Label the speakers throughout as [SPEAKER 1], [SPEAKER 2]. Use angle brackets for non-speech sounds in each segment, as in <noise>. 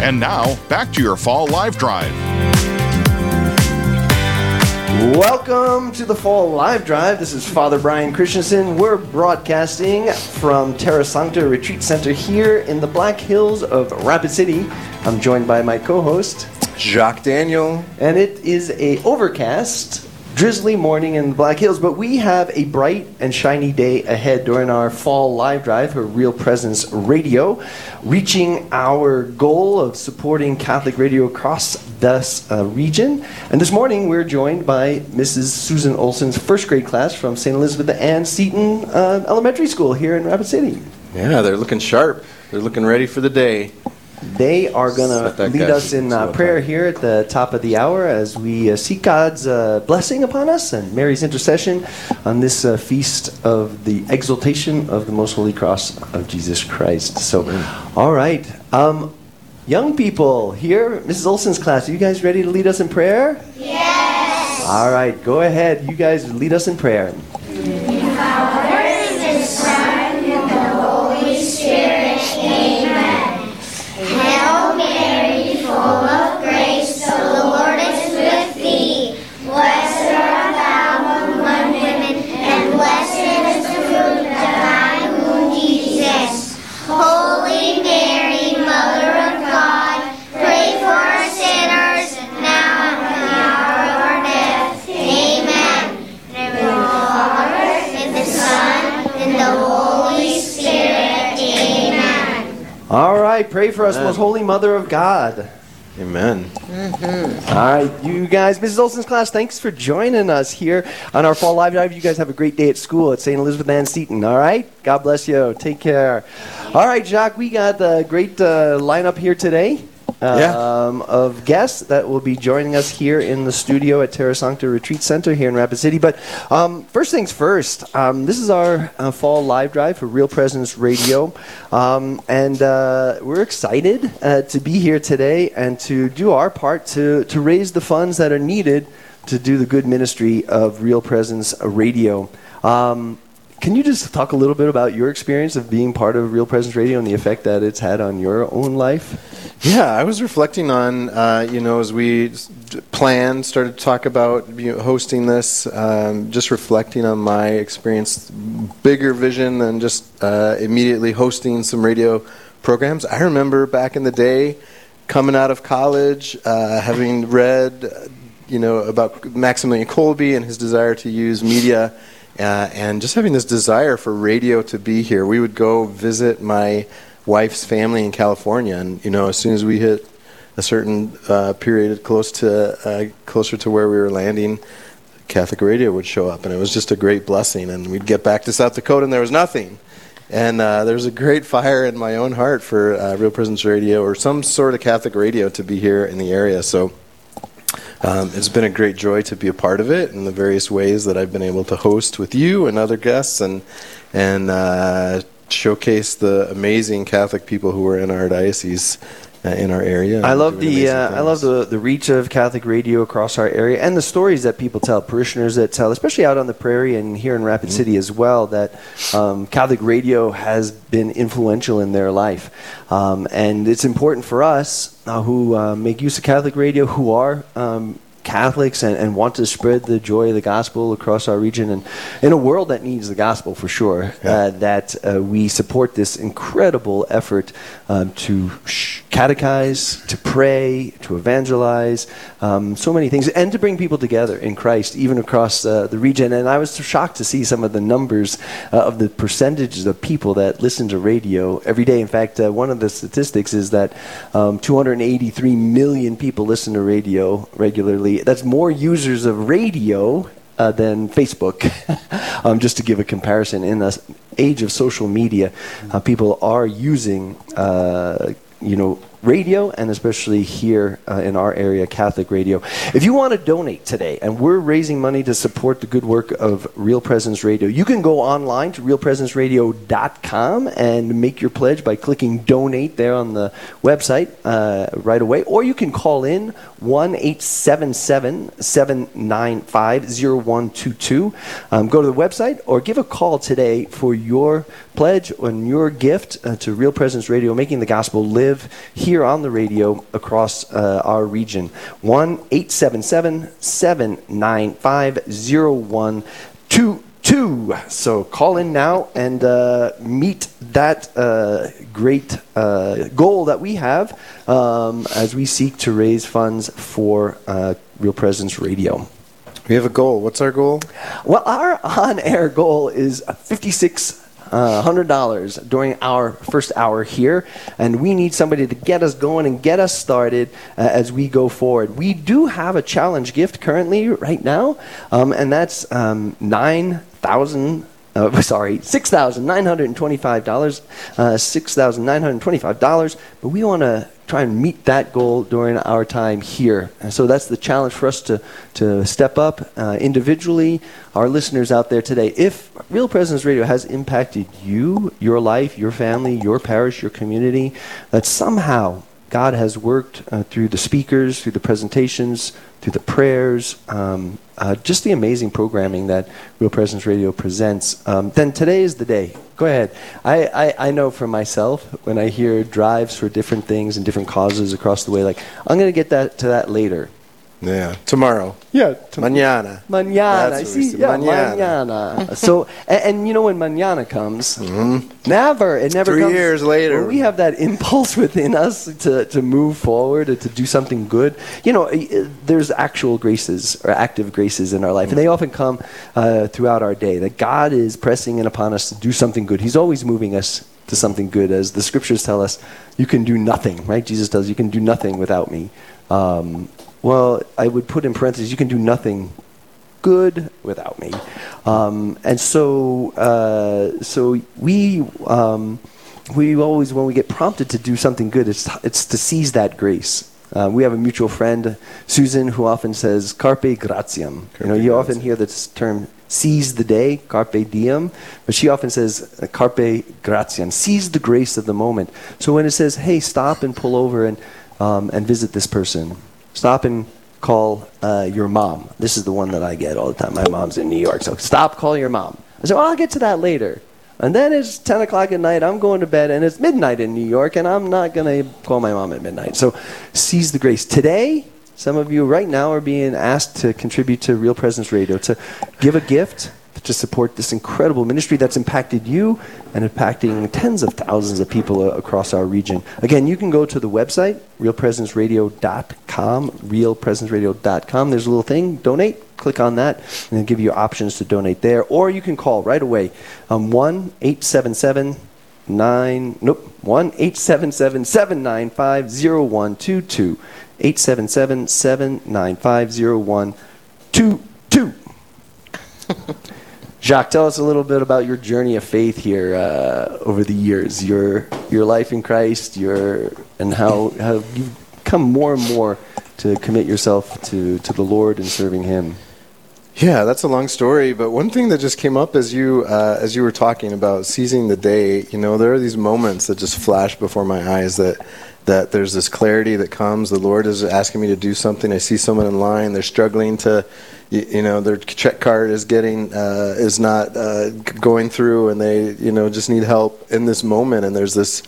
[SPEAKER 1] And now, back to your fall live drive.
[SPEAKER 2] Welcome to the Fall Live Drive. This is Father Brian Christenson. We're broadcasting from Terra Sancta Retreat Center here in the Black Hills of Rapid City. I'm joined by my co-host,
[SPEAKER 3] Jacques Daniel.
[SPEAKER 2] and it is a overcast, drizzly morning in the Black Hills, but we have a bright and shiny day ahead during our Fall Live Drive for Real Presence Radio, reaching our goal of supporting Catholic radio across this uh, region. And this morning we're joined by Mrs. Susan Olson's first grade class from St. Elizabeth Ann Seton uh, Elementary School here in Rapid City.
[SPEAKER 3] Yeah, they're looking sharp. They're looking ready for the day.
[SPEAKER 2] They are going to lead us in uh, prayer here at the top of the hour as we uh, seek God's uh, blessing upon us and Mary's intercession on this uh, feast of the exaltation of the most holy cross of Jesus Christ. So, all right. Um, young people here, Mrs. Olson's class, are you guys ready to lead us in prayer? Yes. All right, go ahead. You guys lead us in prayer. Right, pray for us, most holy Mother of God.
[SPEAKER 3] Amen.
[SPEAKER 2] All right, you guys, Mrs. Olson's class, thanks for joining us here on our fall live drive. You guys have a great day at school at St. Elizabeth Ann Seton. All right, God bless you. Take care. All right, Jacques, we got a great uh, lineup here today.
[SPEAKER 3] Yeah.
[SPEAKER 2] Um, of guests that will be joining us here in the studio at Terra Sancta Retreat Center here in Rapid City. But um, first things first, um, this is our uh, fall live drive for Real Presence Radio. Um, and uh, we're excited uh, to be here today and to do our part to, to raise the funds that are needed to do the good ministry of Real Presence Radio. Um, can you just talk a little bit about your experience of being part of Real Presence Radio and the effect that it's had on your own life?
[SPEAKER 3] Yeah, I was reflecting on, uh, you know, as we planned, started to talk about hosting this, um, just reflecting on my experience, bigger vision than just uh, immediately hosting some radio programs. I remember back in the day, coming out of college, uh, having read, you know, about Maximilian Kolbe and his desire to use media, uh, and just having this desire for radio to be here. We would go visit my wife's family in California, and you know, as soon as we hit a certain uh, period close to uh, closer to where we were landing, Catholic radio would show up, and it was just a great blessing. And we'd get back to South Dakota, and there was nothing. And uh, there was a great fire in my own heart for uh, Real Presence Radio or some sort of Catholic radio to be here in the area. So um, it's been a great joy to be a part of it in the various ways that I've been able to host with you and other guests and and uh, showcase the amazing Catholic people who are in our diocese uh, in our area.
[SPEAKER 2] I love the uh, I love the the reach of Catholic radio across our area and the stories that people tell, parishioners that tell, especially out on the prairie and here in Rapid City as well, that um, Catholic radio has been influential in their life, um, and it's important for us uh, who uh, make use of Catholic radio, who are. Um, Catholics and, and want to spread the joy of the gospel across our region and in a world that needs the gospel for sure, uh, that uh, we support this incredible effort um, to sh- catechize, to pray, to evangelize, um, so many things, and to bring people together in Christ, even across uh, the region. And I was shocked to see some of the numbers uh, of the percentages of people that listen to radio every day. In fact, uh, one of the statistics is that um, 283 million people listen to radio regularly. That's more users of radio uh, than Facebook. <laughs> um, just to give a comparison, in the age of social media, uh, people are using, uh, you know, radio and especially here uh, in our area, Catholic radio. If you want to donate today, and we're raising money to support the good work of Real Presence Radio, you can go online to realpresenceradio.com and make your pledge by clicking donate there on the website uh, right away, or you can call in 1 877 795 0122. Um, Go to the website or give a call today for your pledge on your gift uh, to Real Presence Radio, making the gospel live here on the radio across uh, our region. 1 877 795 0122. So call in now and uh, meet that uh, great uh, goal that we have um, as we seek to raise funds for uh, Real Presence Radio.
[SPEAKER 3] We have a goal. What's our goal?
[SPEAKER 2] Well, our on-air goal is fifty-six uh, hundred dollars during our first hour here, and we need somebody to get us going and get us started uh, as we go forward. We do have a challenge gift currently right now, um, and that's um, nine thousand. Uh, <laughs> sorry, six thousand nine hundred and twenty-five dollars, uh, six thousand nine hundred twenty-five dollars. But we want to try and meet that goal during our time here. And so that's the challenge for us to, to step up uh, individually. Our listeners out there today, if Real Presence Radio has impacted you, your life, your family, your parish, your community, that somehow God has worked uh, through the speakers, through the presentations, through the prayers, um, uh, just the amazing programming that Real Presence Radio presents, um, then today is the day. Go ahead. I, I, I know for myself, when I hear drives for different things and different causes across the way, like, I'm going to get that to that later.
[SPEAKER 3] Yeah, tomorrow.
[SPEAKER 2] Yeah,
[SPEAKER 3] Mañana.
[SPEAKER 2] Mañana. I see. Yeah,
[SPEAKER 3] mañana.
[SPEAKER 2] mañana. <laughs> so, and, and you know when mañana comes, never. It never
[SPEAKER 3] Mm-hmm. Three
[SPEAKER 2] comes.
[SPEAKER 3] years later.
[SPEAKER 2] We have that impulse <laughs> within us to, to move forward or to do something good. You know, uh, there's actual graces or active graces in our life, and they often come uh, throughout our day. That God is pressing in upon us to do something good. He's always moving us to something good, as the scriptures tell us. You can do nothing, right? Jesus does. You can do nothing without me. Um, well, I would put in parentheses, you can do nothing good without me. Um, and so, uh, so we, um, we always, when we get prompted to do something good, it's, it's to seize that grace. Uh, we have a mutual friend, Susan, who often says "carpe gratiam." you know, you often hear this term "seize the day," "carpe diem," but she often says uh, "carpe gratiam," seize the grace of the moment. So when it says, "Hey, stop and pull over and um, and visit this person," stop and call uh, your mom. This is the one that I get all the time. My mom's in New York, so stop, call your mom. I said, well, I'll get to that later. And then it's 10 o'clock at night, I'm going to bed, and it's midnight in New York, and I'm not going to call my mom at midnight. So seize the grace. Today, some of you right now are being asked to contribute to Real Presence Radio, to give a gift to support this incredible ministry that's impacted you and impacting tens of thousands of people across our region. Again, you can go to the website, realpresenceradio.com, realpresenceradio.com. There's a little thing, donate. Click on that, and it'll give you options to donate there. Or you can call right away, um, 1 877 9, nope, 1 877 795 0122. 877 795 0122. <laughs> Jacques, tell us a little bit about your journey of faith here uh, over the years, your your life in Christ, your and how how you've come more and more to commit yourself to, to the Lord and serving Him.
[SPEAKER 3] Yeah, that's a long story. But one thing that just came up as you uh, as you were talking about seizing the day, you know, there are these moments that just flash before my eyes that that there's this clarity that comes. The Lord is asking me to do something. I see someone in line; they're struggling to, you, you know, their check card is getting uh, is not uh, going through, and they you know just need help in this moment. And there's this.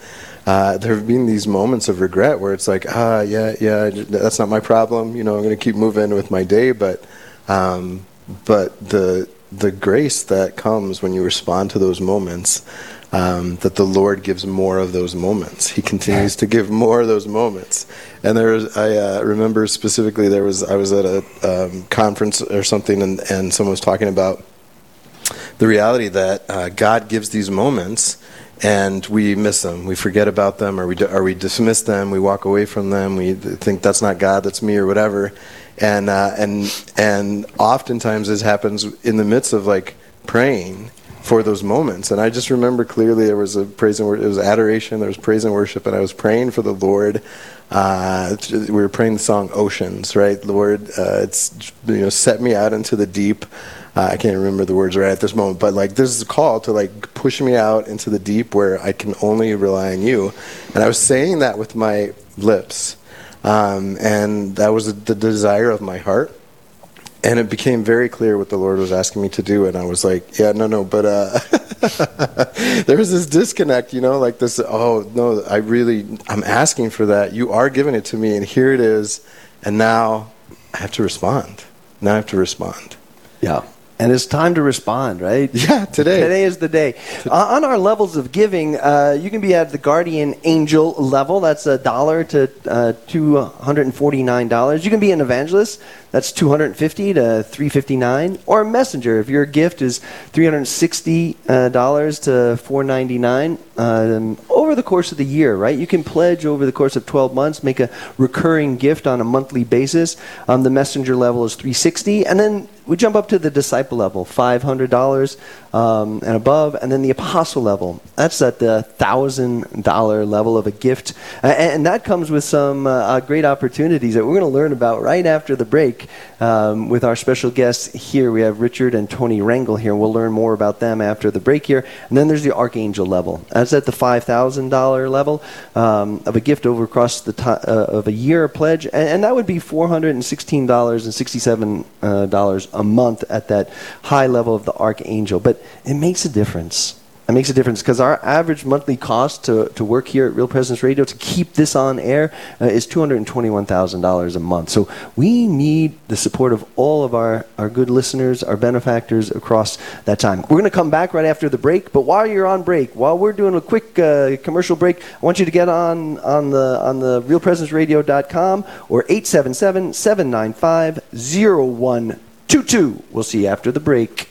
[SPEAKER 3] Uh, there have been these moments of regret where it's like, ah, yeah, yeah, that's not my problem. You know, I'm going to keep moving with my day, but um, but the the grace that comes when you respond to those moments, um, that the Lord gives more of those moments. He continues to give more of those moments. And there was, I uh, remember specifically, there was I was at a um, conference or something, and, and someone was talking about the reality that uh, God gives these moments. And we miss them. We forget about them, or we or we dismiss them. We walk away from them. We think that's not God, that's me, or whatever and uh, and and oftentimes this happens in the midst of like praying for those moments. And I just remember clearly there was a praise and worship, it was adoration, there was praise and worship, and I was praying for the Lord. Uh, we were praying the song "Oceans," right? Lord, uh, it's you know set me out into the deep. Uh, I can't remember the words right at this moment, but like this is a call to like push me out into the deep where I can only rely on you. And I was saying that with my lips. Um, and that was the desire of my heart. And it became very clear what the Lord was asking me to do. And I was like, yeah, no, no, but uh, <laughs> there was this disconnect, you know, like this. Oh no, I really, I'm asking for that. You are giving it to me, and here it is, and now I have to respond. Now I have to respond.
[SPEAKER 2] Yeah. And it's time to respond, right? <laughs>
[SPEAKER 3] Yeah, today.
[SPEAKER 2] Today is the day. Uh, on our levels of giving, uh, you can be at the guardian angel level. That's a dollar to uh, two hundred and forty nine dollars. You can be an evangelist. That's two hundred and fifty to three fifty nine. Or messenger. If your gift is three hundred and sixty uh, dollars to four ninety nine. Um, over the course of the year, right? You can pledge over the course of twelve months, make a recurring gift on a monthly basis. Um, the messenger level is three sixty, and then we jump up to the disciple level, $500 um, and above, and then the apostle level. That's at the $1,000 level of a gift. And, and that comes with some uh, great opportunities that we're going to learn about right after the break um, with our special guests here. We have Richard and Toni Rangel here. We'll learn more about them after the break here. And then there's the archangel level. That's at the $5,000 level um, of a gift over across the to- uh, of a year pledge. And, and that would be $416.67 uh, a month at that high level of the archangel. But it makes a difference. It makes a difference because our average monthly cost to, to work here at Real Presence Radio to keep this on air uh, is $221,000 a month. So we need the support of all of our, our good listeners, our benefactors across that time. We're going to come back right after the break, but while you're on break, while we're doing a quick uh, commercial break, I want you to get on, on the, on the realpresenceradio.com or 877 795 0122. We'll see you after the break.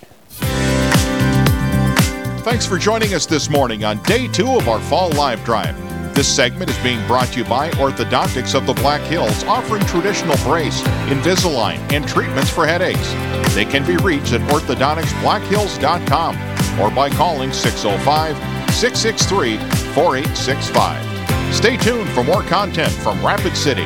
[SPEAKER 1] Thanks for joining us this morning on day two of our Fall Live Drive. This segment is being brought to you by Orthodontics of the Black Hills, offering traditional brace, Invisalign, and treatments for headaches. They can be reached at orthodonticsblackhills.com or by calling 605 663 4865. Stay tuned for more content from Rapid City.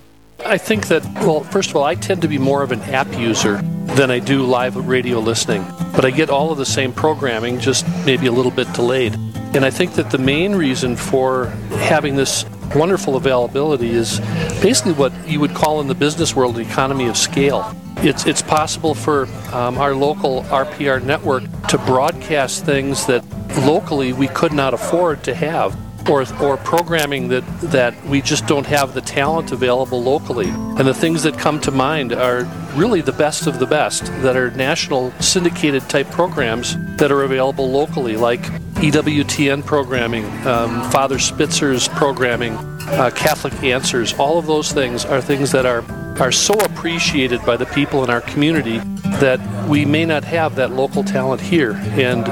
[SPEAKER 4] I think that, well, first of all, I tend to be more of an app user than I do live radio listening. But I get all of the same programming, just maybe a little bit delayed. And I think that the main reason for having this wonderful availability is basically what you would call in the business world the economy of scale. It's, it's possible for um, our local RPR network to broadcast things that locally we could not afford to have or, or programming that, that we just don't have the talent available locally. And the things that come to mind are really the best of the best that are national syndicated type programs that are available locally, like EWTN programming, um, Father Spitzer's programming, uh, Catholic Answers. All of those things are things that are, are so appreciated by the people in our community that we may not have that local talent here. And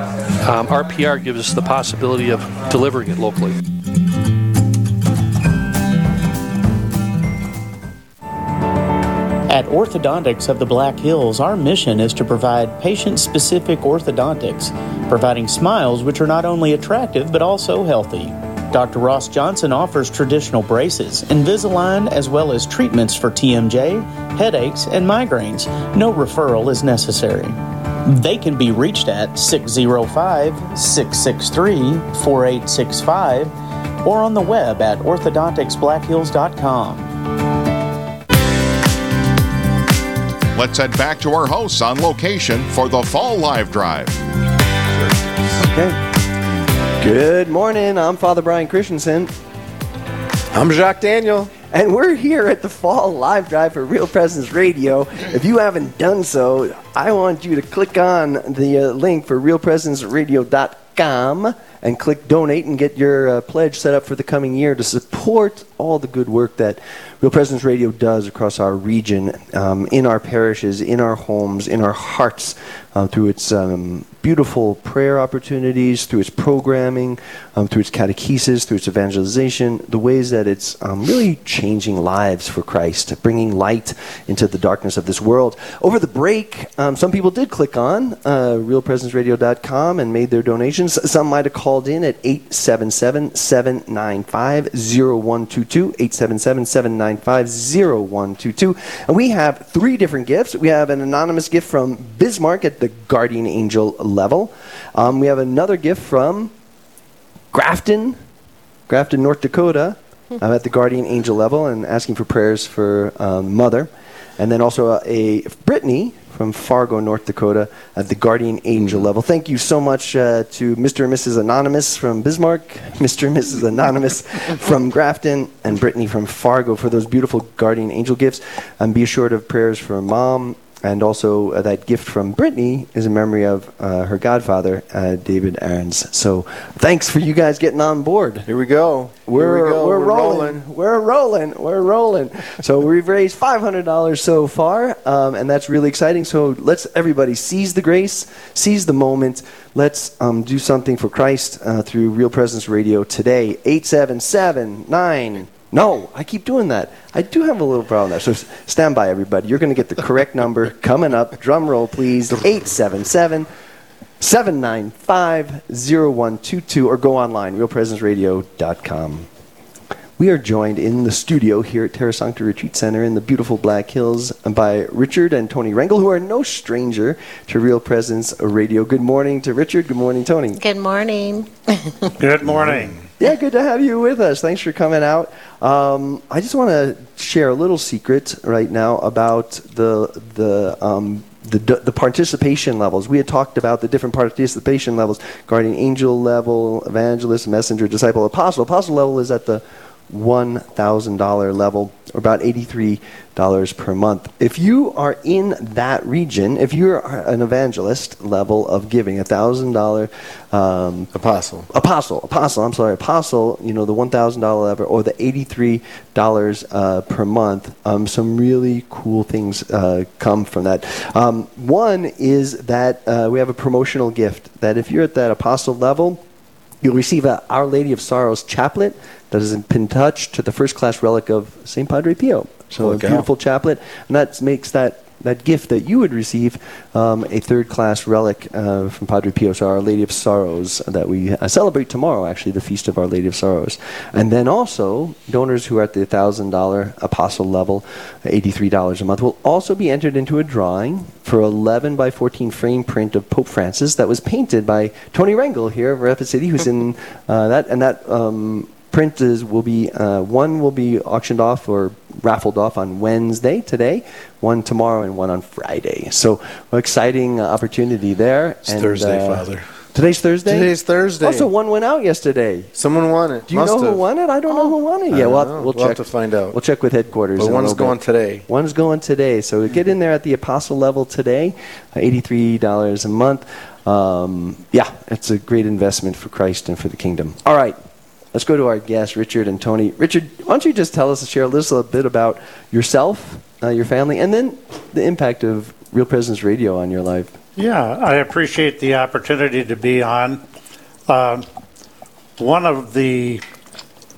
[SPEAKER 4] um, RPR gives us the possibility of delivering it locally.
[SPEAKER 5] At Orthodontics of the Black Hills, our mission is to provide patient specific orthodontics, providing smiles which are not only attractive but also healthy. Dr. Ross Johnson offers traditional braces, Invisalign, as well as treatments for TMJ, headaches, and migraines. No referral is necessary. They can be reached at 605 663 4865 or on the web at orthodonticsblackhills.com.
[SPEAKER 1] Let's head back to our hosts on location for the Fall Live Drive.
[SPEAKER 2] Okay. Good morning. I'm Father Brian Christenson,
[SPEAKER 3] I'm Jacques Daniel.
[SPEAKER 2] and we're here at the Fall Live Drive for Real Presence Radio. If you haven't done so, I want you to click on the uh, link for realpresenceradio.com and click donate and get your uh, pledge set up for the coming year to support all the good work that Real Presence Radio does across our region, um, in our parishes, in our homes, in our hearts, uh, through its um, beautiful prayer opportunities, through its programming, um, through its catechesis, through its evangelization, the ways that it's um, really changing lives for Christ, bringing light into the darkness of this world. Over the break, um, some people did click on uh, realpresenceradio.com and made their donations. Some might have called in at 877 795 0122. 877 795 0122. And we have three different gifts. We have an anonymous gift from Bismarck at the Guardian Angel level. Um, we have another gift from Grafton, Grafton, North Dakota. I'm <laughs> at the Guardian Angel level and asking for prayers for um, Mother. And then also a Brittany from Fargo, North Dakota, at the Guardian Angel level. Thank you so much uh, to Mr. and Mrs. Anonymous from Bismarck, <laughs> Mr. and Mrs. Anonymous <laughs> from Grafton, and Brittany from Fargo for those beautiful Guardian Angel gifts. And be assured of prayers for Mom and also, uh, that gift from Brittany is a memory of uh, her godfather, uh, David Aarons. So, thanks for you guys getting on board.
[SPEAKER 3] Here we go.
[SPEAKER 2] We're,
[SPEAKER 3] we go.
[SPEAKER 2] we're, rolling. We're rolling. We're rolling. so, we've raised $500 so far, um, and that's really exciting. So, let's everybody seize the grace, seize the moment. Let's um, do something for Christ uh, through Real Presence Radio today. 877 9 no, I keep doing that. I do have a little problem there. So s- stand by, everybody. You're going to get the correct number coming up. Drum roll, please. 877 795 0122 or go online, realpresenceradio.com. We are joined in the studio here at Terra Sancta Retreat Center in the beautiful Black Hills by Richard and Toni Rangel, who are no stranger to Real Presence Radio. Good morning to Richard. Good morning, Toni.
[SPEAKER 6] Good morning.
[SPEAKER 7] Good morning.
[SPEAKER 2] Yeah, good to have you with us. Thanks for coming out. Um, I just want to share a little secret right now about the the um, the, the participation levels. We had talked about the different participation levels: guardian angel level, evangelist, messenger, disciple, apostle. Apostle level is at the one thousand dollar level, or about eighty three dollars per month. If you are in that region, if you're an evangelist level of giving, a thousand dollar um,
[SPEAKER 3] Apostle.
[SPEAKER 2] apostle, apostle. I'm sorry, apostle. You know the one thousand dollar level or the eighty three dollars uh, per month. Um, some really cool things uh, come from that. Um, one is that uh, we have a promotional gift. That if you're at that apostle level, you'll receive a Our Lady of Sorrows chaplet that has been touched to the first class relic of St. Padre Pio. So
[SPEAKER 3] Holy
[SPEAKER 2] a beautiful chaplet, and that makes that that gift that you would receive um, a third class relic uh, from Padre Pio, so Our Lady of Sorrows, that we uh, celebrate tomorrow, actually, the Feast of Our Lady of Sorrows. And then also, donors who are at the $1,000 apostle level, $83 a month, will also be entered into a drawing for 11 by 14 frame print of Pope Francis that was painted by Toni Rangel here of Rapid City, who's in uh, that, and that. Um, print is will be uh, one will be auctioned off or raffled off on Wednesday today, one tomorrow, and one on Friday. So exciting uh, opportunity there.
[SPEAKER 7] It's Thursday, Father.
[SPEAKER 2] Today's Thursday.
[SPEAKER 3] Today's Thursday.
[SPEAKER 2] Also, one went out yesterday.
[SPEAKER 3] Someone won it.
[SPEAKER 2] Do you
[SPEAKER 3] Must
[SPEAKER 2] know
[SPEAKER 3] have.
[SPEAKER 2] who won it? I don't know who won it.
[SPEAKER 3] I
[SPEAKER 2] Yeah,
[SPEAKER 3] don't
[SPEAKER 2] we'll,
[SPEAKER 3] know.
[SPEAKER 2] we'll
[SPEAKER 3] We'll
[SPEAKER 2] check
[SPEAKER 3] have to find out.
[SPEAKER 2] We'll check with headquarters.
[SPEAKER 3] But one's
[SPEAKER 2] little bit.
[SPEAKER 3] going today.
[SPEAKER 2] One's going today. So get in there at the apostle level today, uh, eighty-three dollars a month. Um, yeah, it's a great investment for Christ and for the kingdom. All right, let's go to our guests, Richard and Toni. Richard, why don't you just tell us, share a little bit about yourself, uh, your family, and then the impact of Real Presence Radio on your life.
[SPEAKER 7] Yeah, I appreciate the opportunity to be on. Um, one of the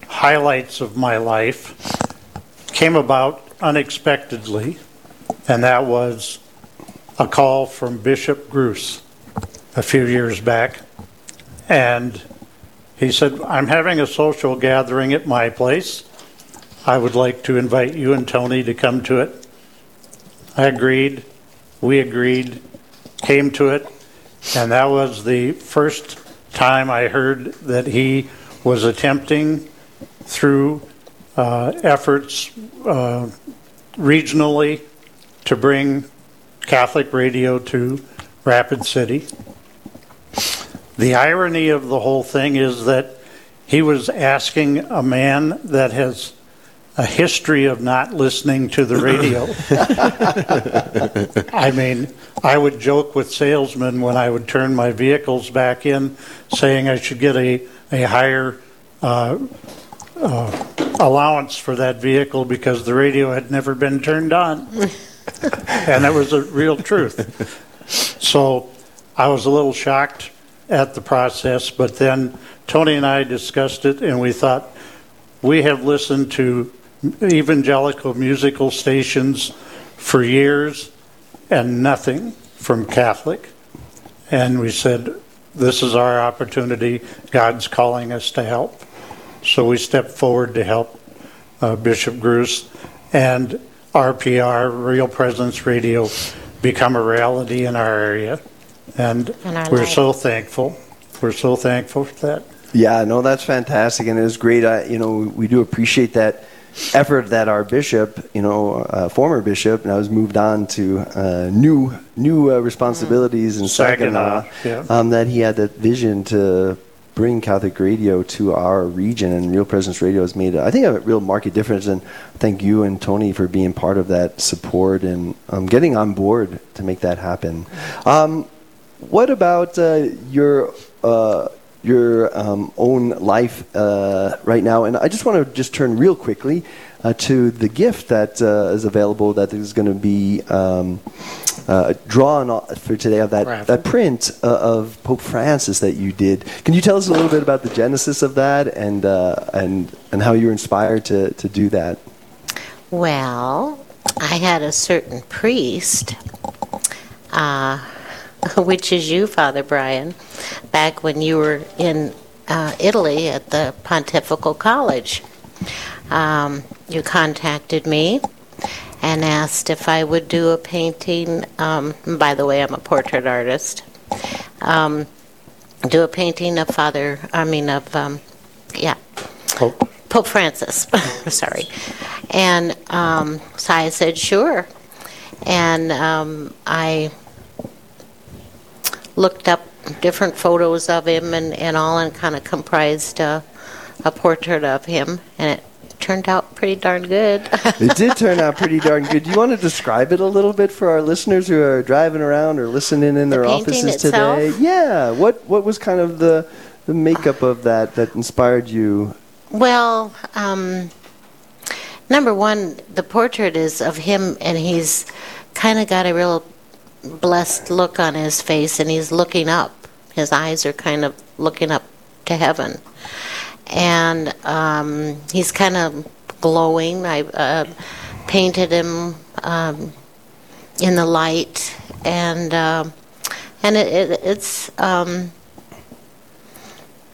[SPEAKER 7] highlights of my life came about unexpectedly, and that was a call from Bishop Gruss a few years back. And he said, I'm having a social gathering at my place. I would like to invite you and Toni to come to it. I agreed. We agreed, came to it, and that was the first time I heard that he was attempting through uh, efforts uh, regionally to bring Catholic radio to Rapid City. The irony of the whole thing is that he was asking a man that has a history of not listening to the radio. <laughs> I mean, I would joke with salesmen when I would turn my vehicles back in, saying I should get a, a higher uh, uh, allowance for that vehicle because the radio had never been turned on. <laughs> and that was a real truth. So I was a little shocked at the process, but then Toni and I discussed it and we thought we have listened to evangelical musical stations for years and nothing from Catholic. And we said, this is our opportunity. God's calling us to help. So we stepped forward to help uh, Bishop Gruss and RPR, Real Presence Radio, become a reality in our area. And
[SPEAKER 6] In our
[SPEAKER 7] we're
[SPEAKER 6] life.
[SPEAKER 7] so thankful. We're so thankful for that.
[SPEAKER 2] Yeah, no, that's fantastic, and it was great. I, you know, we do appreciate that effort that our bishop, you know, uh, former bishop, now has moved on to uh, new new uh, responsibilities in Saginaw.
[SPEAKER 7] Saginaw, yeah.
[SPEAKER 2] Um, that he had that vision to bring Catholic radio to our region, and Real Presence Radio has made, I think, a real market difference. And thank you and Toni for being part of that support and um, getting on board to make that happen. Um, what about uh, your uh, your um, own life uh, right now? And I just want to just turn real quickly uh, to the gift that uh, is available that is going to be um, uh, drawn for today of that
[SPEAKER 7] Raffle.
[SPEAKER 2] that print uh, of Pope Francis that you did. Can you tell us a little bit about the genesis of that and uh, and and how you were inspired to to do that?
[SPEAKER 6] Well, I had a certain priest, uh, <laughs> which is you, Father Brian, back when you were in uh, Italy at the Pontifical College. Um, you contacted me and asked if I would do a painting. Um, by the way, I'm a portrait artist. Um, do a painting of Father, I mean, of, um, yeah,
[SPEAKER 7] Pope.
[SPEAKER 6] Pope Francis, <laughs> sorry. And um, so I said, sure. And um, I looked up different photos of him and, and all and kind of comprised a, a portrait of him. And it turned out pretty darn good.
[SPEAKER 2] It did <laughs> turn out pretty darn good. Do you want to describe it a little bit for our listeners who are driving around or listening in their
[SPEAKER 6] painting
[SPEAKER 2] offices
[SPEAKER 6] itself?
[SPEAKER 2] today? Yeah. What what was kind of the the makeup of that that inspired you?
[SPEAKER 6] Well, um, number one, the portrait is of him, and he's kind of got a real blessed look on his face, and he's looking up. His eyes are kind of looking up to heaven, and um, he's kind of glowing. I uh, painted him um, in the light, and um and it, it, it's. Um,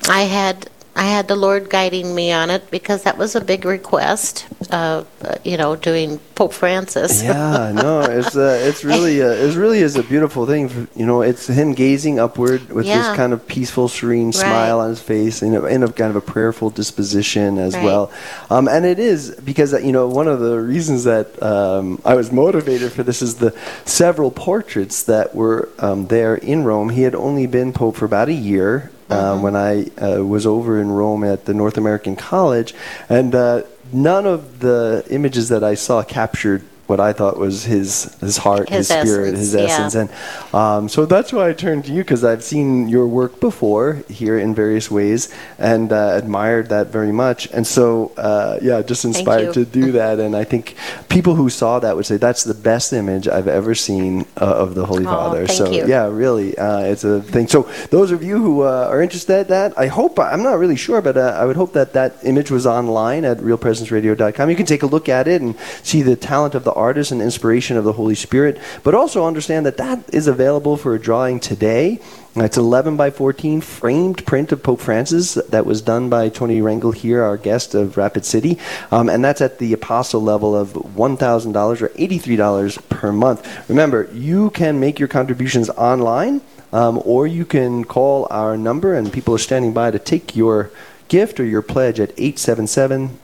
[SPEAKER 6] I had I had the Lord guiding me on it because that was a big request. Uh, you know, doing Pope Francis.
[SPEAKER 2] Yeah, no, it's uh, it's really uh, it really is a beautiful thing. For, you know, it's him gazing upward with
[SPEAKER 6] Yeah.
[SPEAKER 2] this kind of peaceful, serene
[SPEAKER 6] Right.
[SPEAKER 2] smile on his face, and a, and a kind of a prayerful disposition as
[SPEAKER 6] Right.
[SPEAKER 2] well. Um, and it is because uh, you know one of the reasons that um, I was motivated for this is the several portraits that were um, there in Rome. He had only been pope for about a year. Uh, when I uh, was over in Rome at the North American College, and uh, none of the images that I saw captured what I thought was his his heart, his,
[SPEAKER 6] His
[SPEAKER 2] spirit,
[SPEAKER 6] essence,
[SPEAKER 2] his
[SPEAKER 6] yeah.
[SPEAKER 2] essence, and um, so that's why I turned to you because I've seen your work before here in various ways and uh, admired that very much, and so uh, yeah, just inspired to do that, and I think people who saw that would say that's the best image I've ever seen uh, of the Holy
[SPEAKER 6] Oh,
[SPEAKER 2] Father. so
[SPEAKER 6] you.
[SPEAKER 2] yeah, really, uh, it's a thing. So those of you who uh, are interested in that, I hope I'm not really sure, but uh, I would hope that that image was online at realpresenceradio.com. You can take a look at it and see the talent of the artist and inspiration of the Holy Spirit, but also understand that that is available for a drawing today. It's 11 by 14 framed print of Pope Francis that was done by Toni Rangel here, our guest of Rapid City. Um, and that's at the apostle level of $1,000 or $83 per month. Remember, you can make your contributions online um, or you can call our number, and people are standing by to take your gift or your pledge at 877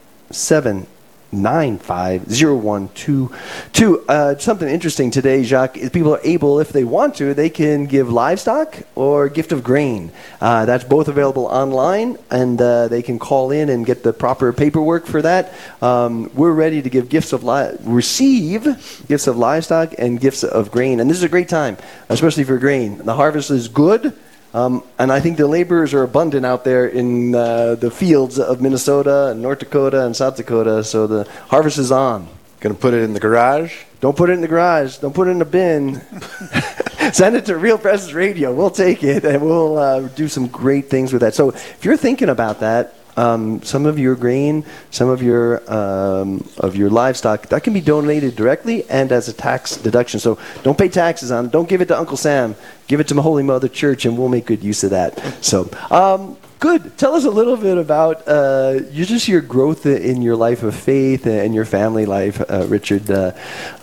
[SPEAKER 2] 7950122. Uh, something interesting today, Jacques, is people are able, if they want to, they can give livestock or gift of grain. Uh, that's both available online, and uh, they can call in and get the proper paperwork for that. Um, we're ready to give gifts of li- receive gifts of livestock and gifts of grain, and this is a great time, especially for grain. The harvest is good. Um, and I think the laborers are abundant out there in uh, the fields of Minnesota and North Dakota and South Dakota. So the harvest is on.
[SPEAKER 3] Going to put it in the garage.
[SPEAKER 2] Don't put it in the garage. Don't put it in a bin. <laughs> Send it to Real Presence Radio. We'll take it and we'll uh, do some great things with that. So if you're thinking about that, um, some of your grain, some of your um, of your livestock that can be donated directly and as a tax deduction. So don't pay taxes on. it. Don't give it to Uncle Sam. Give it to my Holy Mother Church, and we'll make good use of that. So. Um, Good. Tell us a little bit about uh, you just your growth in your life of faith and your family life, uh, Richard. Uh,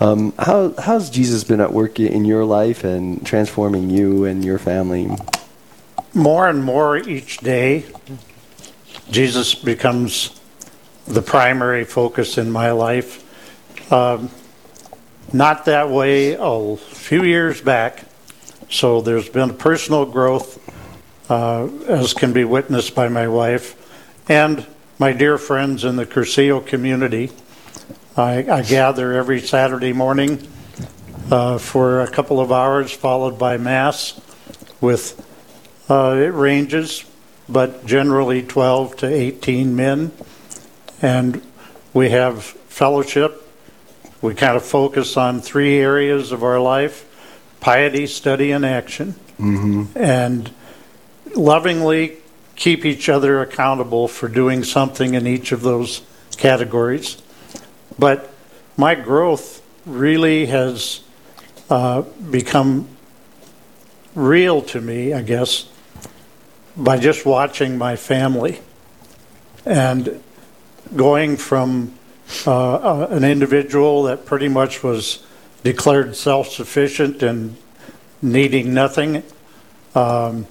[SPEAKER 2] um, how how's Jesus been at work in your life and transforming you and your family?
[SPEAKER 7] More and more each day, Jesus becomes the primary focus in my life. Um, not that way a few years back. So there's been personal growth, uh, as can be witnessed by my wife and my dear friends in the Cursillo community. I, I gather every Saturday morning uh, for a couple of hours, followed by Mass with, uh, it ranges, but generally 12 to 18 men. And we have fellowship. We kind of focus on three areas of our life piety, study, and action. And lovingly keep each other accountable for doing something in each of those categories. But my growth really has uh, become real to me, I guess, by just watching my family and going from uh, uh, an individual that pretty much was declared self sufficient and needing nothing um,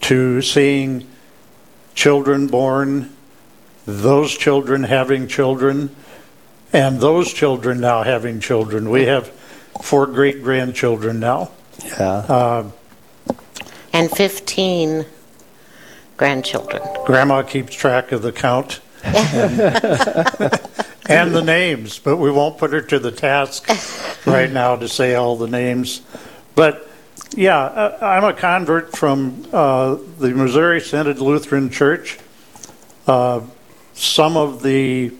[SPEAKER 7] to seeing children born, those children having children, and those children now having children. We have four great grandchildren now.
[SPEAKER 2] Yeah.
[SPEAKER 6] And 15 grandchildren.
[SPEAKER 7] Grandma keeps track of the count <laughs> and the names, but we won't put her to the task right now to say all the names. But yeah, uh, I'm a convert from uh, the Missouri Synod Lutheran Church. Uh, some of the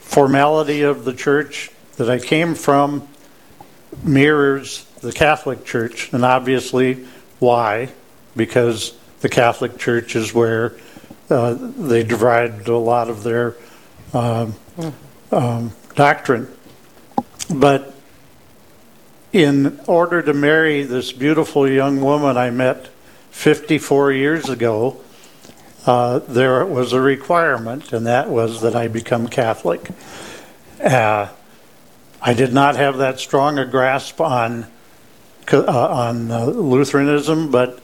[SPEAKER 7] formality of the church that I came from mirrors the Catholic Church, and obviously why? Because the Catholic Church is where uh, they derived a lot of their um, um, doctrine. But in order to marry this beautiful young woman I met 54 years ago, uh, there was a requirement, and that was that I become Catholic. Uh, I did not have that strong a grasp on uh, on uh, Lutheranism, but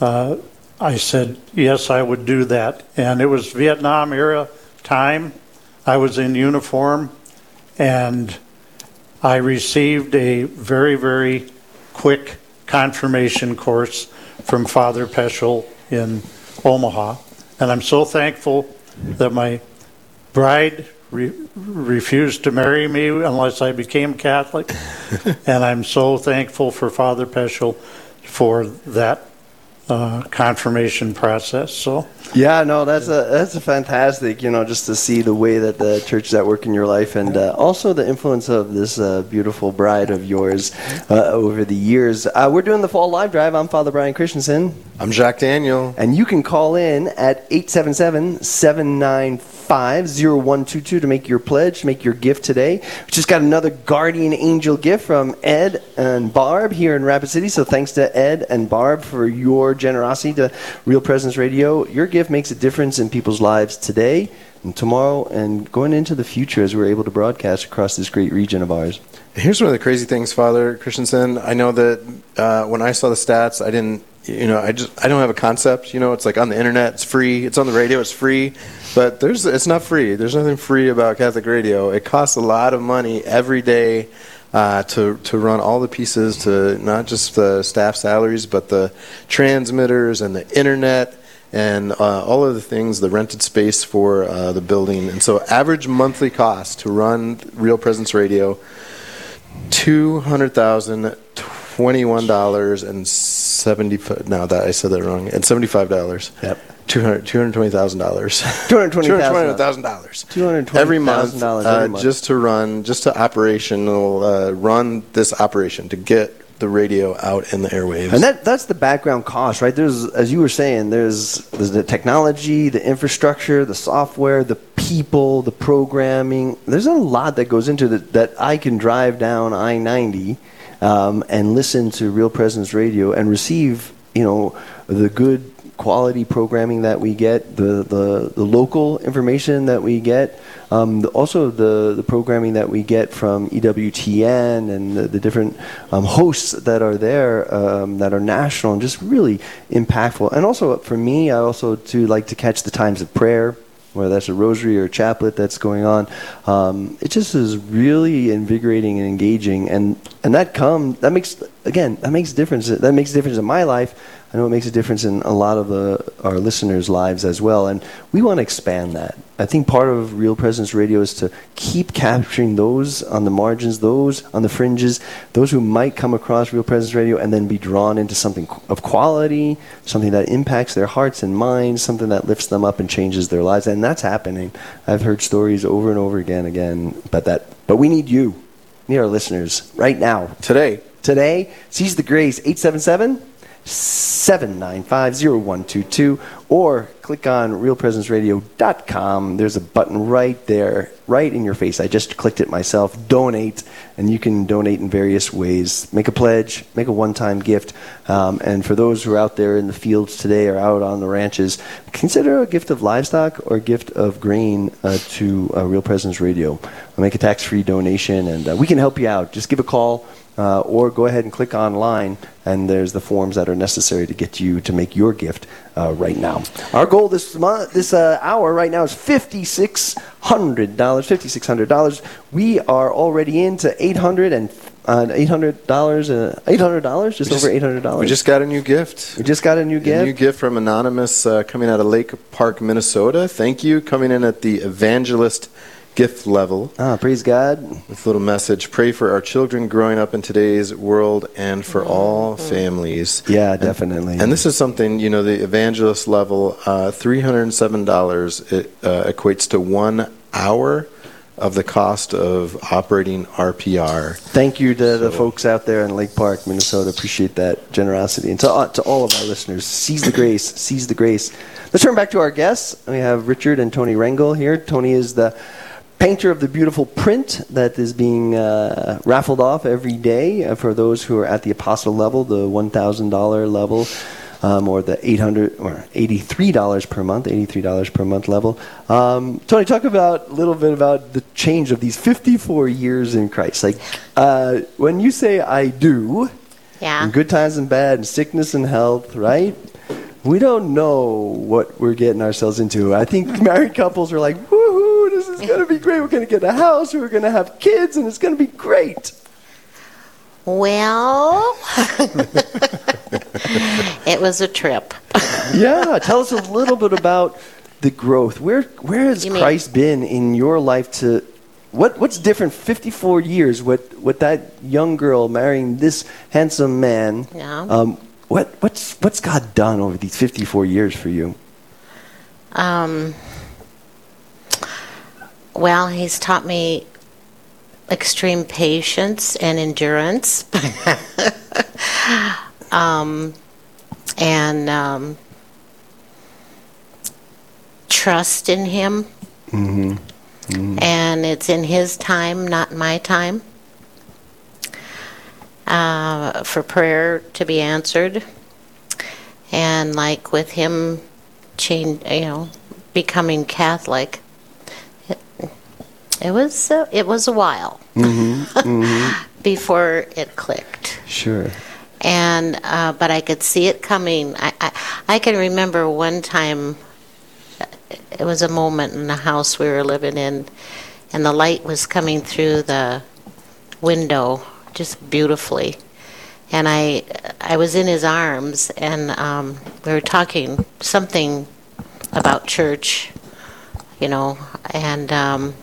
[SPEAKER 7] uh, I said yes, I would do that. And it was Vietnam era time. I was in uniform, and I received a very very quick confirmation course from Father Peschel in Omaha, and I'm so thankful that my bride re- refused to marry me unless I became Catholic, <laughs> and I'm so thankful for Father Peschel for that uh, confirmation process. So
[SPEAKER 2] Yeah, no, that's a that's a fantastic. You know, just to see the way that the church is at work in your life, and uh, also the influence of this uh, beautiful bride of yours uh, over the years. Uh, we're doing the fall live drive. I'm Father Brian Christenson,
[SPEAKER 3] I'm Jacques Daniel.
[SPEAKER 2] and you can call in at 877-795-0122 to make your pledge, make your gift today. We just got another guardian angel gift from Ed and Barb here in Rapid City. So thanks to Ed and Barb for your generosity to Real Presence Radio. Your gift makes a difference in people's lives today and tomorrow and going into the future as we're able to broadcast across this great region of ours.
[SPEAKER 3] Here's one of the crazy things, Father Christenson. I know that uh, when I saw the stats, I didn't, you know, I just, I don't have a concept. You know, it's like on the internet, it's free. It's on the radio, it's free. But there's, it's not free. There's nothing free about Catholic radio. It costs a lot of money every day uh, to to run all the pieces, to not just the staff salaries, but the transmitters and the internet and uh, all of the things, the rented space for uh, the building. And so, average monthly cost to run Real Presence Radio two hundred thousand twenty-one dollars and seventy-five. No, that I said that wrong. And seventy-five dollars.
[SPEAKER 2] Yep.
[SPEAKER 3] Two hundred two hundred twenty thousand dollars.
[SPEAKER 2] $220,000.
[SPEAKER 3] thousand dollars.
[SPEAKER 2] $220,000 <laughs>
[SPEAKER 3] every month,
[SPEAKER 2] every
[SPEAKER 3] uh,
[SPEAKER 2] month.
[SPEAKER 3] just to run, just to operational uh, run this operation to get the radio out in the airwaves.
[SPEAKER 2] And that that's the background cost, right? There's, as you were saying, there's there's the technology, the infrastructure, the software, the people, the programming. There's a lot that goes into that. That I can drive down I-90 um, and listen to Real Presence Radio and receive, you know, the good quality programming that we get, the, the, the local information that we get, um, the, also the, the programming that we get from EWTN and the, the different um, hosts that are there um, that are national and just really impactful. And also for me, I also do like to catch the times of prayer. Whether that's a rosary or a chaplet that's going on, um, it just is really invigorating and engaging, and and that come that makes again that makes a difference. That makes a difference in my life. I know it makes a difference in a lot of the, our listeners' lives as well, and we want to expand that. I think part of Real Presence Radio is to keep capturing those on the margins, those on the fringes, those who might come across Real Presence Radio and then be drawn into something of quality, something that impacts their hearts and minds, something that lifts them up and changes their lives, and that's happening. I've heard stories over and over again, again, but that. But we need you, we need our listeners right now
[SPEAKER 3] today,
[SPEAKER 2] today. Seize the grace, 877 795 0122, or click on realpresenceradio.com. There's a button right there, right in your face. I just clicked it myself. Donate, and you can donate in various ways. Make a pledge, make a one time gift. Um, and for those who are out there in the fields today or out on the ranches, consider a gift of livestock or a gift of grain uh, to uh, Real Presence Radio. Make a tax free donation, and uh, we can help you out. Just give a call uh, or go ahead and click online, and there's the forms that are necessary to get you to make your gift uh, right now. Our goal this month, this uh, hour right now is fifty six hundred dollars. Fifty six hundred dollars. We are already into eight hundred and. Uh, eight hundred dollars, uh, eight hundred dollars, just,
[SPEAKER 3] just-
[SPEAKER 2] over eight hundred dollars.
[SPEAKER 3] we just got a new gift.
[SPEAKER 2] we just got a new gift.
[SPEAKER 3] A new gift from anonymous uh, coming out of Lake Park, Minnesota. Thank you. Coming in at the evangelist gift level
[SPEAKER 2] ah, praise God.
[SPEAKER 3] with a little message. Pray for our children growing up in today's world and for all families.
[SPEAKER 2] Yeah,
[SPEAKER 3] And-
[SPEAKER 2] definitely.
[SPEAKER 3] And this is something, you know, the evangelist level, uh, $307 it, uh, equates to one hour of the cost of operating RPR.
[SPEAKER 2] Thank you to the folks out there in Lake Park, Minnesota. Appreciate that generosity. And to, uh, to all of our listeners, seize the grace, seize the grace. Let's turn back to our guests. We have Richard and Toni Rangel here. Toni is the painter of the beautiful print that is being uh, raffled off every day uh, for those who are at the apostle level, the $1,000 level. Um, or the 800 or $83 per month, $83 per month level. Um, Toni, talk about a little bit about the change of these 54 years in Christ. Like, uh, when you say I do,
[SPEAKER 6] Yeah.
[SPEAKER 2] in good times and bad, in sickness and health, right? We don't know what we're getting ourselves into. I think <laughs> married couples are like, this is going to be great. We're going to get a house, we're going to have kids, and it's going to be great.
[SPEAKER 6] Well, <laughs> it was a trip.
[SPEAKER 2] yeah, tell us a little bit about the growth. Where where has
[SPEAKER 6] You mean-
[SPEAKER 2] Christ been in your life to what what's different 54 years with with that young girl marrying this handsome man?
[SPEAKER 6] Yeah.
[SPEAKER 2] Um, what what's what's God done over these 54 years for you?
[SPEAKER 6] Um, well, he's taught me extreme patience and endurance. <laughs> um, and um, trust in him. And it's in his time, not my time. Uh, for prayer to be answered. And like with him change, you know, becoming Catholic, it was uh, it was a while <laughs> before it clicked.
[SPEAKER 2] Sure.
[SPEAKER 6] And uh, but I could see it coming. I, I I can remember one time. It was a moment in the house we were living in, and the light was coming through the window just beautifully. And I, I was in his arms, and um, we were talking something about church, you know, and um,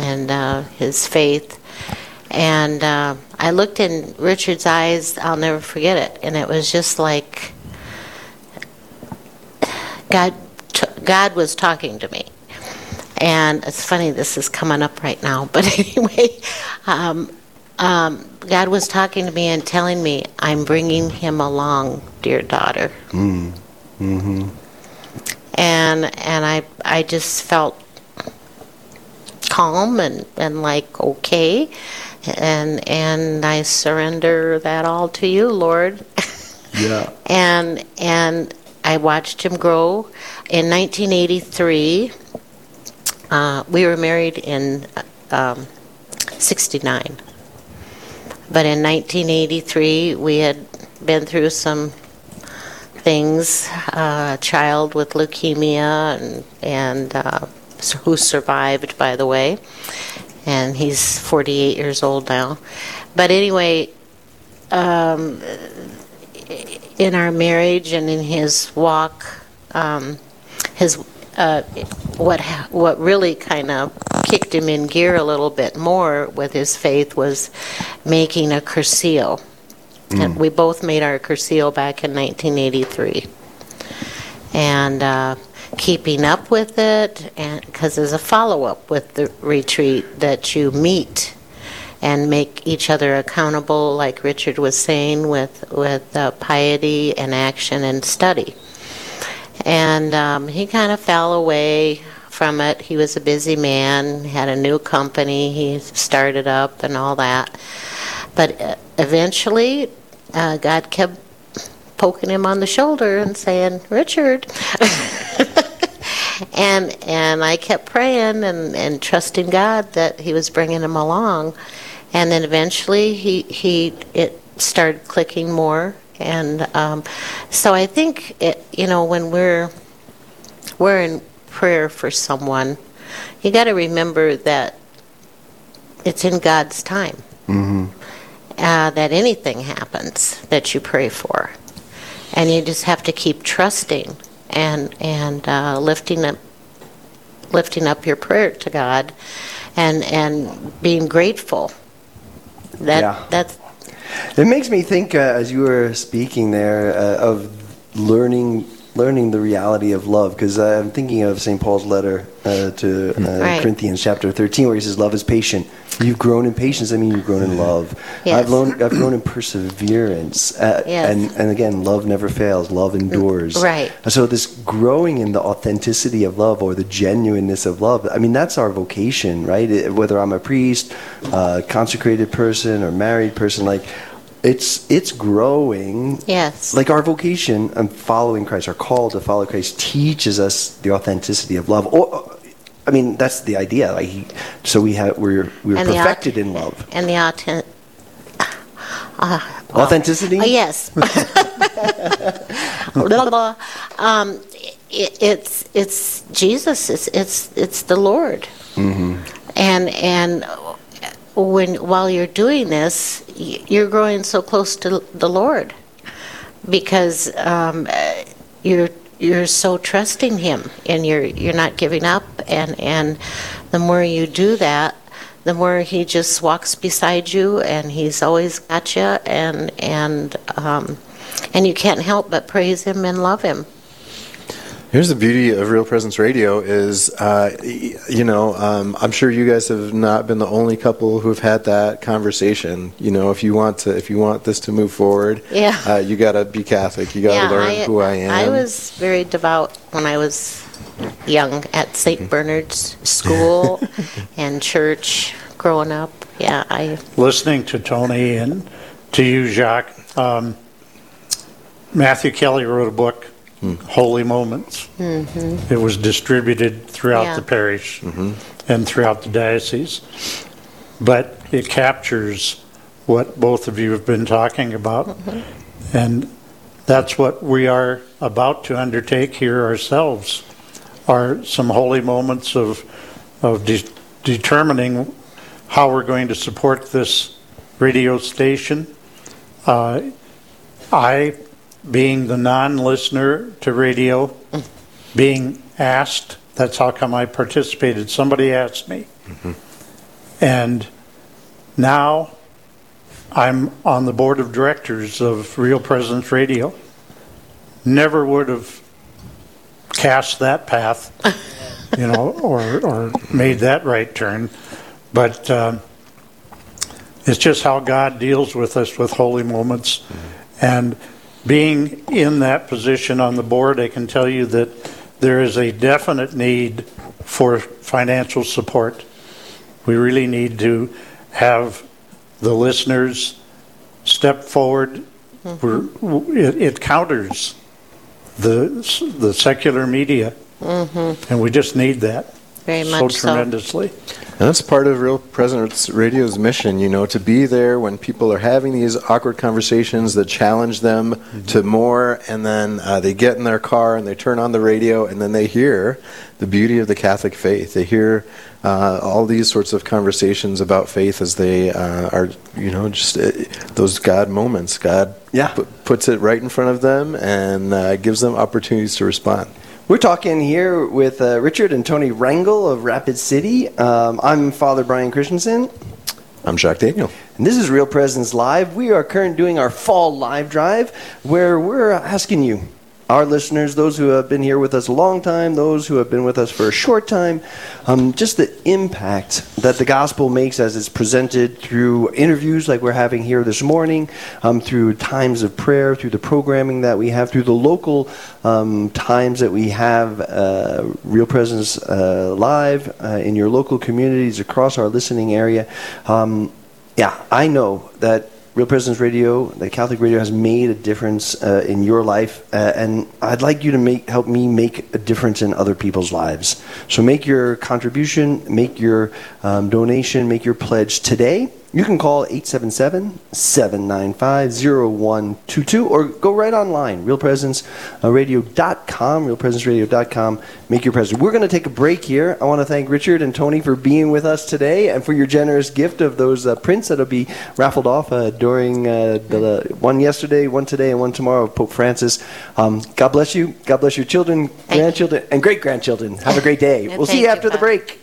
[SPEAKER 6] and uh, his faith. And uh, I looked in Richard's eyes, I'll never forget it, and it was just like God, t- God was talking to me. And it's funny, this is coming up right now, <laughs> but anyway, um, um, God was talking to me and telling me, I'm bringing him along, dear daughter.
[SPEAKER 2] Mm. hmm
[SPEAKER 6] And, and I, I just felt calm and, and like, okay. And, and I surrender that all to you, Lord. <laughs>
[SPEAKER 2] Yeah.
[SPEAKER 6] and and I watched him grow. In 1983, uh, we were married in um, 69, but in 1983 we had been through some things. Uh, a child with leukemia and and uh, who survived, by the way, and he's 48 years old now. But anyway. Um, in our marriage and in his walk, um, his uh, what what really kind of kicked him in gear a little bit more with his faith was making a cursillo. And we both made our cursillo back in 1983, and uh, keeping up with it, and because there's a follow up with the retreat that you meet and make each other accountable, like Richard was saying, with with uh, piety and action and study. And um, he kind of fell away from it. He was a busy man, had a new company he started up, and all that. But uh, eventually, uh, God kept poking him on the shoulder and saying, "Richard." <laughs> and and I kept praying and, and trusting God that He was bringing him along, and then eventually he he it started clicking more, and um, so I think it, you know when we're we're in prayer for someone, you got to remember that it's in God's time.
[SPEAKER 2] hmm
[SPEAKER 6] Uh, that anything happens that you pray for, and you just have to keep trusting and and uh, lifting up lifting up your prayer to God, and and being grateful. That
[SPEAKER 2] Yeah.
[SPEAKER 6] that's
[SPEAKER 2] It makes me think, uh, as you were speaking there, uh, of learning learning the reality of love. Because I'm thinking of St. Paul's letter uh, to uh,
[SPEAKER 6] Right.
[SPEAKER 2] Corinthians, chapter 13, where he says, "Love is patient." You've grown in patience. I mean, you've grown in love.
[SPEAKER 6] Yes.
[SPEAKER 2] I've grown. I've grown in perseverance. Uh,
[SPEAKER 6] Yes.
[SPEAKER 2] And and again, love never fails. Love endures.
[SPEAKER 6] Right.
[SPEAKER 2] So this growing in the authenticity of love or the genuineness of love. I mean, that's our vocation, right? It- whether I'm a priest, uh, consecrated person, or married person, like it's it's growing.
[SPEAKER 6] yes.
[SPEAKER 2] Like our vocation and following Christ, our call to follow Christ teaches us the authenticity of love. Or, I mean, that's the idea. Like, he, so we have we're we're
[SPEAKER 6] And the
[SPEAKER 2] perfected in love.
[SPEAKER 6] and the authentic. Uh,
[SPEAKER 2] Authenticity.
[SPEAKER 6] Oh, yes. Blah, <laughs> blah. um, it, it's it's Jesus. It's it's it's the Lord.
[SPEAKER 2] Mm-hmm.
[SPEAKER 6] And and when while you're doing this, you're growing so close to the Lord because um, you're you're so trusting Him and you're you're not giving up. And and the more you do that, the more He just walks beside you and He's always got you and and um, and you can't help but praise Him and love Him.
[SPEAKER 3] Here's the beauty of Real Presence Radio is, uh, you know, um, I'm sure you guys have not been the only couple who have had that conversation. You know, if you want to, if you want this to move forward,
[SPEAKER 6] Yeah.
[SPEAKER 3] uh, you got to be Catholic. You got to learn who I am.
[SPEAKER 6] I was very devout when I was young at St. Bernard's School <laughs> and church growing up. Yeah, I
[SPEAKER 7] listening to Toni and to you, Jacques, um, Matthew Kelly wrote a book, Holy Moments. Mm-hmm. It was distributed throughout
[SPEAKER 6] Yeah.
[SPEAKER 7] the parish mm-hmm. and throughout the diocese. But it captures what both of you have been talking about. Mm-hmm. And that's what we are about to undertake here ourselves, are some holy moments of, of de- determining how we're going to support this radio station. Uh, I, being the non-listener to radio, being asked, that's how come I participated. Somebody asked me. And now I'm on the board of directors of Real Presence Radio. Never would have cast that path, <laughs> you know, or, or made that right turn. But um, it's just how God deals with us with holy moments. And being in that position on the board, I can tell you that there is a definite need for financial support. We really need to have the listeners step forward. Mm-hmm. We're, it, it counters the the secular media, mm-hmm. and we just need that
[SPEAKER 6] Very
[SPEAKER 7] so
[SPEAKER 6] much so.
[SPEAKER 7] tremendously.
[SPEAKER 3] And that's part of Real Presence Radio's mission, you know, to be there when people are having these awkward conversations that challenge them to more, and then uh, they get in their car and they turn on the radio, and then they hear the beauty of the Catholic faith. They hear uh, all these sorts of conversations about faith as they uh, are, you know, just uh, those God moments. God
[SPEAKER 2] Yeah.
[SPEAKER 3] pu- puts it right in front of them and uh, gives them opportunities to respond.
[SPEAKER 2] We're talking here with uh, Richard and Toni Rangel of Rapid City. Um, I'm Father Brian Christenson,
[SPEAKER 3] I'm Jacques Daniel.
[SPEAKER 2] and this is Real Presence Live. We are currently doing our fall live drive where we're asking you, our listeners, those who have been here with us a long time, those who have been with us for a short time, um, just the impact that the gospel makes as it's presented through interviews like we're having here this morning, um, through times of prayer, through the programming that we have, through the local um, times that we have uh, Real Presence uh, live uh, in your local communities across our listening area. Um, yeah, I know that Real Presence Radio, the Catholic Radio, has made a difference uh, in your life, uh, and I'd like you to make help me make a difference in other people's lives. So make your contribution, make your um, donation, make your pledge today. You can call 877-795-0122 or go right online, realpresenceradio.com, realpresenceradio.com. Make your present. We're going to take a break here. I want to thank Richard and Toni for being with us today and for your generous gift of those uh, prints that'll be raffled off uh, during uh, the one yesterday, one today, and one tomorrow of Pope Francis. Um, God bless you. God bless your children, grandchildren, and great grandchildren. Have a great day. We'll see you
[SPEAKER 6] you,
[SPEAKER 2] after the
[SPEAKER 6] Pat.
[SPEAKER 2] break.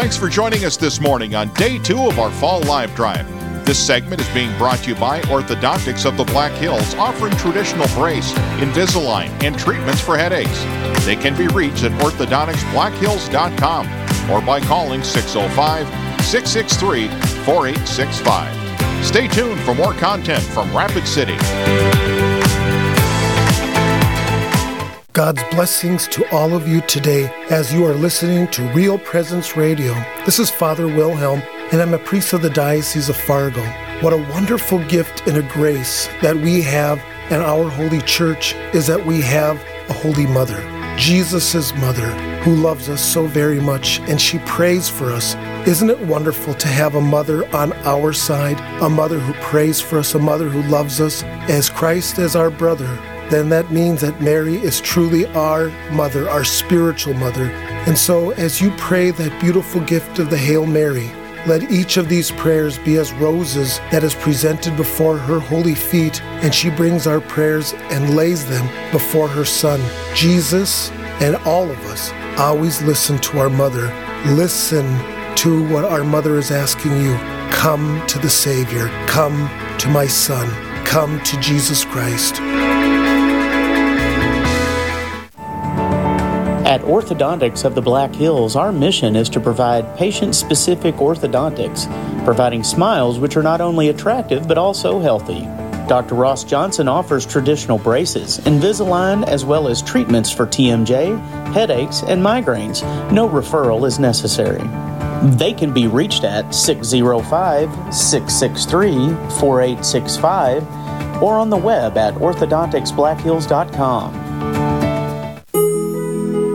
[SPEAKER 1] Thanks for joining us this morning on day two of our fall live drive. This segment is being brought to you by Orthodontics of the Black Hills, offering traditional brace, Invisalign, and treatments for headaches. They can be reached at orthodonticsblackhills.com or by calling 605 663 4865. Stay tuned for more content from Rapid City.
[SPEAKER 8] God's blessings to all of you today as you are listening to Real Presence Radio. This is Father Wilhelm, and I'm a priest of the Diocese of Fargo. What a wonderful gift and a grace that we have in our holy church is that we have a holy mother, Jesus' mother, who loves us so very much, and she prays for us. Isn't it wonderful to have a mother on our side, a mother who prays for us, a mother who loves us as Christ as our brother? Then that means that Mary is truly our mother, our spiritual mother. And so, as you pray that beautiful gift of the Hail Mary, let each of these prayers be as roses that is presented before her holy feet, and she brings our prayers and lays them before her Son. Jesus and all of us always listen to our mother. Listen to what our mother is asking you. Come to the Savior. Come to my Son. Come to Jesus Christ.
[SPEAKER 5] At Orthodontics of the Black Hills, our mission is to provide patient specific orthodontics, providing smiles which are not only attractive but also healthy. Dr. Ross Johnson offers traditional braces, Invisalign, as well as treatments for TMJ, headaches, and migraines. No referral is necessary. They can be reached at 605 663 4865 or on the web at orthodonticsblackhills.com.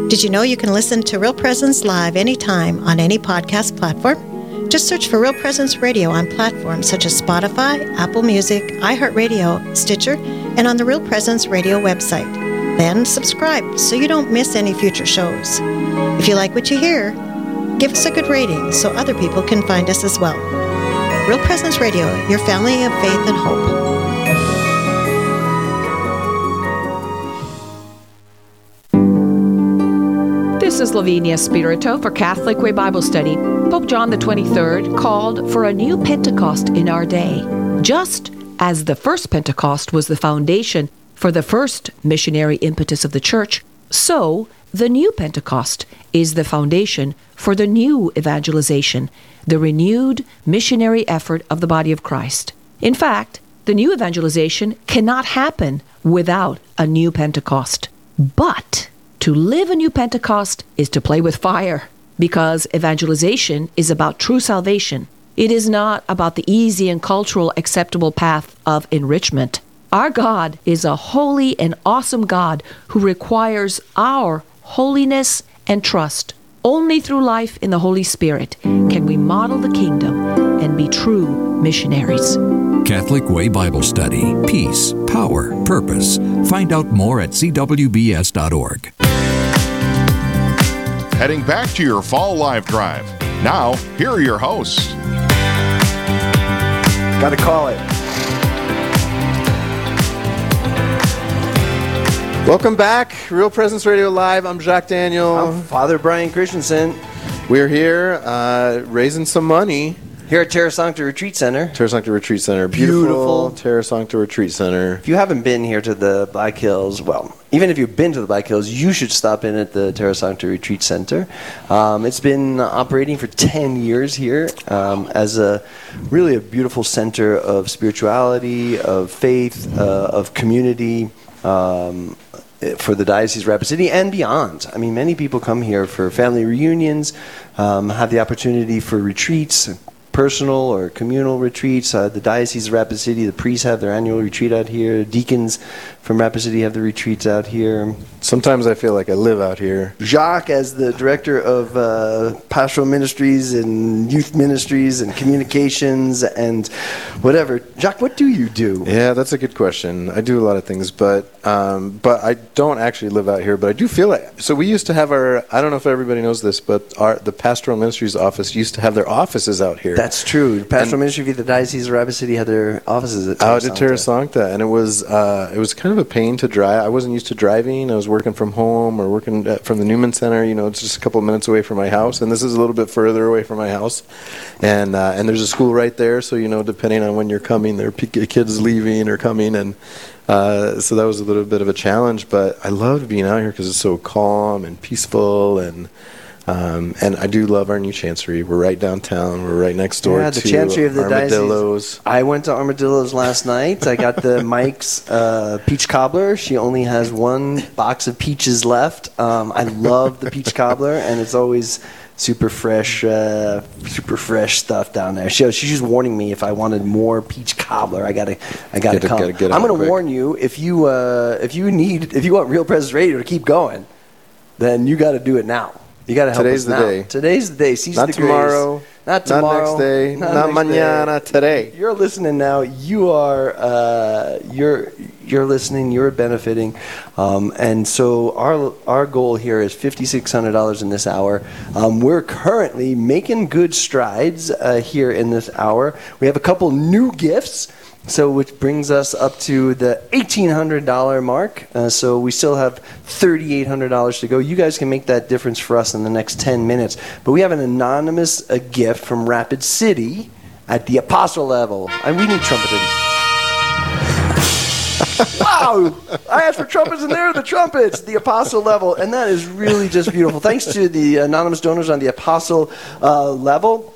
[SPEAKER 9] Did you know you can listen to Real Presence live anytime on any podcast platform? Just search for Real Presence Radio on platforms such as Spotify, Apple Music, iHeartRadio, Stitcher, and on the Real Presence Radio website. Then subscribe so you don't miss any future shows. If you like what you hear, give us a good rating so other people can find us as well. Real Presence Radio, your family of faith and hope.
[SPEAKER 10] Lavinia Spirito for Catholic Way Bible Study. Pope John the 23rd called for a new Pentecost in our day. Just as the first Pentecost was the foundation for the first missionary impetus of the church, so the new Pentecost is the foundation for the new evangelization, the renewed missionary effort of the body of Christ. In fact, the new evangelization cannot happen without a new Pentecost. But to live a new Pentecost is to play with fire because evangelization is about true salvation. It is not about the easy and cultural acceptable path of enrichment. Our God is a holy and awesome God who requires our holiness and trust. Only through life in the Holy Spirit can we model the kingdom and be true missionaries.
[SPEAKER 11] Catholic Way Bible Study. Peace, power, purpose. Find out more at cwbs.org.
[SPEAKER 1] Heading back to your fall live drive. Now, here are your hosts.
[SPEAKER 2] Gotta call it.
[SPEAKER 3] Welcome back, Real Presence Radio Live. I'm Jacques Daniel.
[SPEAKER 2] I'm Father Brian Christenson.
[SPEAKER 3] We're here uh, raising some money.
[SPEAKER 2] Here at Terra Sancta Retreat Center.
[SPEAKER 3] Terra Sancta Retreat Center. Beautiful,
[SPEAKER 2] Beautiful.
[SPEAKER 3] Terra Sancta Retreat Center.
[SPEAKER 2] If you haven't been here to the Black Hills, well, even if you've been to the Black Hills, you should stop in at the Terra Sancta Retreat Center. Um, it's been operating for 10 years here um, as a really a beautiful center of spirituality, of faith, uh, of community. Um, for the Diocese of Rapid City and beyond. I mean, many people come here for family reunions, um, have the opportunity for retreats, personal or communal retreats. Uh, the Diocese of Rapid City, the priests have their annual retreat out here. Deacons from Rapid City have the retreats out here.
[SPEAKER 3] Sometimes I feel like I live out here.
[SPEAKER 2] Jacques, as the director of uh, pastoral ministries and youth ministries and communications and whatever, Jacques, what do you do?
[SPEAKER 3] Yeah, that's a good question. I do a lot of things, but um, but I don't actually live out here. But I do feel like so. We used to have our. I don't know if everybody knows this, but our the pastoral ministries office used to have their offices out here.
[SPEAKER 2] That's true. The pastoral ministry of the Diocese of Rapid City had their offices at
[SPEAKER 3] out at Terra Sancta, and it was uh, it was kind of a pain to drive. I wasn't used to driving. I was working from home or working at, from the Newman Center. You know, it's just a couple of minutes away from my house, and this is a little bit further away from my house. And uh, and there's a school right there, so you know, depending on when you're coming, there are kids leaving or coming, and uh, so that was a little bit of a challenge. But I loved being out here because it's so calm and peaceful and. Um, and I do love our new chancery. We're right downtown. We're right next door
[SPEAKER 2] yeah, the
[SPEAKER 3] to
[SPEAKER 2] chancery of the
[SPEAKER 3] Armadillos.
[SPEAKER 2] Diocese. I went to Armadillos last <laughs> night. I got the <laughs> Mike's uh, peach cobbler. She only has one box of peaches left. Um, I love the peach cobbler, <laughs> and it's always super fresh, uh, super fresh stuff down there. She, she's just warning me if I wanted more peach cobbler, I gotta, I gotta
[SPEAKER 3] Get it-
[SPEAKER 2] come.
[SPEAKER 3] gotta get
[SPEAKER 2] I'm gonna
[SPEAKER 3] quick.
[SPEAKER 2] warn you if you, uh, if you need, if you want Real Presence Radio to keep going, then you got to do it now. You got to help
[SPEAKER 3] Today's
[SPEAKER 2] us
[SPEAKER 3] the
[SPEAKER 2] now.
[SPEAKER 3] day.
[SPEAKER 2] Today's the day. Seize
[SPEAKER 3] Not
[SPEAKER 2] the
[SPEAKER 3] tomorrow,
[SPEAKER 2] grace. Not
[SPEAKER 3] not
[SPEAKER 2] tomorrow.
[SPEAKER 3] next day, not
[SPEAKER 2] next day.
[SPEAKER 3] mañana, today.
[SPEAKER 2] You're listening now. You are uh, you're you're listening. You're benefiting, um, and so our our goal here is fifty six hundred dollars in this hour. Um, we're currently making good strides uh, here in this hour. We have a couple new gifts. So, which brings us up to the $1,800 mark. Uh, so, we still have $3,800 to go. You guys can make that difference for us in the next 10 minutes. But we have an anonymous uh, gift from Rapid City at the apostle level. And we need trumpeters. <laughs> wow! I asked for trumpets, and there are the trumpets, the apostle level, and that is really just beautiful. Thanks to the anonymous donors on the apostle uh, level.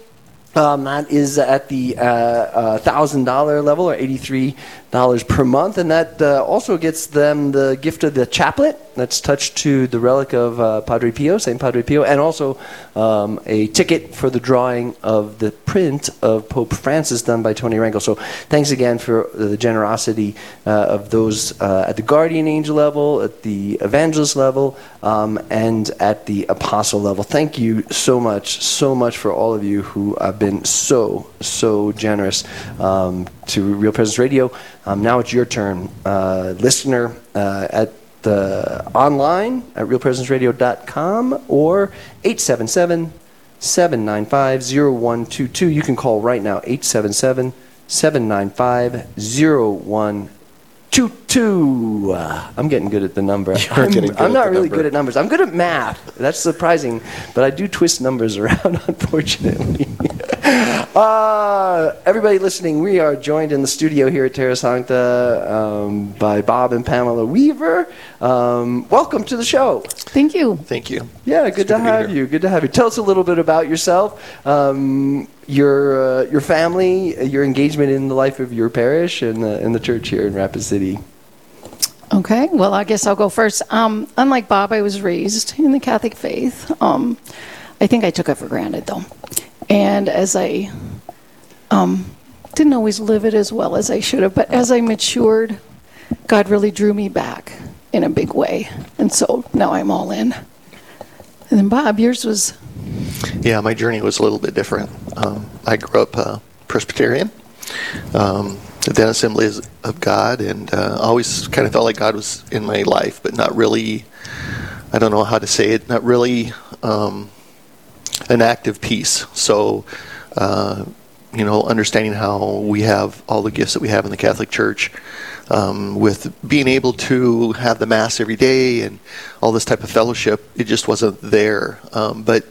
[SPEAKER 2] Um, that is at the uh, uh, thousand dollar level, or eighty three dollars per month, and that uh, also gets them the gift of the chaplet that's touched to the relic of uh, Padre Pio, Saint Padre Pio, and also um, a ticket for the drawing of the print of Pope Francis done by Toni Rangel. So thanks again for the generosity uh, of those uh, at the guardian angel level, at the evangelist level, um, and at the apostle level. Thank you so much, so much for all of you who have been so, so generous um, to Real Presence Radio. Um, now it's your turn, uh, listener uh, at the online at realpresenceradio.com or 877 795 0122. You can call right now 877 795 0122. two two. Uh, I'm getting good at the number. <laughs>
[SPEAKER 3] You're
[SPEAKER 2] I'm,
[SPEAKER 3] getting good
[SPEAKER 2] I'm not really
[SPEAKER 3] number.
[SPEAKER 2] good at numbers. I'm good at math. That's surprising, but I do twist numbers <laughs> around, unfortunately. Uh, everybody listening, we are joined in the studio here at Terra Sancta um, by Bob and Pamela Weaver. Um, welcome to the show.
[SPEAKER 12] Thank you.
[SPEAKER 3] Thank you.
[SPEAKER 2] Yeah, good,
[SPEAKER 3] good
[SPEAKER 2] to
[SPEAKER 3] to
[SPEAKER 2] have
[SPEAKER 3] here.
[SPEAKER 2] you. Good to have you. Tell us a little bit about yourself, um, your uh, your family, uh, your engagement in the life of your parish and the, and the church here in Rapid City.
[SPEAKER 12] Okay, well, I guess I'll go first. Um, unlike Bob, I was raised in the Catholic faith. Um, I think I took it for granted, though. And as I um, didn't always live it as well as I should have, but as I matured, God really drew me back in a big way. And so now I'm all in. And then, Bob, yours was
[SPEAKER 13] Yeah, my journey was a little bit different. Um, I grew up uh, Presbyterian, um, then Assemblies of God, and uh, always kind of felt like God was in my life, but not really. I don't know how to say it. Not really um, an active piece. So, uh, you know, understanding how we have all the gifts that we have in the Catholic Church, um, with being able to have the Mass every day and all this type of fellowship, it just wasn't there. Um, but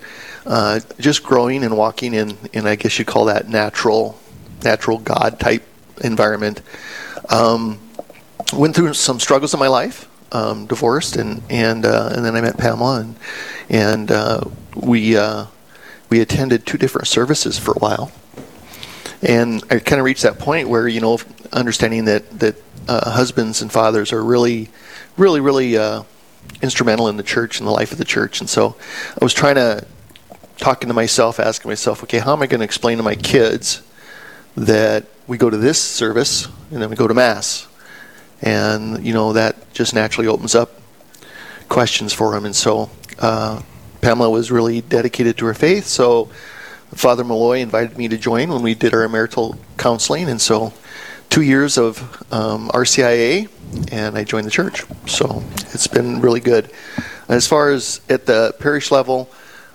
[SPEAKER 13] uh, just growing and walking in, in, I guess you'd call that natural, natural God type environment. Um, went through some struggles in my life, um, divorced, and and uh, and then I met Pamela, and and uh, we uh, we attended two different services for a while, and I kind of reached that point where you know understanding that that uh, husbands and fathers are really, really, really uh, instrumental in the church and the life of the church, and so I was trying to talking to myself, asking myself, okay, how am I going to explain to my kids that we go to this service and then we go to mass, and you know that just naturally opens up questions for them, and so uh, Pamela was really dedicated to her faith, so. Father Malloy invited me to join when we did our marital counseling, and so two years of um, RCIA, and I joined the church. So it's been really good. As far as at the parish level,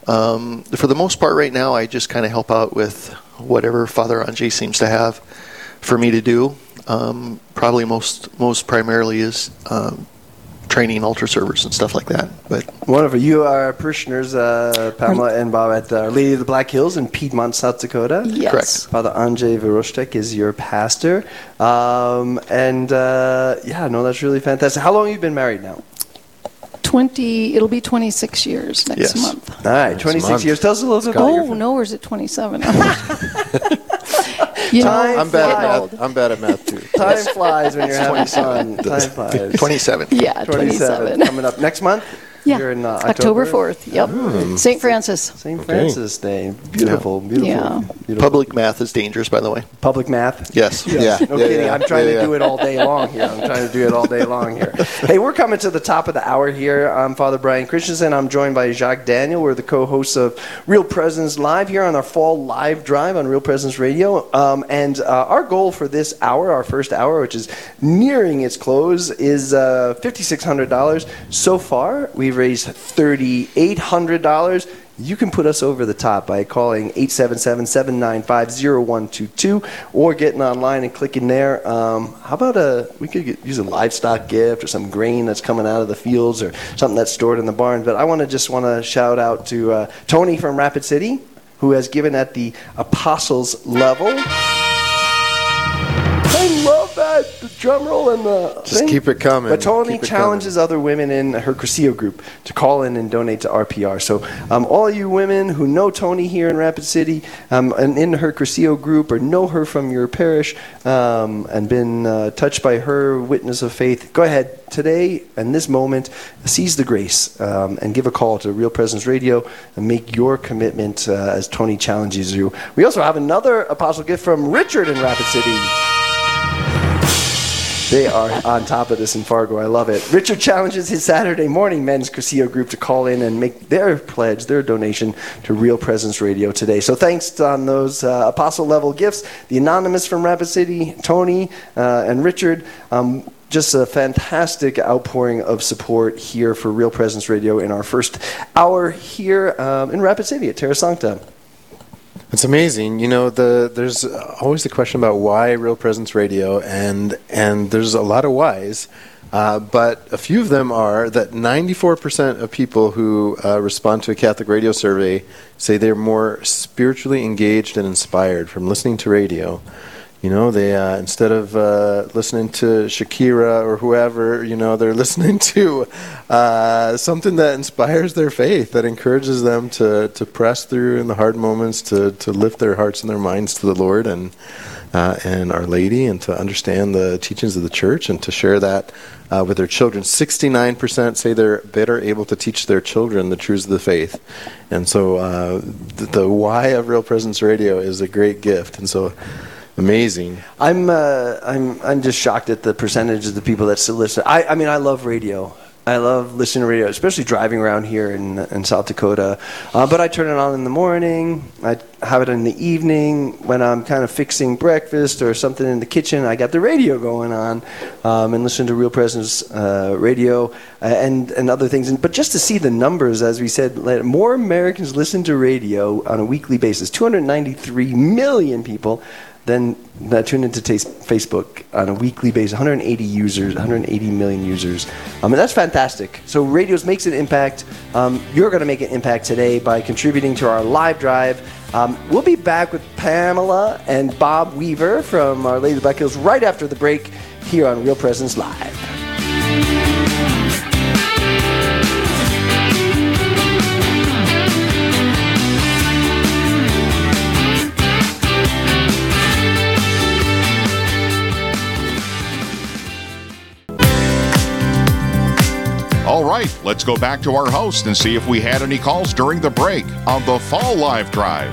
[SPEAKER 13] um, for the most part, right now, I just kind of help out with whatever Father Anjay seems to have for me to do. Um, probably most most primarily is um, training ultra servers and stuff like that. But
[SPEAKER 2] Wonderful. You are parishioners, uh, Pamela and Bob, at Our Lady of the Black Hills in Piedmont, South Dakota.
[SPEAKER 12] Yes.
[SPEAKER 13] Correct.
[SPEAKER 2] Father Andrzej Verostek is your pastor. Um, and uh, yeah, no, that's really fantastic. How long have you been married now?
[SPEAKER 12] 20, it'll be 26 years next
[SPEAKER 13] Yes.
[SPEAKER 12] month.
[SPEAKER 2] All right,
[SPEAKER 3] Next
[SPEAKER 2] 26
[SPEAKER 3] month.
[SPEAKER 2] years. Tell us a little bit
[SPEAKER 12] Oh, no, or is it 27? You know,
[SPEAKER 2] Time
[SPEAKER 3] I'm bad at math. I'm bad at math too. <laughs>
[SPEAKER 2] Time flies when you're having fun. Time flies. <laughs>
[SPEAKER 13] 27.
[SPEAKER 12] Yeah, 27.
[SPEAKER 2] coming up next month.
[SPEAKER 12] Yeah,
[SPEAKER 2] You're in, uh,
[SPEAKER 12] October
[SPEAKER 2] October?
[SPEAKER 12] 4th. Yep. St. Francis.
[SPEAKER 2] St.
[SPEAKER 3] Okay.
[SPEAKER 2] Francis Day. Beautiful, beautiful,
[SPEAKER 12] Yeah.
[SPEAKER 2] beautiful.
[SPEAKER 13] Public math is dangerous, by the way.
[SPEAKER 2] Public math.
[SPEAKER 13] Yes.
[SPEAKER 3] Yeah.
[SPEAKER 2] No
[SPEAKER 3] yeah,
[SPEAKER 2] kidding.
[SPEAKER 3] yeah.
[SPEAKER 2] I'm trying
[SPEAKER 3] Yeah,
[SPEAKER 2] to
[SPEAKER 3] yeah.
[SPEAKER 2] do it all day long here. I'm trying to do it all day long here. <laughs> Hey, we're coming to the top of the hour here. I'm Father Brian Christenson. I'm joined by Jacques Daniel. We're the co-hosts of Real Presence Live here on our fall live drive on Real Presence Radio. Um, and uh, our goal for this hour, our first hour, which is nearing its close, is uh, $5,600. So far, we've raised $3,800. You can put us over the top by calling 877-795-0122 or getting online and clicking there. Um, how about a we could get, use a livestock gift or some grain that's coming out of the fields or something that's stored in the barn. But I want to just want to shout out to uh, Toni from Rapid City who has given at the apostles level. The drum roll and the
[SPEAKER 3] Just
[SPEAKER 2] thing.
[SPEAKER 3] keep it coming.
[SPEAKER 2] But
[SPEAKER 3] Toni
[SPEAKER 2] challenges other women in her Cursillo group to call in and donate to RPR. So, um, all you women who know Toni here in Rapid City um, and in her Cursillo group or know her from your parish um, and been uh, touched by her witness of faith, go ahead today and this moment, seize the grace um, and give a call to Real Presence Radio and make your commitment uh, as Toni challenges you. We also have another apostle gift from Richard in Rapid City. They are on top of this in Fargo. I love it. Richard challenges his Saturday morning men's Cursillo group to call in and make their pledge, their donation to Real Presence Radio today. So thanks on those uh, apostle level gifts. The Anonymous from Rapid City, Toni, uh, and Richard. Um, just a fantastic outpouring of support here for Real Presence Radio in our first hour here um, in Rapid City at Terra Sancta.
[SPEAKER 3] It's amazing. You know, the there's always the question about why Real Presence Radio, and and there's a lot of whys. Uh, but a few of them are that 94% of people who uh, respond to a Catholic radio survey say they're more spiritually engaged and inspired from listening to radio. You know, they uh, instead of uh, listening to Shakira or whoever, you know, they're <laughs> listening to uh, something that inspires their faith, that encourages them to, to press through in the hard moments, to, to lift their hearts and their minds to the Lord and uh, and Our Lady, and to understand the teachings of the Church, and to share that uh, with their children. Sixty-nine percent say they're better able to teach their children the truths of the faith, and so uh, the, the why of Real Presence Radio is a great gift, and so amazing.
[SPEAKER 2] I'm uh, I'm I'm just shocked at the percentage of the people that still listen. I I mean I love radio. I love listening to radio, especially driving around here in in South Dakota. Uh, but I turn it on in the morning. I have it in the evening when I'm kind of fixing breakfast or something in the kitchen. I got the radio going on um, and listen to Real Presence uh, radio uh, and and other things. And, but just to see the numbers, as we said, more Americans listen to radio on a weekly basis. 293 million people then that turned into Facebook on a weekly basis. 180 users, 180 million users. Um, and that's fantastic. So radios makes an impact. Um, you're going to make an impact today by contributing to our live drive. Um, we'll be back with Pamela and Bob Weaver from Our Lady of Black Hills right after the break here on Real Presence Live.
[SPEAKER 1] All right, let's go back to our host and see if we had any calls during the break on the Fall Live Drive.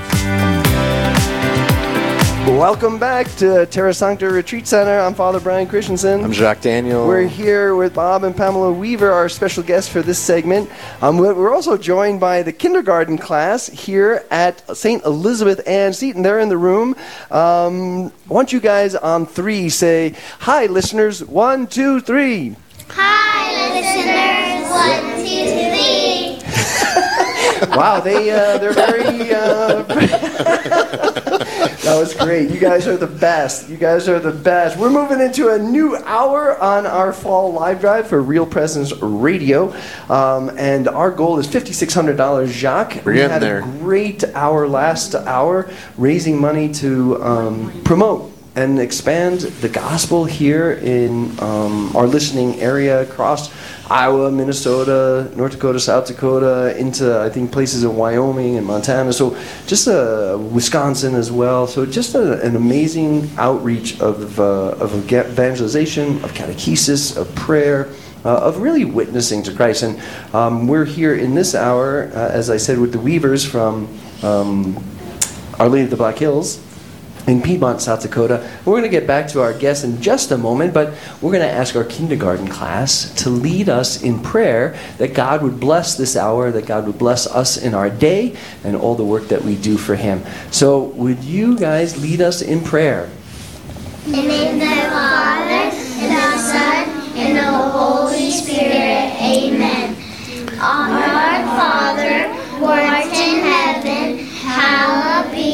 [SPEAKER 2] Welcome back to Terra Sancta Retreat Center. I'm Father Brian Christenson.
[SPEAKER 3] I'm Jacques Daniel.
[SPEAKER 2] We're here with Bob and Pamela Weaver, our special guests for this segment. Um, we're we're also joined by the kindergarten class here at St. Elizabeth Ann Seton. They're in the room. Um, I want you guys on three say, Hi, listeners. One, two, three.
[SPEAKER 14] Hi,
[SPEAKER 2] wow, they uh, they're very. Uh, <laughs> that was great. You guys are the best. You guys are the best. We're moving into a new hour on our fall live drive for Real Presence Radio, um, and our goal is fifty six hundred dollars. Jacques,
[SPEAKER 3] We're
[SPEAKER 2] we had
[SPEAKER 3] there.
[SPEAKER 2] a great hour last hour raising money to um, promote and expand the gospel here in um, our listening area across Iowa, Minnesota, North Dakota, South Dakota, into I think places in Wyoming and Montana. So just uh, Wisconsin as well. So just a, an amazing outreach of uh, of evangelization, of catechesis, of prayer. Uh, of really witnessing to Christ, and um, we're here in this hour, uh, as I said, with the Weavers from um, Our Lady of the Black Hills, in Piedmont, South Dakota. We're going to get back to our guests in just a moment, but we're going to ask our kindergarten class to lead us in prayer that God would bless this hour, that God would bless us in our day, and all the work that we do for Him. So, would you guys lead us in prayer?
[SPEAKER 14] In the name of the Father, and the Son, and the Holy Spirit. Amen. Our Father, who art in heaven, hallowed be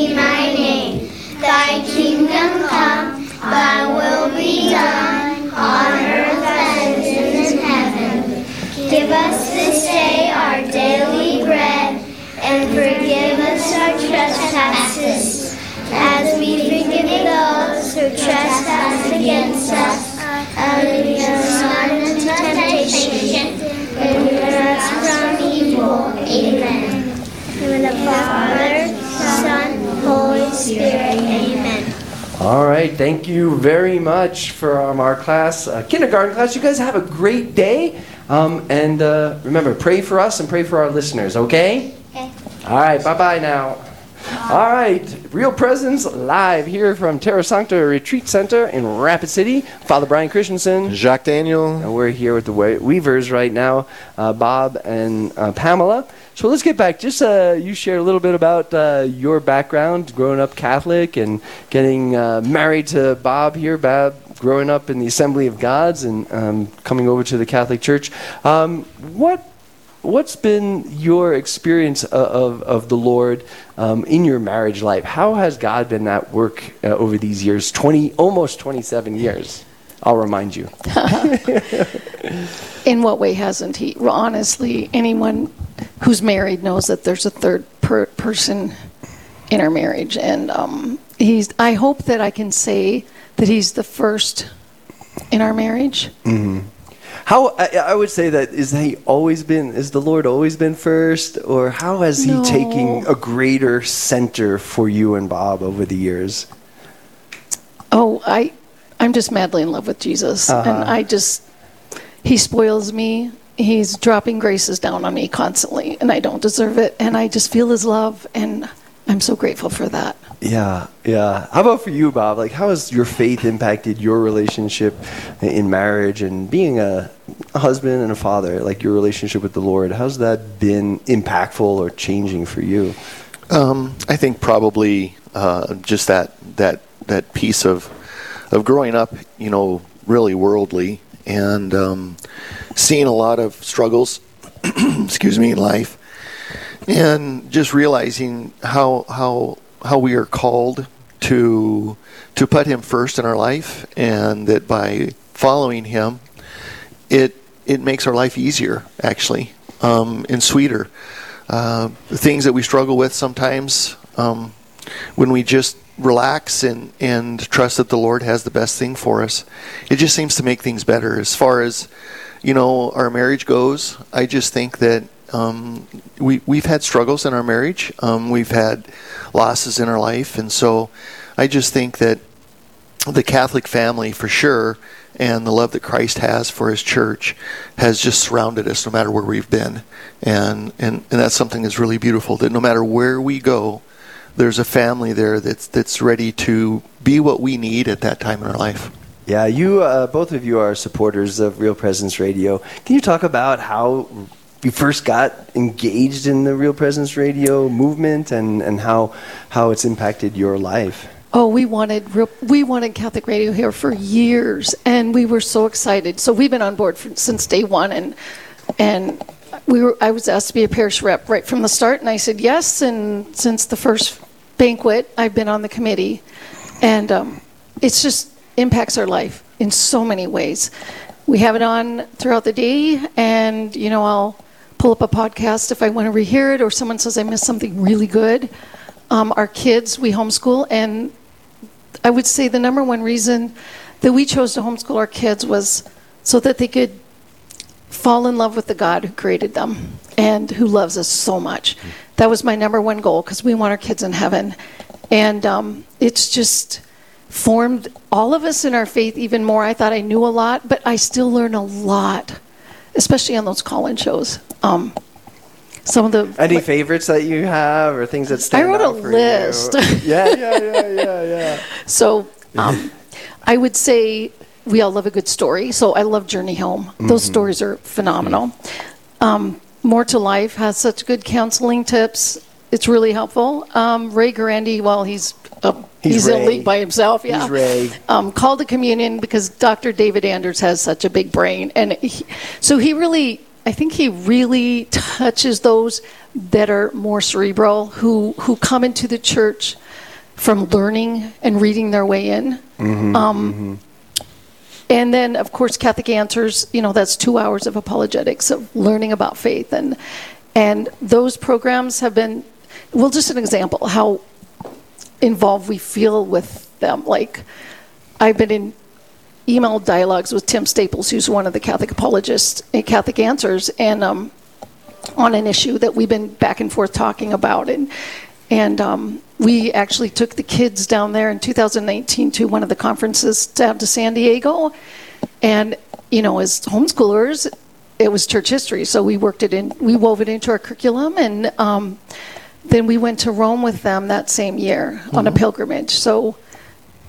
[SPEAKER 14] against us. And lead us not into temptation, deliver us from evil. Amen. In the Father, Son, Holy Spirit. Amen.
[SPEAKER 2] All right, thank you very much from our class, uh, kindergarten class. You guys have a great day. Um, and uh, remember, pray for us and pray for our listeners, okay?
[SPEAKER 14] Okay.
[SPEAKER 2] All right, bye bye now. All right, Real Presence live here from Terra Sancta Retreat Center in Rapid City. Father Brian Christenson.
[SPEAKER 3] Jacques Daniel.
[SPEAKER 2] And we're here with the Weavers right now, uh, Bob and uh, Pamela. So let's get back. Just uh, you share a little bit about uh, your background, growing up Catholic and getting uh, married to Bob here. Bob growing up in the Assembly of Gods and um, coming over to the Catholic Church. Um, what what's been your experience of, of, of the Lord um, in your marriage life? How has God been at work uh, over these years? Twenty, almost twenty-seven years. I'll remind you. <laughs>
[SPEAKER 12] In what way hasn't he? Well, honestly, anyone who's married knows that there's a third per- person in our marriage, and um, he's. I hope that I can say that he's the first in our marriage.
[SPEAKER 2] hmm How I, I would say that is he always been is the Lord always been first, or how has he
[SPEAKER 12] No.
[SPEAKER 2] taken a greater center for you and Bob over the years?
[SPEAKER 12] Oh, I, I'm just madly in love with Jesus,
[SPEAKER 2] Uh-huh.
[SPEAKER 12] and I just, he spoils me. He's dropping graces down on me constantly, and I don't deserve it. And I just feel his love, and I'm so grateful for that.
[SPEAKER 2] Yeah, yeah. How about for you, Bob? Like, how has your faith impacted your relationship in marriage and being a, a husband and a father? Like your relationship with the Lord, how's that been impactful or changing for you?
[SPEAKER 13] Um, I think probably uh, just that that that piece of of growing up, you know, really worldly and um, seeing a lot of struggles, <clears throat> excuse me, in life, and just realizing how how how we are called to to put Him first in our life, and that by following Him, it it makes our life easier actually um, and sweeter. Uh, things that we struggle with sometimes, um, when we just relax and, and trust that the Lord has the best thing for us, it just seems to make things better. As far as you know, our marriage goes, I just think that um, we we've had struggles in our marriage. Um, we've had losses in our life, and so I just think that the Catholic family, for sure, and the love that Christ has for His church, has just surrounded us no matter where we've been, and and, and that's something that's really beautiful. That no matter where we go, there's a family there that's that's ready to be what we need at that time in our life.
[SPEAKER 2] Yeah, you uh, both of you are supporters of Real Presence Radio. Can you talk about how you first got engaged in the Real Presence Radio movement and, and how how it's impacted your life?
[SPEAKER 12] Oh, we wanted real- we wanted Catholic radio here for years, and we were so excited. So we've been on board for, since day one, and and we were. I was asked to be a parish rep right from the start, and I said yes. And since the first banquet, I've been on the committee, and um, it's just impacts our life in so many ways. We have it on throughout the day, and you know I'll pull up a podcast if I want to rehear it, or someone says I missed something really good. Um, our kids, we homeschool, and I would say the number one reason that we chose to homeschool our kids was so that they could fall in love with the God who created them and who loves us so much. That was my number one goal because we want our kids in heaven. And um, it's just formed all of us in our faith even more. I thought I knew a lot, but I still learn a lot, especially on those call in shows. Um, some of the
[SPEAKER 2] Any favorites that you have or things that you?
[SPEAKER 12] I
[SPEAKER 2] stand
[SPEAKER 12] wrote a
[SPEAKER 2] out for
[SPEAKER 12] list. <laughs>
[SPEAKER 2] yeah, yeah, yeah, yeah, yeah. <laughs>
[SPEAKER 12] So um, I would say we all love a good story. So I love Journey Home. Those
[SPEAKER 2] Mhm.
[SPEAKER 12] stories are phenomenal. Um, More to Life has such good counseling tips. It's really helpful. Um, Ray Guarendi, well, he's uh,
[SPEAKER 2] He's
[SPEAKER 12] he's, in league by himself. Yeah,
[SPEAKER 2] He's Ray.
[SPEAKER 12] Um, Call to Communion because Dr. David Anders has such a big brain, and he, so he really, I think he really touches those that are more cerebral, who who come into the church from learning and reading their way in.
[SPEAKER 2] Mhm,
[SPEAKER 12] Um,
[SPEAKER 2] mhm.
[SPEAKER 12] And then, of course, Catholic Answers. You know, that's two hours of apologetics of learning about faith, and and those programs have been. Well, just an example how involved we feel with them. Like, I've been in email dialogues with Tim Staples, who's one of the Catholic apologists at Catholic Answers, and um, on an issue that we've been back and forth talking about, and and um, we actually took the kids down there in 2019 to one of the conferences down to San Diego, and you know, as homeschoolers, it was church history, so we worked it in, we wove it into our curriculum, and um, then we went to Rome with them that same year on a mm-hmm. pilgrimage. So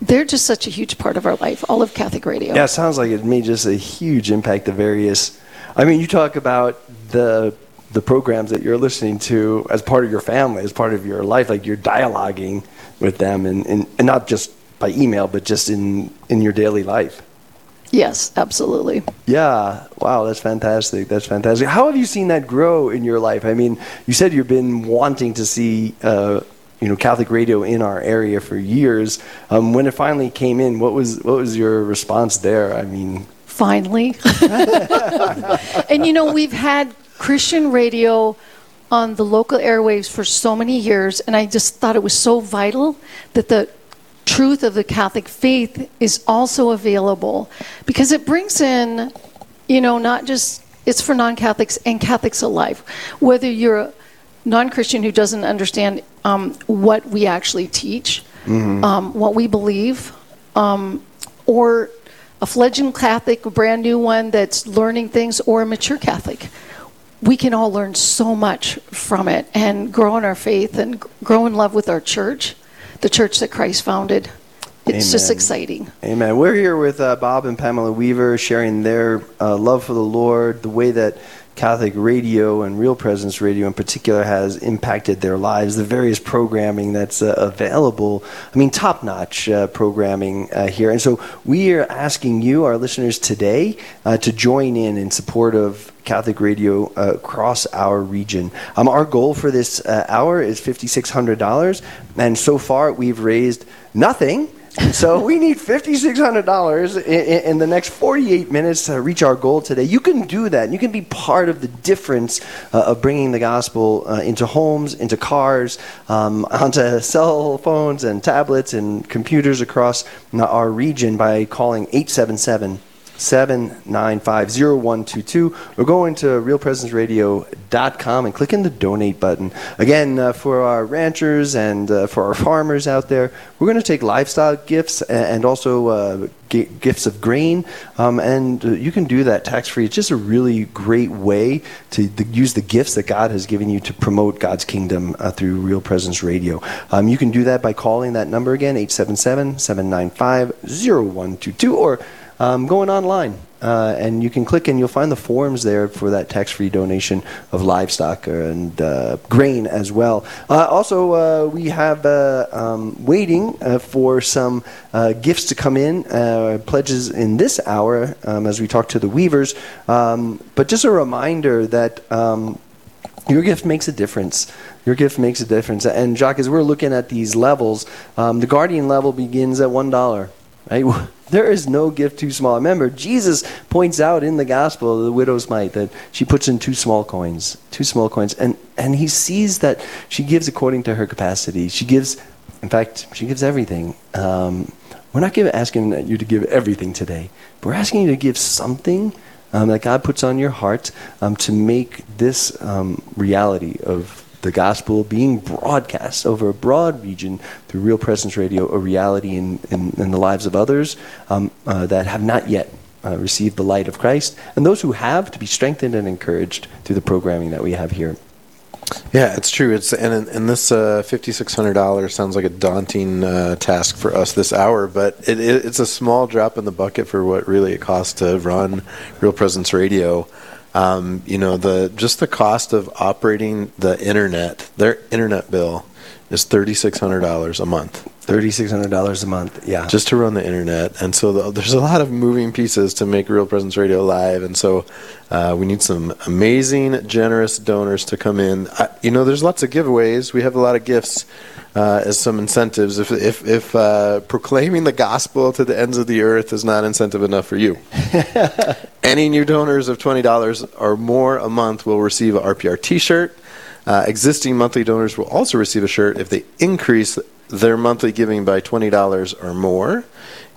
[SPEAKER 12] they're just such a huge part of our life, all of Catholic Radio.
[SPEAKER 2] Yeah, it sounds like it made just a huge impact. The various, I mean, you talk about the the programs that you're listening to as part of your family, as part of your life, like you're dialoguing with them, and, and, and not just by email, but just in in your daily life.
[SPEAKER 12] Yes, absolutely.
[SPEAKER 2] Yeah. Wow, that's fantastic. That's fantastic. How have you seen that grow in your life? I mean, you said you've been wanting to see, uh, you know, Catholic radio in our area for years. Um, when it finally came in, what was what was your response there? I mean,
[SPEAKER 12] Finally. <laughs> and you know, we've had Christian radio on the local airwaves for so many years, and I just thought it was so vital that the truth of the Catholic faith is also available because it brings in, you know, not just it's for non Catholics and Catholics alike. Whether you're a non Christian who doesn't understand um, what we actually teach,
[SPEAKER 2] Mm-hmm.
[SPEAKER 12] um, what we believe, um, or a fledgling Catholic, a brand new one that's learning things, or a mature Catholic. We can all learn so much from it and grow in our faith and grow in love with our church, the church that Christ founded. It's just exciting.
[SPEAKER 2] Amen. We're here with uh, Bob and Pamela Weaver sharing their uh, love for the Lord, the way that Catholic radio and Real Presence Radio in particular has impacted their lives, the various programming that's uh, available. I mean, top notch uh, programming uh, here. And so we are asking you, our listeners today, uh, to join in in support of Catholic radio uh, across our region. Um, our goal for this uh, hour is $5,600, and so far we've raised nothing. So we need $5,600 in, in, in the next 48 minutes to reach our goal today. You can do that. You can be part of the difference uh, of bringing the gospel uh, into homes, into cars, um, <laughs> onto cell phones and tablets and computers across uh, our region by calling 877 7950122 or go into realpresenceradio.com and click in the donate button. Again, uh, for our ranchers and uh, for our farmers out there, we're going to take livestock gifts and also uh, gi- gifts of grain. Um, and uh, you can do that tax free. It's just a really great way to th- use the gifts that God has given you to promote God's kingdom uh, through Real Presence Radio. Um, you can do that by calling that number again, 877 795 0122, or um, going online. Uh, and you can click and you'll find the forms there for that tax-free donation of livestock and uh, grain as well. Uh, also, uh, we have uh, um, waiting uh, for some gifts to come in, pledges in this hour um, as we talk to the weavers. Um, but just a reminder that um, your gift makes a difference. Your gift makes a difference. And Jacques, as we're looking at these levels, um, the guardian level begins at one dollar. Right? <laughs> There is no gift too small. Remember, Jesus points out in the gospel of the widow's mite that she puts in two small coins, two small coins, and and he sees that she gives according to her capacity. She gives, in fact, she gives everything. Um, we're not give, asking you to give everything today. But we're asking you to give something um, that God puts on your heart um, to make this um, reality of the gospel being broadcast over a broad region through Real Presence Radio a reality in, in, in the lives of others um, uh, that have not yet uh, received the light of Christ, and those who have to be strengthened and encouraged through the programming that we have here.
[SPEAKER 3] Yeah, it's true. It's and and this uh, fifty six hundred dollars sounds like a daunting uh, task for us this hour, but it, it, it's a small drop in the bucket for what really it costs to run Real Presence Radio. Um, you know, the just the cost of operating the internet, their internet bill is thirty six hundred dollars a month.
[SPEAKER 2] Thirty six hundred dollars a month, yeah,
[SPEAKER 3] just to run the internet. And so the, there's a lot of moving pieces to make Real Presence Radio live. And so uh, we need some amazing, generous donors to come in. I, you know, there's lots of giveaways. We have a lot of gifts uh, as some incentives. If if, if uh, proclaiming the gospel to the ends of the earth is not incentive enough for you, <laughs> any new donors of twenty dollars or more a month will receive a RPR T-shirt. Uh, existing monthly donors will also receive a shirt if they increase their monthly giving by $20 or more.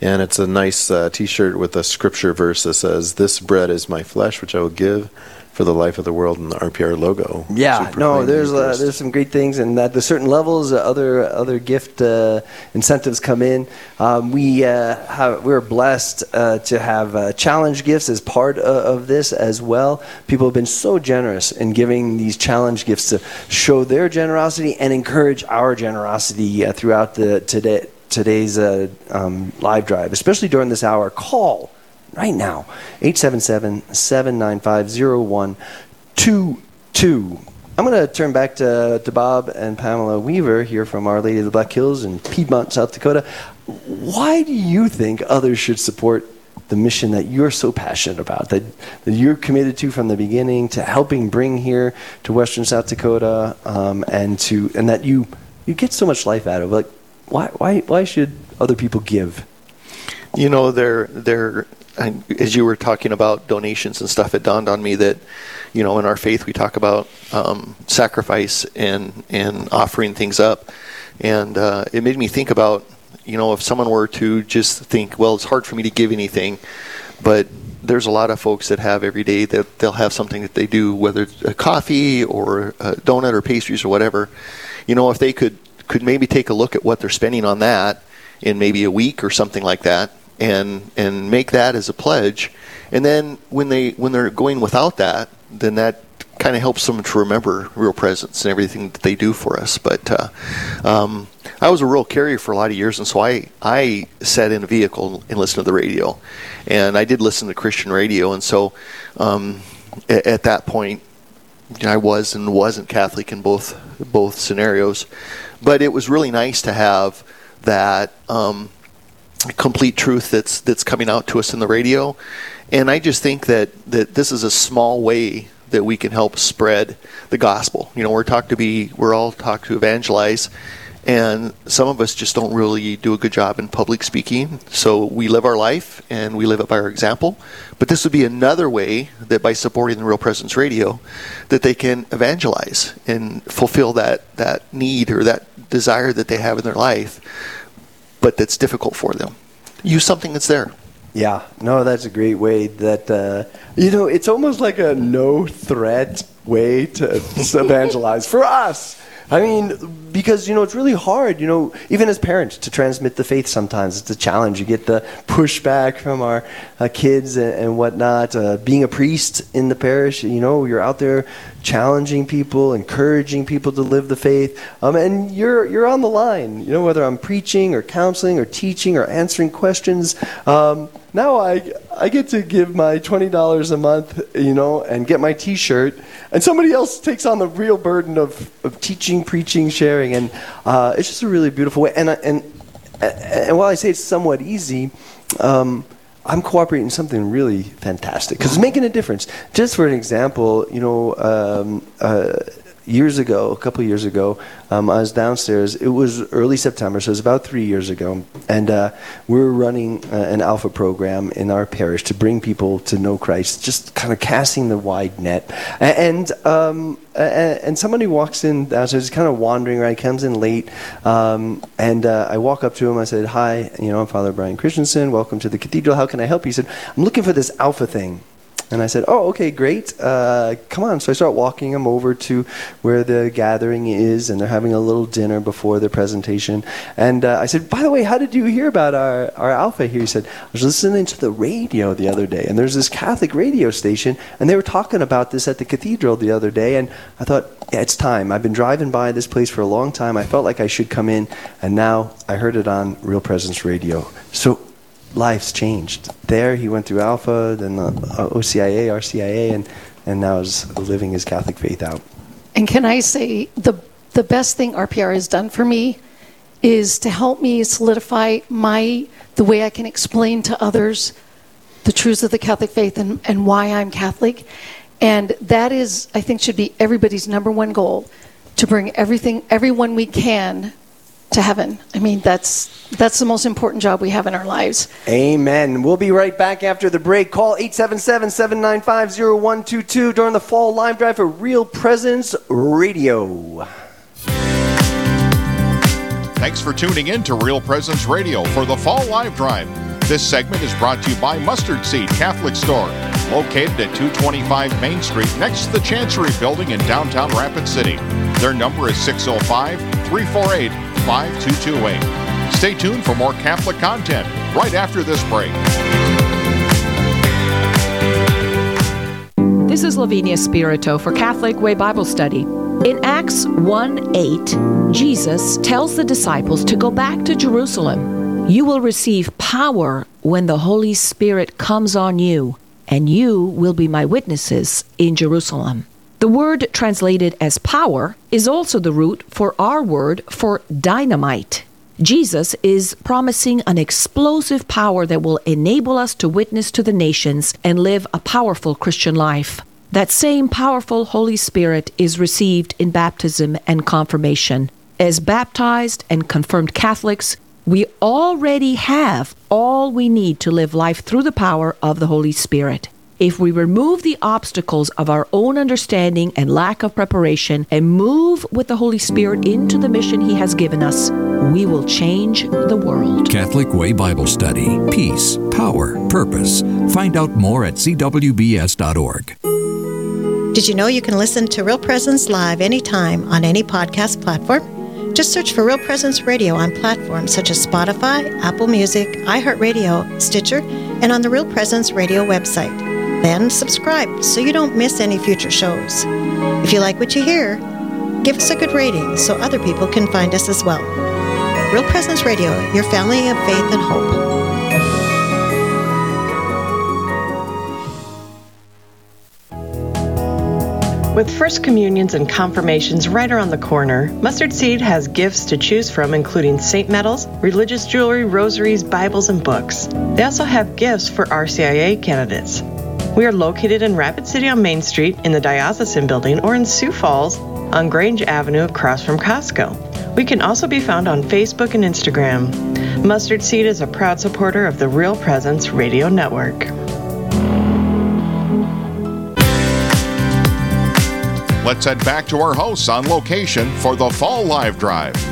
[SPEAKER 3] And it's a nice uh, t shirt with a scripture verse that says, This bread is my flesh, which I will give for the life of the world, and the RPR logo.
[SPEAKER 2] Yeah, no, there's uh, there's some great things, and at the certain levels, uh, other other gift uh, incentives come in. Um, we uh, have, we're blessed uh, to have uh, challenge gifts as part of, of this as well. People have been so generous in giving these challenge gifts to show their generosity and encourage our generosity uh, throughout the today today's uh, um, live drive, especially during this hour. Call right now 877 795 0122. I'm going to turn back to, to Bob and Pamela Weaver here from Our Lady of the Black Hills in Piedmont, South Dakota. Why do you think others should support the mission that you're so passionate about, that, that you're committed to from the beginning, to helping bring here to Western South Dakota, um, and to and that you you get so much life out of. Like, why why why should other people give?
[SPEAKER 13] You know, they're they're and as you were talking about donations and stuff, it dawned on me that, you know, in our faith we talk about um, sacrifice and and offering things up, and uh, it made me think about, you know, if someone were to just think, well, it's hard for me to give anything, but there's a lot of folks that have every day that they'll have something that they do, whether it's a coffee or a donut or pastries or whatever. You know, if they could could maybe take a look at what they're spending on that in maybe a week or something like that, and and make that as a pledge, and then when they when they're going without that, then that kind of helps them to remember real presence and everything that they do for us. But uh, um, I was a rural carrier for a lot of years, and so I I sat in a vehicle and listened to the radio, and I did listen to Christian radio, and so um, at, at that point. I was and wasn't Catholic in both both scenarios, but it was really nice to have that um, complete truth that's that's coming out to us in the radio. And I just think that that this is a small way that we can help spread the gospel. You know, we're taught to be we're all taught to evangelize and some of us just don't really do a good job in public speaking. So we live our life and we live it by our example. But this would be another way that by supporting the Real Presence Radio, that they can evangelize and fulfill that that need or that desire that they have in their life, but that's difficult for them. Use something that's there.
[SPEAKER 2] Yeah, no, that's a great way. That uh, you know, it's almost like a no threat way to <laughs> evangelize for us. I mean, because you know it's really hard. You know, even as parents, to transmit the faith. Sometimes it's a challenge. You get the pushback from our uh, kids and, and whatnot. Uh, being a priest in the parish, you know, you're out there challenging people, encouraging people to live the faith, um, and you're you're on the line. You know, whether I'm preaching or counseling or teaching or answering questions. Um, now I I get to give my twenty dollars a month, you know, and get my T-shirt, and somebody else takes on the real burden of, of teaching, preaching, sharing, and uh, it's just a really beautiful way. And and and while I say it's somewhat easy. Um, I'm cooperating in something really fantastic because it's making a difference. Just for an example, you know, um, uh, years ago, a couple years ago, um, I was downstairs. It was early September, so it was about three years ago, and uh, we were running uh, an alpha program in our parish to bring people to know Christ, just kind of casting the wide net. And um, and somebody walks in downstairs, kind of wandering around, comes in late, um, and uh, I walk up to him. I said, "Hi, you know, I'm Father Brian Christenson. Welcome to the cathedral. How can I help you?" He said, "I'm looking for this alpha thing." And I said, "Oh, okay, great. Uh, come on." So I start walking him over to where the gathering is, and they're having a little dinner before the presentation. And uh, I said, "By the way, how did you hear about our, our alpha here?" He said, "I was listening to the radio the other day, and there's this Catholic radio station, and they were talking about this at the cathedral the other day." And I thought, "Yeah, it's time. I've been driving by this place for a long time. I felt like I should come in, and now I heard it on Real Presence Radio." So life's changed. There, he went through Alpha, then the uh, OCIA, RCIA, and, and now is living his Catholic faith out.
[SPEAKER 12] And can I say the the best thing RPR has done for me is to help me solidify my the way I can explain to others the truths of the Catholic faith and, and why I'm Catholic. And that is, I think, should be everybody's number one goal to bring everything, everyone we can to heaven. I mean, that's that's the most important job we have in our lives.
[SPEAKER 2] Amen. We'll be right back after the break. Call 877-795-0122 during the fall live drive for Real Presence Radio.
[SPEAKER 1] Thanks for tuning in to Real Presence Radio for the Fall Live Drive. This segment is brought to you by Mustard Seed Catholic Store, located at 225 Main Street next to the Chancery Building in downtown Rapid City. Their number is 605 348 5228. Stay tuned for more Catholic content right after this break.
[SPEAKER 10] This is Lavinia Spirito for Catholic Way Bible Study. In Acts 1 8, Jesus tells the disciples to go back to Jerusalem. You will receive power when the Holy Spirit comes on you, and you will be my witnesses in Jerusalem. The word translated as power is also the root for our word for dynamite. Jesus is promising an explosive power that will enable us to witness to the nations and live a powerful Christian life. That same powerful Holy Spirit is received in baptism and confirmation. As baptized and confirmed Catholics, we already have all we need to live life through the power of the Holy Spirit. If we remove the obstacles of our own understanding and lack of preparation and move with the Holy Spirit into the mission He has given us, we will change the world.
[SPEAKER 11] Catholic Way Bible Study. Peace, power, purpose. Find out more at cwbs.org.
[SPEAKER 9] Did you know you can listen to Real Presence live anytime on any podcast platform? Just search for Real Presence Radio on platforms such as Spotify, Apple Music, iHeartRadio, Stitcher, and on the Real Presence Radio website. Then subscribe so you don't miss any future shows. If you like what you hear, give us a good rating so other people can find us as well. Real Presence Radio, your family of faith and hope.
[SPEAKER 15] With First Communions and Confirmations right around the corner, Mustard Seed has gifts to choose from, including saint medals, religious jewelry, rosaries, Bibles, and books. They also have gifts for RCIA candidates. We are located in Rapid City on Main Street in the Diocesan Building or in Sioux Falls on Grange Avenue across from Costco. We can also be found on Facebook and Instagram. Mustard Seed is a proud supporter of the Real Presence Radio Network.
[SPEAKER 1] Let's head back to our hosts on location for the Fall Live Drive.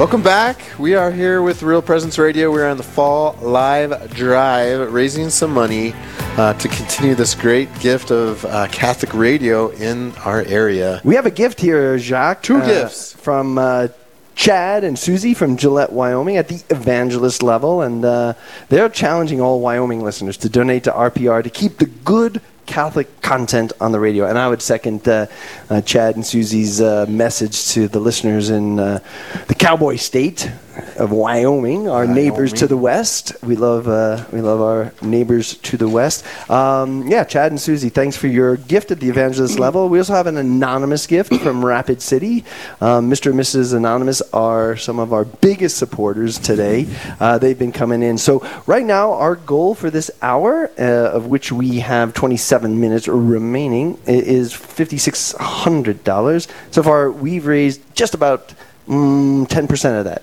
[SPEAKER 3] Welcome back. We are here with Real Presence Radio. We're on the Fall Live Drive, raising some money uh, to continue this great gift of uh, Catholic radio in our area.
[SPEAKER 2] We have a gift here, Jacques.
[SPEAKER 3] Two
[SPEAKER 2] uh,
[SPEAKER 3] gifts.
[SPEAKER 2] From uh, Chad and Susie from Gillette, Wyoming, at the evangelist level. And uh, they're challenging all Wyoming listeners to donate to RPR to keep the good Catholic content on the radio. And I would second uh, uh, Chad and Susie's uh, message to the listeners in uh, the cowboy state of Wyoming, our neighbors to the west. We love uh, we love our neighbors to the west. Um, yeah, Chad and Susie, thanks for your gift at the evangelist <clears throat> level. We also have an anonymous gift from Rapid City. Um, Mr. and Mrs. Anonymous are some of our biggest supporters today. Uh, they've been coming in. So right now, our goal for this hour, uh, of which we have 27 minutes remaining, is $5,600. So far, we've raised just about mm, 10% of that.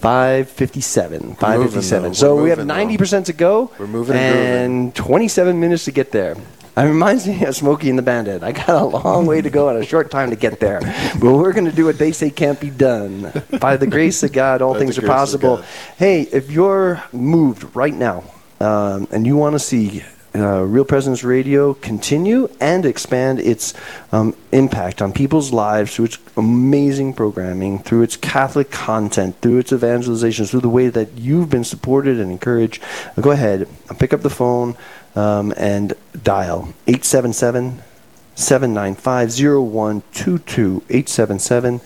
[SPEAKER 2] 557 557 so
[SPEAKER 3] We're
[SPEAKER 2] have 90% to go
[SPEAKER 3] We're moving and
[SPEAKER 2] and 27 minutes to get there it reminds me of Smokey and the Bandit. I got a long way to go and a short time to get there. But we're going to do what they say can't be done. By the grace of God, all
[SPEAKER 3] By
[SPEAKER 2] things are possible. Hey, if you're moved right now um, and you want to see uh, Real Presence Radio continue and expand its um, impact on people's lives through its amazing programming, through its Catholic content, through its evangelization, through the way that you've been supported and encouraged, uh, go ahead pick up the phone um, and dial 877 795 0122. 877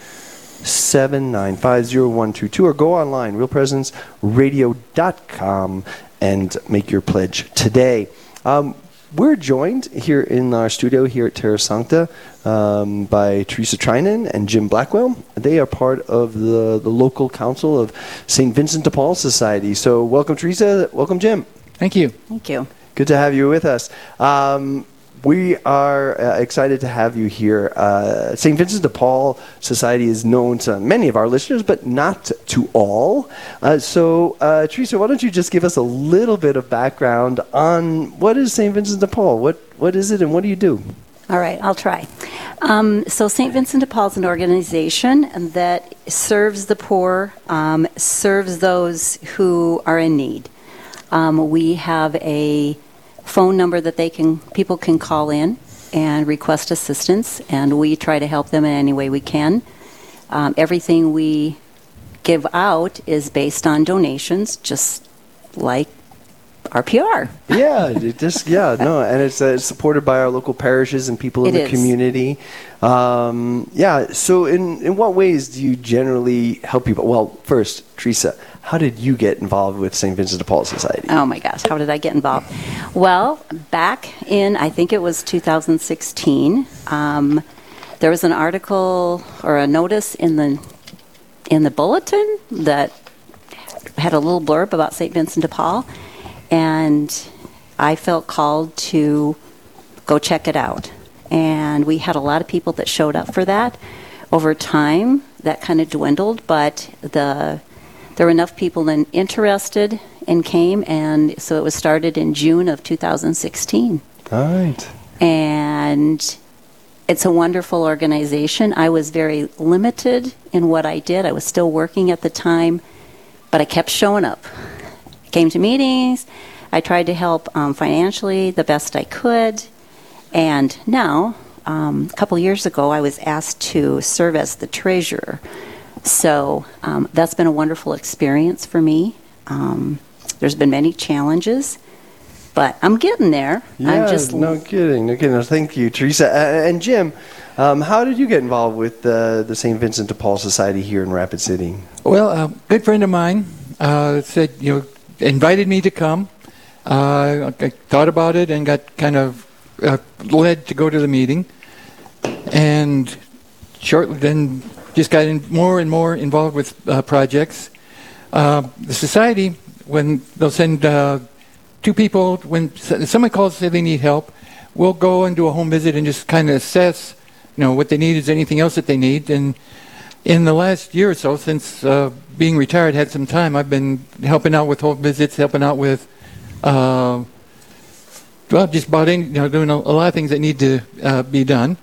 [SPEAKER 2] 7950122 or go online realpresenceradio.com and make your pledge today um, we're joined here in our studio here at Terra Sancta um, by Theresa Treinen and Jim Blackwell. They are part of the, the local council of St. Vincent de Paul Society. So, welcome, Theresa. Welcome, Jim.
[SPEAKER 16] Thank you.
[SPEAKER 17] Thank you.
[SPEAKER 2] Good to have you with us. Um, we are uh, excited to have you here. Uh, St. Vincent de Paul Society is known to many of our listeners, but not to all. Uh, so, uh, Theresa, why don't you just give us a little bit of background on what is St. Vincent de Paul? What what is it, and what do you do?
[SPEAKER 17] All right, I'll try. Um, so, St. Vincent de Paul is an organization that serves the poor, um, serves those who are in need. Um, we have a phone number that they can people can call in and request assistance, and we try to help them in any way we can. Um, everything we give out is based on donations, just like RPR. <laughs>
[SPEAKER 2] Yeah, it just yeah no, and it's, uh, it's supported by our local parishes and people in
[SPEAKER 17] It
[SPEAKER 2] the
[SPEAKER 17] is.
[SPEAKER 2] community. Um, yeah. So, in in what ways do you generally help people? Well, first, Theresa, how did you get involved with St. Vincent de Paul Society?
[SPEAKER 17] Oh my gosh, how did I get involved? Well, back in, I think it was 2016, um, there was an article or a notice in the in the bulletin that had a little blurb about St. Vincent de Paul, and I felt called to go check it out. And we had a lot of people that showed up for that. Over time, that kind of dwindled, but the there were enough people then interested and came, and so it was started in June of 2016.
[SPEAKER 2] All right.
[SPEAKER 17] And it's a wonderful organization. I was very limited in what I did. I was still working at the time, but I kept showing up. Came to meetings. I tried to help um, financially the best I could. And now, um, a couple years ago, I was asked to serve as the treasurer. So um, that's been a wonderful experience for me. Um, there's been many challenges, but I'm getting there.
[SPEAKER 2] Yeah,
[SPEAKER 17] I'm just
[SPEAKER 2] no kidding, no kidding. Thank you, Theresa. Uh, and Jim, um, how did you get involved with uh, the St. Vincent de Paul Society here in Rapid City?
[SPEAKER 16] Well, a good friend of mine uh, said, you know, invited me to come. Uh, I thought about it and got kind of uh, led to go to the meeting. And shortly then just got more and more involved with uh, projects. Uh, the society, when they'll send uh, two people, when someone calls say they need help, we'll go and do a home visit and just kind of assess, you know, what they need. Is anything else that they need? And in the last year or so, since uh, being retired, had some time, I've been helping out with home visits, helping out with, uh, well, just about any, you know, doing a, a lot of things that need to uh, be done.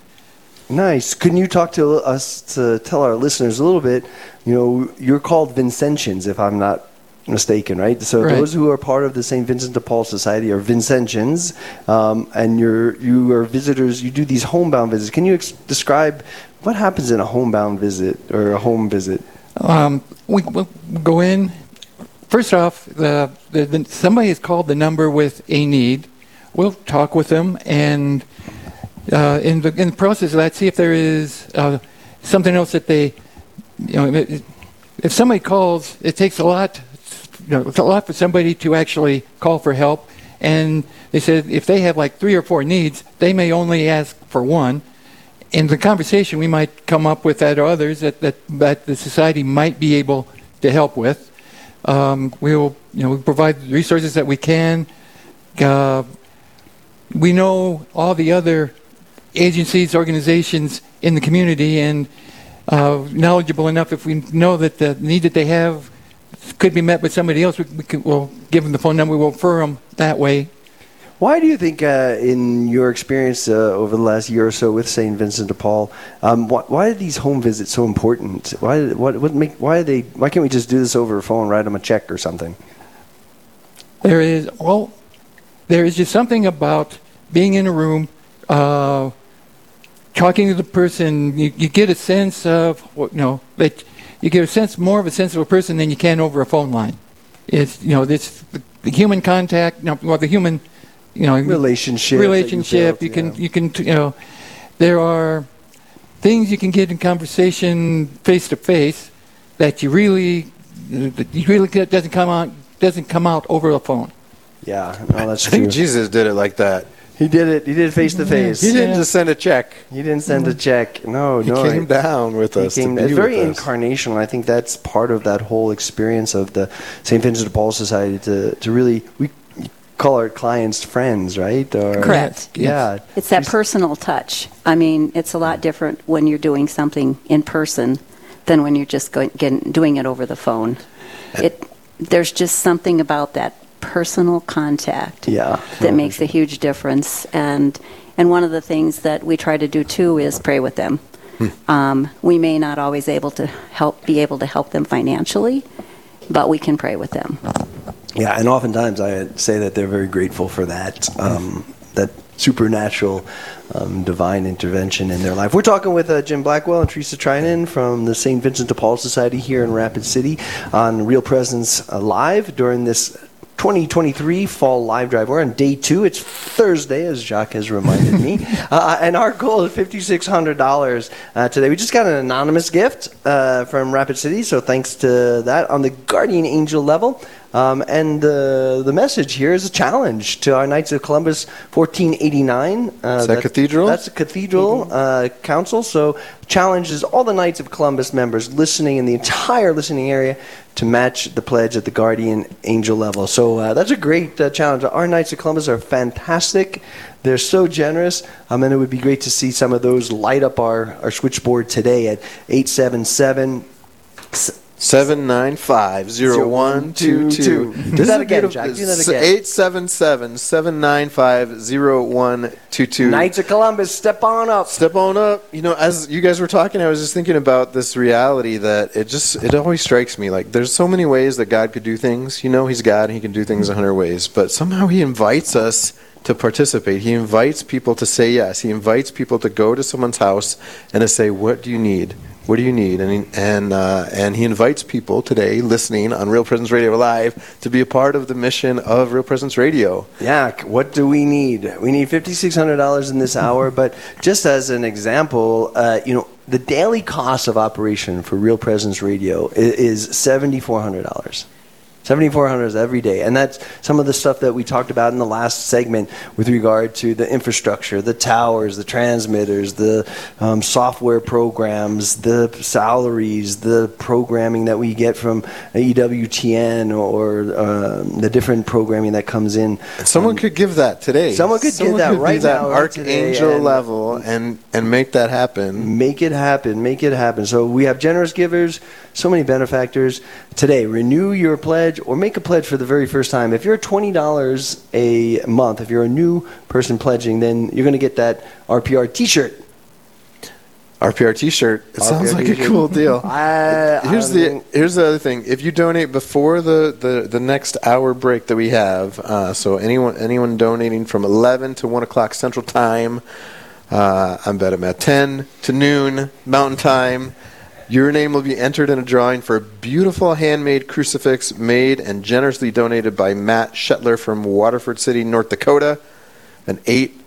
[SPEAKER 2] Nice. Can you talk to us to tell our listeners a little bit? You know, you're called Vincentians, if I'm not mistaken, right? So
[SPEAKER 16] Right.
[SPEAKER 2] those who are part of the St. Vincent de Paul Society are Vincentians, um, and you're you are visitors. You do these homebound visits. Can you ex- describe what happens in a homebound visit or a home visit?
[SPEAKER 16] Um, we, we go in. First off, the, the, the, somebody is called the number with a need. We'll talk with them, and uh, in the in the process of that, see if there is uh, something else that they, you know, if- somebody calls, it takes a lot. You know, it's a lot for somebody to actually call for help. And they said if they have like three or four needs, they may only ask for one in the conversation, we might come up with that or others that, that, that the society might be able to help with. Um, we'll, you know, we provide the resources that we can. Uh, we know all the other agencies, organizations in the community, and uh, knowledgeable enough. If we know that the need that they have could be met with somebody else, we, we could, we'll give them the phone number. We'll refer them that way.
[SPEAKER 2] Why do you think, uh, in your experience uh, over the last year or so with Saint Vincent de Paul, um, why, why are these home visits so important? Why, what, what make, why are they? Why can't we just do this over a phone, write them a check or something?
[SPEAKER 16] There is well, there is just something about being in a room, uh, talking to the person. You, you get a sense of you know that you get a sense more of a sense of a person than you can over a phone line. It's you know this the, the human contact. You know, well, the human you know
[SPEAKER 2] Relationship that you
[SPEAKER 16] Relationship.
[SPEAKER 2] built,
[SPEAKER 16] you can you can you know there are things you can get in conversation face to face that you really that you really get- doesn't come out doesn't come out over the phone.
[SPEAKER 2] Yeah, no, that's
[SPEAKER 3] I think. Jesus did it like that.
[SPEAKER 2] He did it. He did it face to face.
[SPEAKER 3] He didn't just send a check.
[SPEAKER 2] He didn't send a check. No,
[SPEAKER 3] He
[SPEAKER 2] no.
[SPEAKER 3] came down with
[SPEAKER 2] he
[SPEAKER 3] us to
[SPEAKER 2] Came,
[SPEAKER 3] be
[SPEAKER 2] it's very
[SPEAKER 3] with us.
[SPEAKER 2] incarnational. I think that's part of that whole experience of the St. Vincent de Paul Society to, to really we call our clients friends, right? Or,
[SPEAKER 17] Correct.
[SPEAKER 2] Yeah.
[SPEAKER 17] It's that personal touch. I mean, it's a lot different when you're doing something in person than when you're just going, getting, doing it over the phone. It, there's just something about that personal contact
[SPEAKER 2] Yeah.
[SPEAKER 17] that makes a huge difference. And and one of the things that we try to do too is pray with them. Um, we may not always able to help be able to help them financially, but we can pray with them.
[SPEAKER 2] Yeah, and oftentimes I say that they're very grateful for that um, that supernatural um, divine intervention in their life. We're talking with uh, Jim Blackwell and Theresa Treinen from the St. Vincent de Paul Society here in Rapid City on Real Presence Live during this 2023 Fall Live Drive. We're on day two. It's Thursday, as Jacques has reminded me. <laughs> Uh, and our goal is $5,600 uh, today. We just got an anonymous gift uh, from Rapid City, so thanks to that. On the Guardian Angel level, Um, and the the message here is a challenge to our Knights of Columbus 1489. Uh,
[SPEAKER 3] Is that
[SPEAKER 2] that's-
[SPEAKER 3] cathedral?
[SPEAKER 2] That's a cathedral uh, council. So challenges all the Knights of Columbus members listening in the entire listening area to match the pledge at the guardian angel level. So uh, that's a great uh, challenge. Our Knights of Columbus are fantastic. They're so generous, um, and it would be great to see some of those light up our, our switchboard today at 877
[SPEAKER 3] Seven nine five zero one two two.
[SPEAKER 2] Do that again, Jacques. Do that again.
[SPEAKER 3] Eight seven seven seven nine five zero one two two.
[SPEAKER 2] Knights of Columbus, step on up.
[SPEAKER 3] Step on up. You know, as you guys were talking, I was just thinking about this reality that it just it always strikes me like there's so many ways that God could do things. You know, He's God and He can do things a hundred ways, but somehow He invites us to participate. He invites people to say yes. He invites people to go to someone's house and to say, "What do you need?" What do you need? And he, and uh, and he invites people today listening on Real Presence Radio Live to be a part of the mission of Real Presence Radio.
[SPEAKER 2] Yeah, what do we need? We need fifty six hundred dollars in this hour. <laughs> But just as an example, uh, you know, the daily cost of operation for Real Presence Radio is, is seventy four hundred dollars. Seventy four hundred every day, and that's some of the stuff that we talked about in the last segment with regard to the infrastructure, the towers, the transmitters, the um, software programs, the salaries, the programming that we get from EWTN or um, the different programming that comes in.
[SPEAKER 3] Someone could give that today.
[SPEAKER 2] Someone could give that
[SPEAKER 3] could
[SPEAKER 2] right
[SPEAKER 3] that
[SPEAKER 2] now, today,
[SPEAKER 3] archangel
[SPEAKER 2] and-
[SPEAKER 3] level and and make that happen.
[SPEAKER 2] Make it happen. Make it happen. So we have generous givers, so many benefactors. Today, renew your pledge or make a pledge for the very first time. If you're twenty dollars a month, if you're a new person pledging, then you're going to get that RPR T-shirt.
[SPEAKER 3] RPR T-shirt. It sounds like a
[SPEAKER 2] t-shirt.
[SPEAKER 3] cool deal. <laughs>
[SPEAKER 2] I-
[SPEAKER 3] here's
[SPEAKER 2] I
[SPEAKER 3] the
[SPEAKER 2] mean-
[SPEAKER 3] here's the other thing. If you donate before the, the, the next hour break that we have, uh, so anyone anyone donating from 11 to 1 o'clock Central Time, uh, I'm bet I'm at 10 to noon Mountain Time. Your name will be entered in a drawing for a beautiful handmade crucifix made and generously donated by Matt Shetler from Watford City, North Dakota. An 8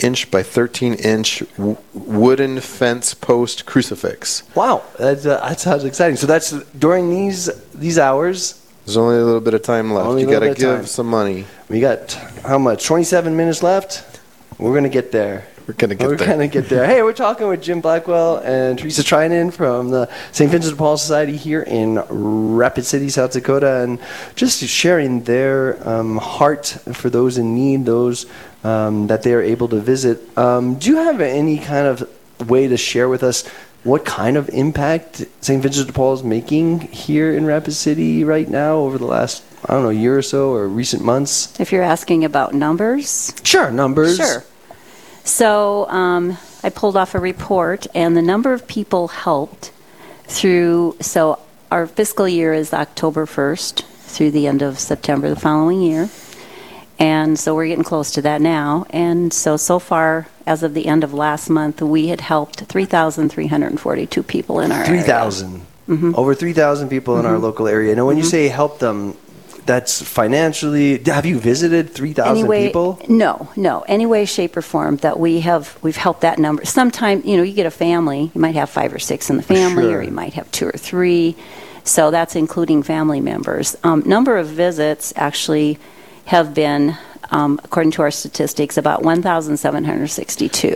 [SPEAKER 3] inch by 13 inch w- wooden fence post crucifix.
[SPEAKER 2] Wow, that, uh, that sounds exciting. So that's during these these hours.
[SPEAKER 3] There's only a little bit of time left.
[SPEAKER 2] Only
[SPEAKER 3] you got to give
[SPEAKER 2] time.
[SPEAKER 3] some money.
[SPEAKER 2] We got how much? Twenty-seven minutes left. We're gonna get there.
[SPEAKER 3] We're gonna get
[SPEAKER 2] we're
[SPEAKER 3] there.
[SPEAKER 2] gonna get there. Hey, we're talking with Jim Blackwell and Theresa Treinen from the St. Vincent de Paul Society here in Rapid City, South Dakota, and just sharing their um, heart for those in need, those um, that they are able to visit. Um, do you have any kind of way to share with us? What kind of impact St. Vincent de Paul is making here in Rapid City right now over the last, I don't know, year or so or recent months?
[SPEAKER 17] If you're asking about numbers,
[SPEAKER 2] Sure, numbers.
[SPEAKER 17] Sure. So um, I pulled off a report, and the number of people helped through. So our fiscal year is October 1st through the end of September the following year. And so we're getting close to that now. And so, so far, as of the end of last month, we had helped 3,342 people in our
[SPEAKER 2] Three
[SPEAKER 17] area.
[SPEAKER 2] thousand.
[SPEAKER 17] Mhm.
[SPEAKER 2] Over three thousand people in our
[SPEAKER 17] Mhm.
[SPEAKER 2] local area. Now, when you say help them, that's financially. Have you visited three thousand
[SPEAKER 17] Anyway,
[SPEAKER 2] people?
[SPEAKER 17] No, no. Any way, shape, or form that we have, we've helped that number. Sometime, you know, you get a family, you might have five or six in the family,
[SPEAKER 2] Sure.
[SPEAKER 17] or you might have two or three. So that's including family members. Um, number of visits actually have been, um, according to our statistics, about 1,762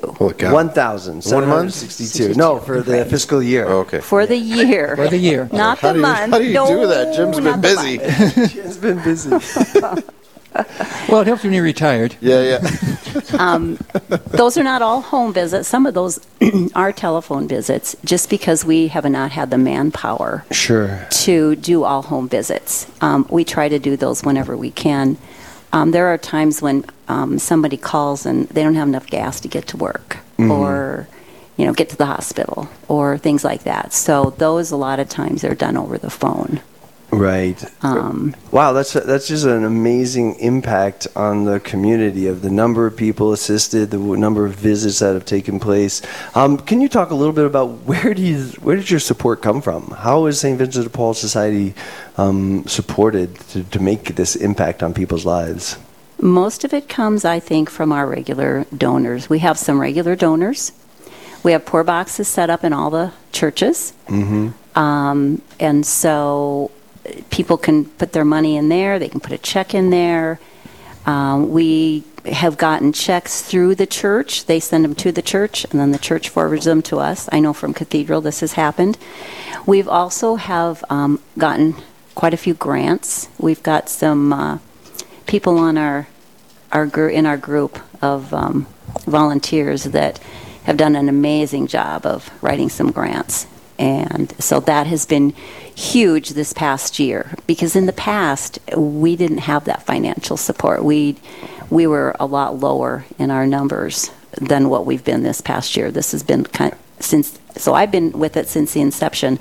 [SPEAKER 2] One thousand seven hundred sixty-two. No, for the fiscal year.
[SPEAKER 3] okay.
[SPEAKER 17] for the year.
[SPEAKER 2] For the year.
[SPEAKER 17] Not
[SPEAKER 2] How
[SPEAKER 17] the
[SPEAKER 2] do you-
[SPEAKER 17] month.
[SPEAKER 2] how do you
[SPEAKER 17] no,
[SPEAKER 2] do that? Jim's been
[SPEAKER 17] not the
[SPEAKER 3] busy.
[SPEAKER 17] month. <laughs> <laughs>
[SPEAKER 2] Jim's been busy. <laughs>
[SPEAKER 16] Well, it helps when you're retired.
[SPEAKER 3] Yeah, yeah.
[SPEAKER 17] um, those are not all home visits. Some of those <clears throat> are telephone visits, just because we have not had the manpower
[SPEAKER 2] Sure.
[SPEAKER 17] to do all home visits. Um, we try to do those whenever we can. Um, there are times when um, somebody calls and they don't have enough gas to get to work,
[SPEAKER 2] Mhm.
[SPEAKER 17] or you know, get to the hospital, or things like that. So those a lot of times are done over the phone.
[SPEAKER 2] Right.
[SPEAKER 17] Um,
[SPEAKER 2] Wow, that's that's just an amazing impact on the community of the number of people assisted, the w- number of visits that have taken place. Um, can you talk a little bit about where do you, where did your support come from? How is St. Vincent de Paul Society um, supported to, to make this impact on people's lives?
[SPEAKER 17] Most of it comes, I think, from our regular donors. We have some regular donors. We have poor boxes set up in all the churches.
[SPEAKER 2] Mm-hmm.
[SPEAKER 17] Um, and so people can put their money in there, they can put a check in there. Um, we have gotten checks through the church. They send them to the church, and then the church forwards them to us. I know from Cathedral this has happened. We've also have um, gotten quite a few grants. We've got some uh, people on our our gr- in our group of um, volunteers that have done an amazing job of writing some grants. And so that has been huge this past year because in the past we didn't have that financial support. We we were a lot lower in our numbers than what we've been this past year. This has been kind since so I've been with it since the inception.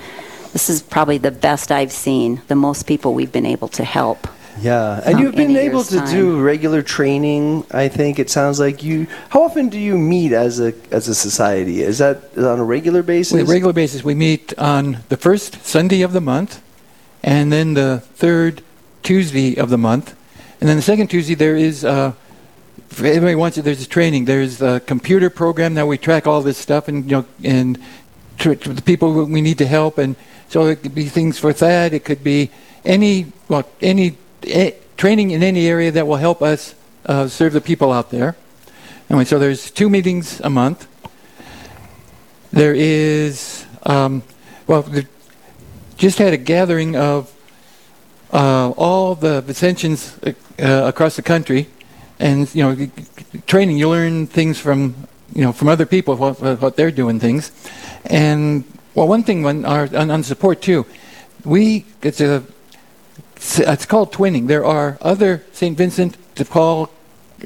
[SPEAKER 17] This is probably the best I've seen. The most people we've been able to help.
[SPEAKER 2] Yeah, and you've been able to
[SPEAKER 17] time.
[SPEAKER 2] do regular training. I think it sounds like you. How often do you meet as a as a society? Is that on a regular basis?
[SPEAKER 16] On a regular basis, we meet on the first Sunday of the month, and then the third Tuesday of the month, and then the second Tuesday there is. Uh, for everybody wants it. There's a training. There's a computer program that we track all this stuff, and you know, and the people we need to help, and so it could be things for that. It could be any well, any training in any area that will help us uh, serve the people out there. Anyway, so there's two meetings a month. There is, um, well, the, just had a gathering of uh, all the Vincentians uh, uh, across the country, and you know, training. You learn things from you know from other people what, what they're doing things, and well, one thing on our on, on support too, we it's a it's called twinning. There are other St. Vincent de Paul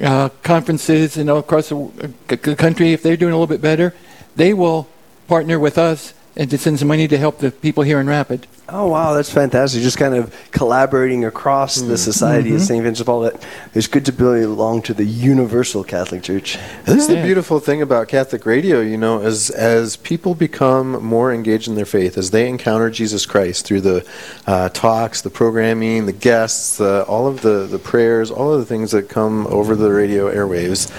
[SPEAKER 16] uh, conferences you know, across the uh, country. If they're doing a little bit better, they will partner with us and to send some money to help the people here in Rapid.
[SPEAKER 2] Oh wow, that's fantastic! Just kind of collaborating across the society of
[SPEAKER 3] Mhm.
[SPEAKER 2] Saint Vincent de Paul. That it's good to belong to the universal Catholic Church.
[SPEAKER 3] This is the beautiful thing about Catholic radio, you know, as as people become more engaged in their faith, as they encounter Jesus Christ through the uh, talks, the programming, the guests, the, all of the, the prayers, all of the things that come over the radio airwaves,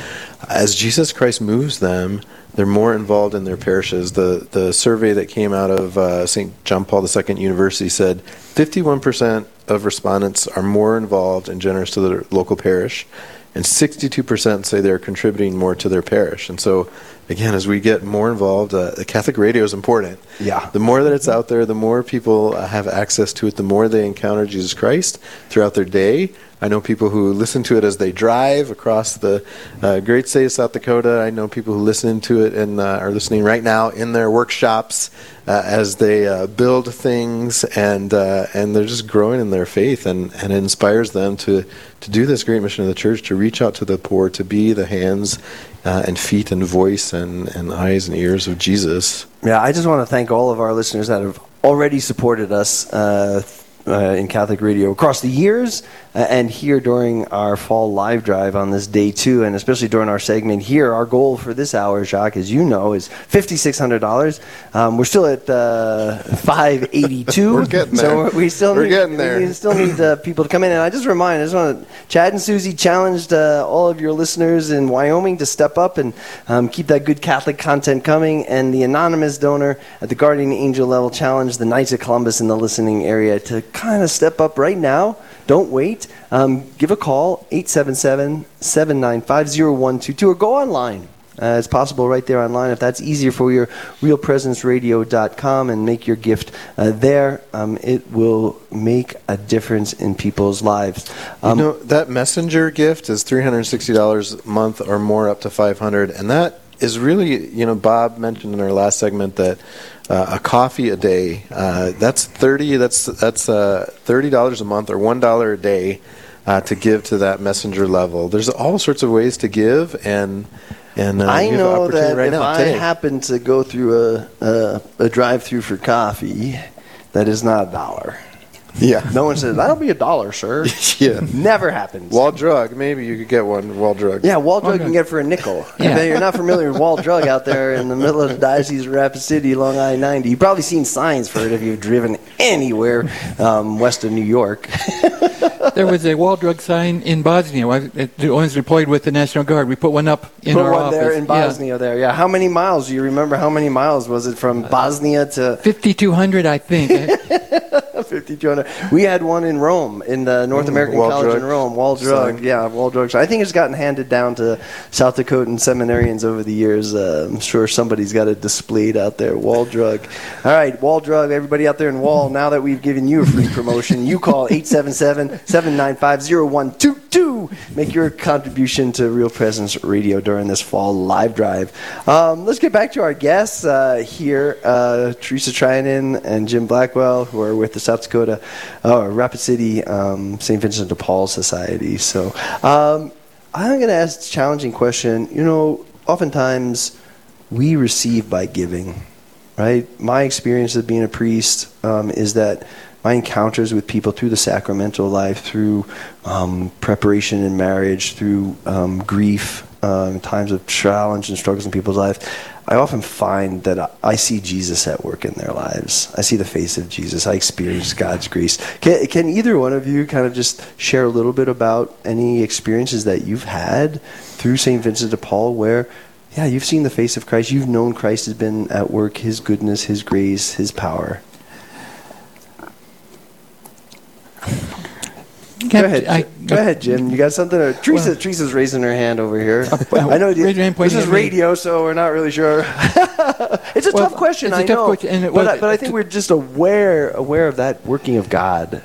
[SPEAKER 3] as Jesus Christ moves them, they're more involved in their parishes. The the survey that came out of uh, St. John Paul II University said 51% of respondents are more involved and generous to their local parish, and 62% say they're contributing more to their parish. And so, again, as we get more involved, uh, the Catholic radio is important.
[SPEAKER 2] Yeah.
[SPEAKER 3] The more that it's out there, the more people uh, have access to it, the more they encounter Jesus Christ throughout their day. I know people who listen to it as they drive across the uh, great state of South Dakota. I know people who listen to it and uh, are listening right now in their workshops uh, as they uh, build things, and uh, and they're just growing in their faith, and, and it inspires them to to do this great mission of the church, to reach out to the poor, to be the hands uh, and feet and voice and, and eyes and ears of Jesus.
[SPEAKER 2] Yeah, I just want to thank all of our listeners that have already supported us uh, in Catholic radio across the years and here during our fall live drive on this day two, and especially during our segment here. Our goal for this hour, Jacques, as you know, is $5,600. Um, we're still at uh, 582 <laughs>
[SPEAKER 3] We're getting
[SPEAKER 2] So
[SPEAKER 3] there.
[SPEAKER 2] we still
[SPEAKER 3] We're
[SPEAKER 2] need,
[SPEAKER 3] getting there.
[SPEAKER 2] We still need uh, people to come in. And I just remind, I just want to, Chad and Susie challenged uh, all of your listeners in Wyoming to step up and um, keep that good Catholic content coming. And the anonymous donor at the Guardian Angel level challenged the Knights of Columbus in the listening area to kind of step up right now. Don't wait. Um, give a call, 877 795 0122, or go online. Uh, it's possible right there online. If that's easier for you, realpresenceradio.com and make your gift uh, there. Um, it will make a difference in people's lives. Um,
[SPEAKER 3] you know that messenger gift is three hundred sixty dollars a month or more, up to five hundred, and that is really you know Bob mentioned in our last segment that a coffee a day uh, that's thirty that's that's uh, thirty dollars a month or one dollar a day uh, to give to that messenger level. There's all sorts of ways to give and. And uh,
[SPEAKER 2] I know that
[SPEAKER 3] right
[SPEAKER 2] if
[SPEAKER 3] now,
[SPEAKER 2] I
[SPEAKER 3] today.
[SPEAKER 2] happen to go through a, a, a drive-through for coffee, that is not a dollar.
[SPEAKER 3] Yeah.
[SPEAKER 2] No one says that'll be a dollar, sir. <laughs>
[SPEAKER 3] yeah,
[SPEAKER 2] never happens.
[SPEAKER 3] Wall drug, maybe you could get one. Wall drug.
[SPEAKER 2] Yeah, Wall Drug you can get for a nickel. <laughs>
[SPEAKER 3] Yeah.
[SPEAKER 2] If you're not familiar with Wall Drug out there in the middle of the Diocese of Rapid City along I-90, you've probably seen signs for it if you've driven anywhere um, west of New York. <laughs>
[SPEAKER 16] there was a wall drug sign in Bosnia. I I was deployed with the National Guard. We put one up in
[SPEAKER 2] Put
[SPEAKER 16] our
[SPEAKER 2] one
[SPEAKER 16] office.
[SPEAKER 2] there in
[SPEAKER 16] Yeah.
[SPEAKER 2] Bosnia there. Yeah. How many miles? Do you remember how many miles was it from Bosnia to
[SPEAKER 16] 5,200, I think.
[SPEAKER 2] 5200. <laughs> We had one in Rome, in the North
[SPEAKER 3] Mm,
[SPEAKER 2] American College in Rome. Wall drug, yeah, wall drug. I think it's gotten handed down to South Dakotan seminarians over the years. Uh, I'm sure somebody's got it displayed out there. Wall drug. All right, wall drug. Everybody out there in Wall. Now that we've given you a free promotion, you call <laughs> 877-795-0122. Make your contribution to Real Presence Radio during this fall live drive. Um, let's get back to our guests uh, here, uh, Theresa Treinen and Jim Blackwell, who are with the South Dakota uh, Rapid City um, St. Vincent de Paul Society. So um, I'm going to ask a challenging question. You know, oftentimes we receive by giving, right? My experience of being a priest um, is that my encounters with people through the sacramental life, through um, preparation in marriage, through um, grief, um, times of challenge and struggles in people's lives, I often find that I, see Jesus at work in their lives. I see the face of Jesus. I experience God's grace. Can, can either one of you kind of just share a little bit about any experiences that you've had through St. Vincent de Paul where, yeah, you've seen the face of Christ. You've known Christ has been at work, His goodness, His grace, His power. <sighs> Go ahead,
[SPEAKER 16] I-
[SPEAKER 2] go ahead, Jim. You got something? Or Theresa,
[SPEAKER 16] Well-
[SPEAKER 2] Theresa's raising her hand over here.
[SPEAKER 16] well,
[SPEAKER 2] I know you-
[SPEAKER 16] raise your hand
[SPEAKER 2] this is radio, so we're not really sure. <laughs> it's a
[SPEAKER 16] Well,
[SPEAKER 2] tough question.
[SPEAKER 16] it's a
[SPEAKER 2] I
[SPEAKER 16] tough
[SPEAKER 2] know,
[SPEAKER 16] question, and it
[SPEAKER 2] but,
[SPEAKER 16] was-
[SPEAKER 2] I, but I think we're just aware aware of that working of God.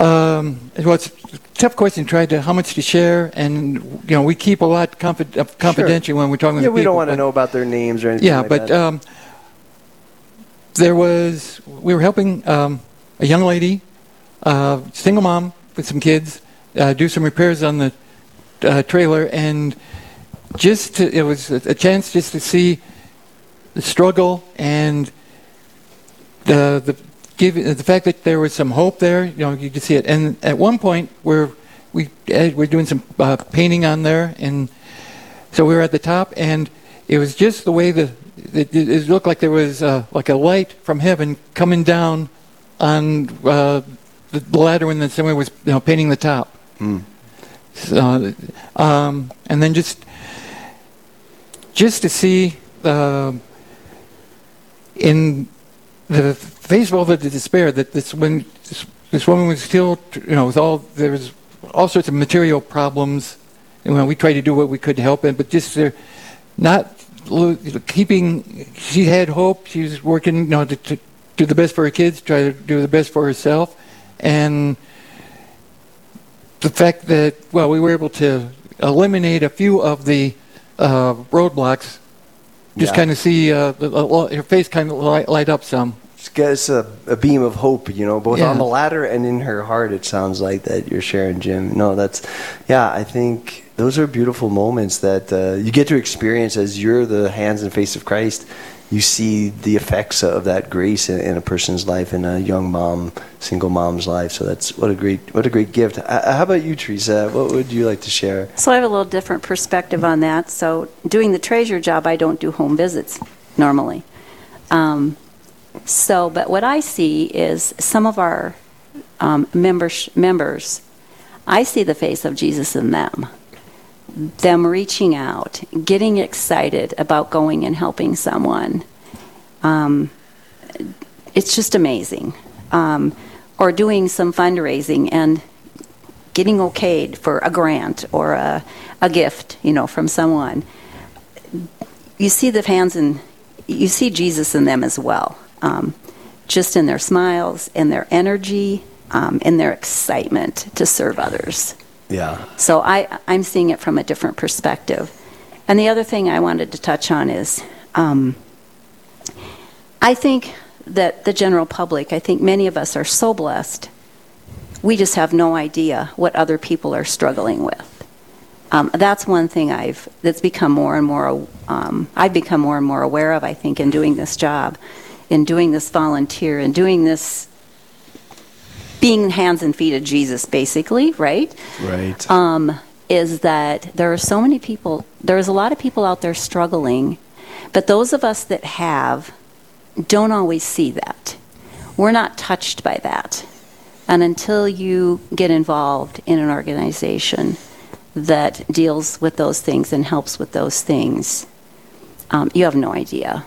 [SPEAKER 16] Um, well, it's a tough question. Tried to how much to share, and you know we keep a lot confi- uh, confidential when we're talking
[SPEAKER 2] Yeah,
[SPEAKER 16] to
[SPEAKER 2] we
[SPEAKER 16] people.
[SPEAKER 2] don't want to know about their names or anything.
[SPEAKER 16] Yeah,
[SPEAKER 2] like
[SPEAKER 16] but
[SPEAKER 2] that.
[SPEAKER 16] um, there was we were helping um, a young lady, uh, single mom with some kids, uh, do some repairs on the uh, trailer, and just to, it was a, chance just to see the struggle and the the give the fact that there was some hope there. You know, you could see it. And at one point, we're we uh, we're doing some uh, painting on there, and so we were at the top, and it was just the way the it it looked like there was uh, like a light from heaven coming down on uh, the ladder and the, someone was you know, painting the top. So, um, and then just just to see uh, in the face of all the despair that this when this, this woman was still you know with all there was all sorts of material problems. You know, we tried to do what we could to help it, but just uh, not lo- keeping. She had hope. She was working, you know, to, to do the best for her kids, try to do the best for herself, and the fact that well, we were able to eliminate a few of the uh, roadblocks. Just
[SPEAKER 2] Yeah.
[SPEAKER 16] kind of see uh, the- her face kind of light, light up some.
[SPEAKER 2] Just gets a, a beam of hope, you know, both
[SPEAKER 16] Yeah.
[SPEAKER 2] on the ladder and in her heart. It sounds like that you're sharing, Jim. No, that's, yeah. I think those are beautiful moments that uh, you get to experience as you're the hands and face of Christ. You see the effects of that grace in, in a person's life, in a young mom, single mom's life. So that's what a great, what a great gift. Uh, how about you, Theresa? What would you like to share?
[SPEAKER 17] So I have a little different perspective on that. So doing the treasure job, I don't do home visits normally. Um, so, but what I see is some of our um, members, members, I see the face of Jesus in them. Them reaching out, getting excited about going and helping someone. Um, it's just amazing. Um, or doing some fundraising and getting okayed for a grant or a, a gift, you know, from someone. You see the hands and you see Jesus in them as well, um, just in their smiles, in their energy, um, in their excitement to serve others.
[SPEAKER 2] Yeah.
[SPEAKER 17] So I, I'm seeing it from a different perspective. And the other thing I wanted to touch on is um, I think that the general public, I think many of us are so blessed, we just have no idea what other people are struggling with. Um, that's one thing I've that's become more and more. Um, I've become more and more aware of. I think in doing this job, in doing this volunteer, in doing this, being hands and feet of Jesus, basically, right?
[SPEAKER 2] Right.
[SPEAKER 17] um, is that there are so many people, there's a lot of people out there struggling, but those of us that have don't always see that. We're not touched by that. And until you get involved in an organization that deals with those things and helps with those things, um, you have no idea.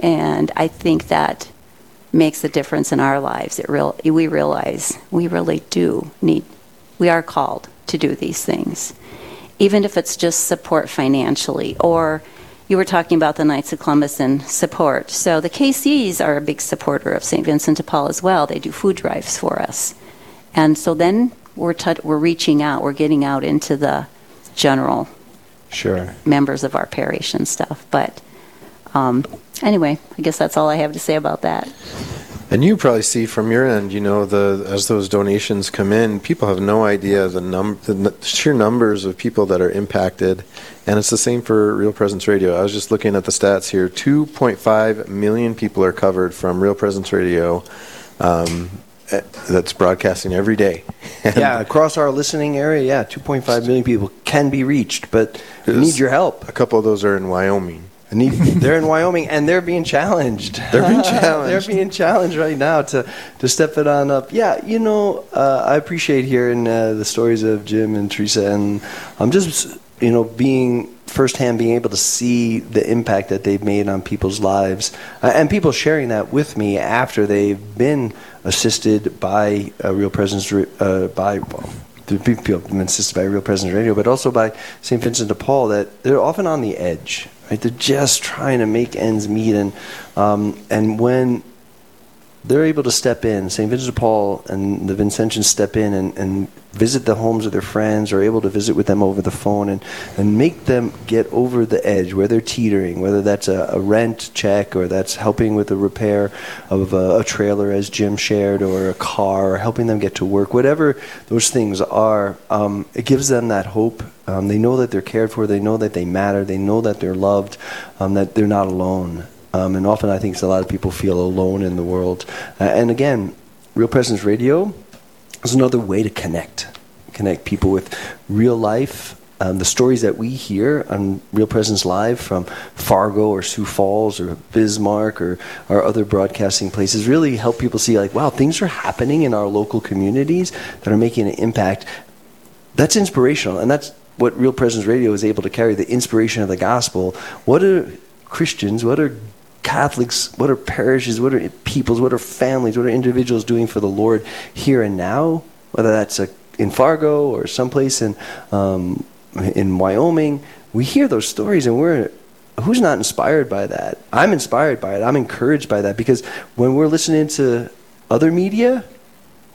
[SPEAKER 17] And I think that makes a difference in our lives. It real, we realize we really do need, we are called to do these things. Even if it's just support financially, or you were talking about the Knights of Columbus and support. So the KCs are a big supporter of St. Vincent de Paul as well. They do food drives for us. And so then we're, t- we're reaching out, we're getting out into the general
[SPEAKER 2] Sure.
[SPEAKER 17] members of our parish and stuff. But um, anyway, I guess that's all I have to say about that.
[SPEAKER 3] And you probably see from your end, you know, the as those donations come in, people have no idea the num the n- sheer numbers of people that are impacted, and it's the same for Real Presence Radio. I was just looking at the stats here: 2.5 million people are covered from Real Presence Radio. Um, eh, that's broadcasting every day. <laughs>
[SPEAKER 2] yeah, across our listening area, yeah, 2.5 million people can be reached, but we need your help.
[SPEAKER 3] A couple of those are in Wyoming.
[SPEAKER 2] Need, they're in Wyoming and they're being challenged.
[SPEAKER 3] They're being <laughs> challenged.
[SPEAKER 2] they're being challenged right now to, to step it on up. Yeah, you know, uh, I appreciate hearing uh, the stories of Jim and Theresa, and I'm just, you know, being firsthand being able to see the impact that they've made on people's lives, uh, and people sharing that with me after they've been assisted by a Real Presence, uh, by well, the people assisted by Real Presence Radio, but also by St. Vincent de Paul, that they're often on the edge. Right? They're just trying to make ends meet, and um, and when they're able to step in, St. Vincent de Paul and the Vincentians step in and, and visit the homes of their friends, or able to visit with them over the phone, and, and make them get over the edge where they're teetering, whether that's a, a rent check or that's helping with the repair of a, a trailer, as Jim shared, or a car, or helping them get to work, whatever those things are, um, it gives them that hope. Um, they know that they're cared for, they know that they matter, they know that they're loved, um, that they're not alone. Um, and often I think a lot of people feel alone in the world. Uh, and again, Real Presence Radio is another way to connect, connect people with real life. Um, the stories that we hear on Real Presence Live from Fargo or Sioux Falls or Bismarck or our other broadcasting places really help people see, like, wow, things are happening in our local communities that are making an impact. That's inspirational, and that's what Real Presence Radio is able to carry the inspiration of the gospel. What are Christians, what are Catholics, what are parishes, what are peoples, what are families, what are individuals doing for the Lord here and now? Whether that's a, in Fargo or someplace in um, in Wyoming, we hear those stories, and we're who's not inspired by that? I'm inspired by it. I'm encouraged by that because when we're listening to other media,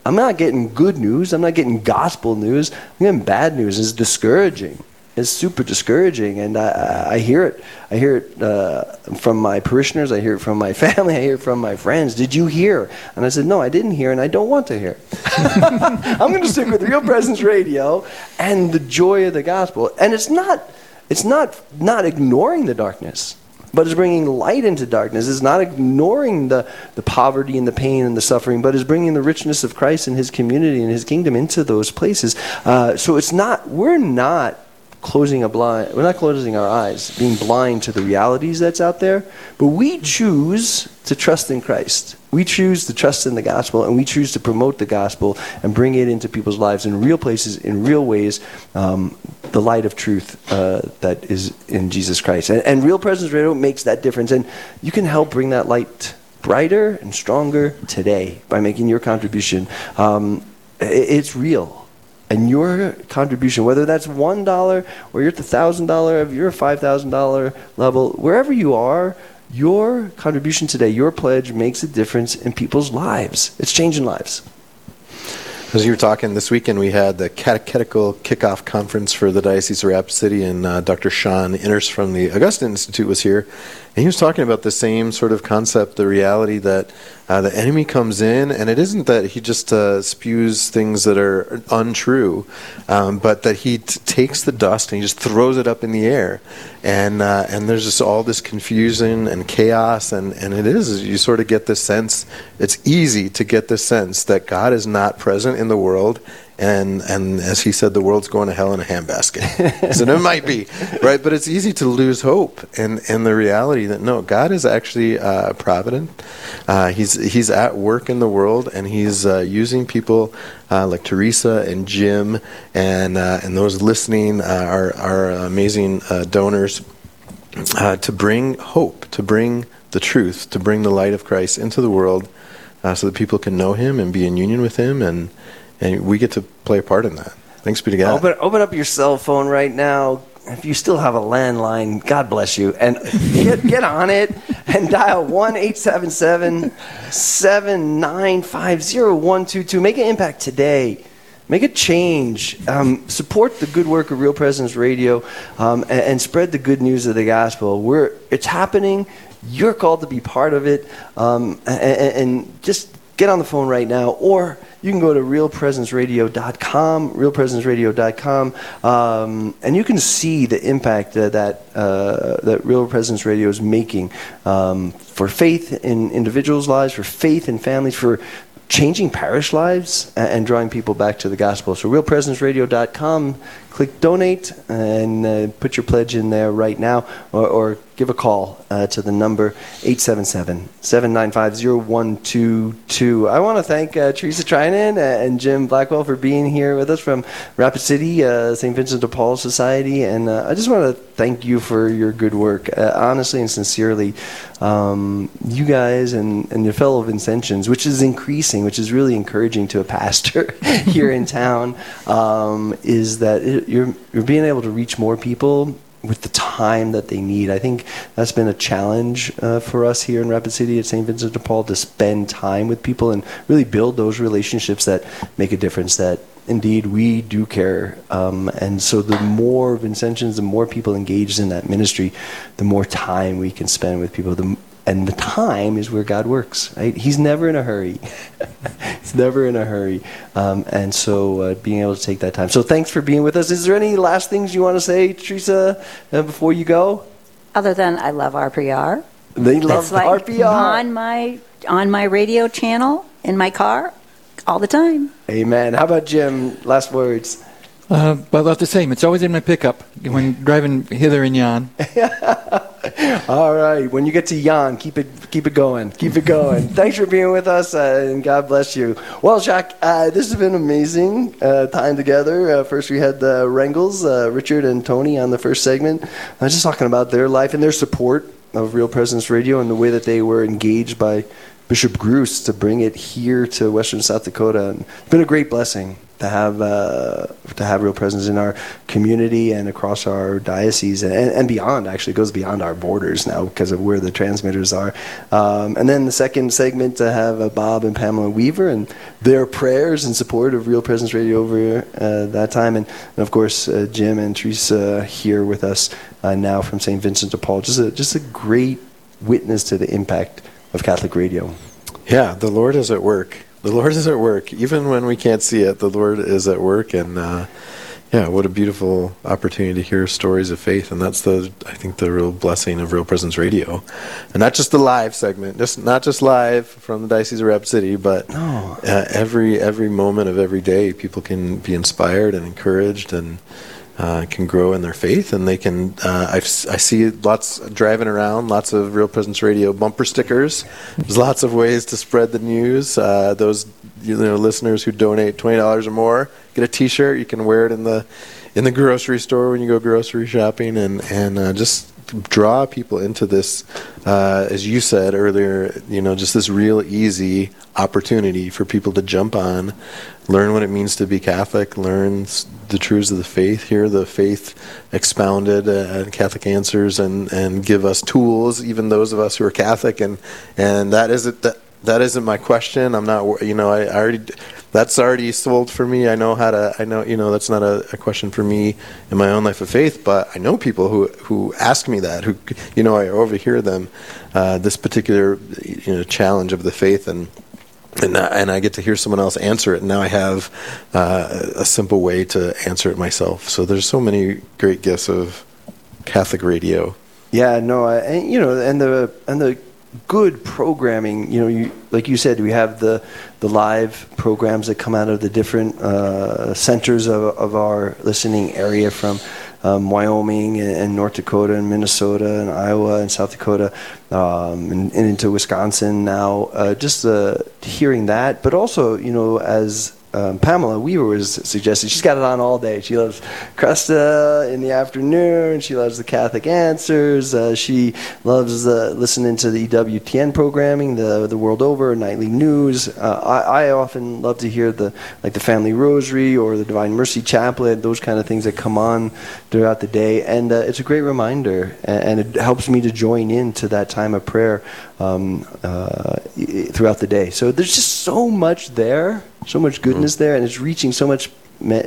[SPEAKER 2] I'm not getting good news. I'm not getting gospel news. I'm getting bad news. It's discouraging. It's super discouraging, and I, I hear it. I hear it uh, from my parishioners. I hear it from my <laughs> family. I hear it from my friends. Did you hear? And I said, No, I didn't hear, and I don't want to hear. <laughs> I'm going to stick with Real Presence Radio and the joy of the gospel. And it's not, it's not not ignoring the darkness but is bringing light into darkness. Is not ignoring the, the poverty and the pain and the suffering, but is bringing the richness of Christ and His community and His kingdom into those places. Uh, so it's not, we're not closing a blind, we're not closing our eyes, being blind to the realities that's out there, but we choose to trust in Christ. We choose to trust in the gospel, and we choose to promote the gospel and bring it into people's lives in real places, in real ways, um, the light of truth uh, that is in Jesus Christ. And, and Real Presence Radio makes that difference, and you can help bring that light brighter and stronger today by making your contribution. Um, it, it's real and your contribution, whether that's one dollar or you're at the thousand dollar, if you're a five thousand dollar level, wherever you are, your contribution today, your pledge makes a difference in people's lives. It's changing lives.
[SPEAKER 3] As you were talking this weekend, we had the catechetical kickoff conference for the Diocese of Rapid City, and uh, Dr. Sean Innerst from the Augustine Institute was here, and he was talking about the same sort of concept, the reality that uh, the enemy comes in, and it isn't that he just uh, spews things that are untrue, um, but that he t- takes the dust and he just throws it up in the air, and uh, and there's just all this confusion and chaos, and and it is you sort of get this sense. It's easy to get this sense that God is not present in the world, and and as he said, the world's going to hell in a handbasket. <laughs> so it might be right, but it's easy to lose hope and and the reality that no, God is actually uh, provident. Uh, he's he's at work in the world, and he's uh, using people uh, like Theresa and Jim and uh, and those listening, uh, our our amazing donors, to bring hope, to bring the truth, to bring the light of Christ into the world, uh, so that people can know Him and be in union with Him, and and we get to play a part in that. Thanks be to God.
[SPEAKER 2] Open, open up your cell phone right now. If you still have a landline, God bless you. And get, get on it and dial 1 877 795 0122. Make an impact today. Make a change. Um, support the good work of Real Presence Radio um, and, and spread the good news of the gospel. We're, it's happening. You're called to be part of it. Um, and, and just get on the phone right now or you can go to realpresenceradio.com, realpresenceradio.com, um, and you can see the impact uh, that uh, that Real Presence Radio is making um, for faith in individuals' lives, for faith in families, for changing parish lives and, and drawing people back to the gospel. So realpresenceradio.com, click donate and uh, put your pledge in there right now, or, or give a call uh, to the number 877-795-0122. I want to thank uh, Theresa Treinen and Jim Blackwell for being here with us from Rapid City, uh, St. Vincent de Paul Society, and uh, I just want to thank you for your good work. Uh, honestly and sincerely, um, you guys and, and your fellow Vincentians, which is increasing, which is really encouraging to a pastor <laughs> here in town, um, is that it, you're, you're being able to reach more people with the time that they need. I think that's been a challenge uh, for us here in Rapid City at St. Vincent de Paul to spend time with people and really build those relationships that make a difference. That indeed we do care, um, and so the more Vincentians, the more people engaged in that ministry, the more time we can spend with people. The, and the time is where God works. Right? He's never in a hurry. <laughs> He's never in a hurry, um, and so uh, being able to take that time. So thanks for being with us. Is there any last things you want to say, Theresa, uh, before you go?
[SPEAKER 17] Other than I love RPR.
[SPEAKER 2] They love
[SPEAKER 17] It's like
[SPEAKER 2] RPR.
[SPEAKER 17] on my on my radio channel in my car all the time.
[SPEAKER 2] Amen. How about Jim? Last words.
[SPEAKER 16] Uh, but about the same. It's always in my pickup when driving hither and yon. <laughs> <laughs>
[SPEAKER 2] All right. When you get to Jan, keep it keep it going. Keep it going. <laughs> Thanks for being with us, uh, and God bless you. Well, Jacques, uh, this has been amazing uh, time together. Uh, first, we had the Rangels, uh, Richard and Toni, on the first segment. I was just talking about their life and their support of Real Presence Radio and the way that they were engaged by Bishop Gruss to bring it here to Western South Dakota. And it's been a great blessing to have uh, to have real presence in our community and across our diocese and, and beyond. Actually, goes beyond our borders now because of where the transmitters are. Um, and then the second segment to have uh, Bob and Pamela Weaver and their prayers and support of Real Presence Radio over uh, that time, and, and of course uh, Jim and Theresa here with us uh, now from St. Vincent de Paul. Just a just a great witness to the impact of Catholic radio.
[SPEAKER 3] Yeah, the Lord is at work. The Lord is at work. Even when we can't see it, the Lord is at work. And uh, yeah, what a beautiful opportunity to hear stories of faith. And that's the, I think, the real blessing of Real Presence Radio. And not just the live segment, just not just live from the Diocese of Rapid City, but
[SPEAKER 2] No.
[SPEAKER 3] uh, every every moment of every day, people can be inspired and encouraged and uh, can grow in their faith, and they can. Uh, I see lots driving around, lots of Real Presence Radio bumper stickers. There's lots of ways to spread the news. Uh, those you know listeners who donate twenty dollars or more get a T-shirt. You can wear it in the in the grocery store when you go grocery shopping, and and uh, just draw people into this, uh, as you said earlier, you know, just this real easy opportunity for people to jump on, learn what it means to be Catholic, learn the truths of the faith, hear the faith expounded, uh, and Catholic answers, and, and give us tools, even those of us who are Catholic, and and that is it. that. That isn't my question. I'm not, you know, I, I already, that's already sold for me. I know how to, I know, you know, that's not a, a question for me in my own life of faith, but I know people who, who ask me that, who, you know, I overhear them, uh, this particular, you know, challenge of the faith and, and, and I get to hear someone else answer it. And now I have uh, a simple way to answer it myself. So there's so many great gifts of Catholic radio.
[SPEAKER 2] Yeah, no, I, and, you know, and the and the good programming. You know, you like you said, we have the the live programs that come out of the different uh, centers of of our listening area from. Um, Wyoming and, and North Dakota and Minnesota and Iowa and South Dakota um, and, and into Wisconsin now. Uh, just uh, hearing that, but also you know as um, Pamela Weaver was suggesting. She's got it on all day. She loves Kresta in the afternoon. She loves the Catholic Answers. Uh, she loves uh, listening to the EWTN programming, the the world over nightly news. Uh, I, I often love to hear the like the Family Rosary or the Divine Mercy Chaplet. Those kind of things that come on throughout the day, and uh, it's a great reminder, and, and it helps me to join into that time of prayer um, uh, throughout the day. So there's just so much there, so much goodness there, and it's reaching so much.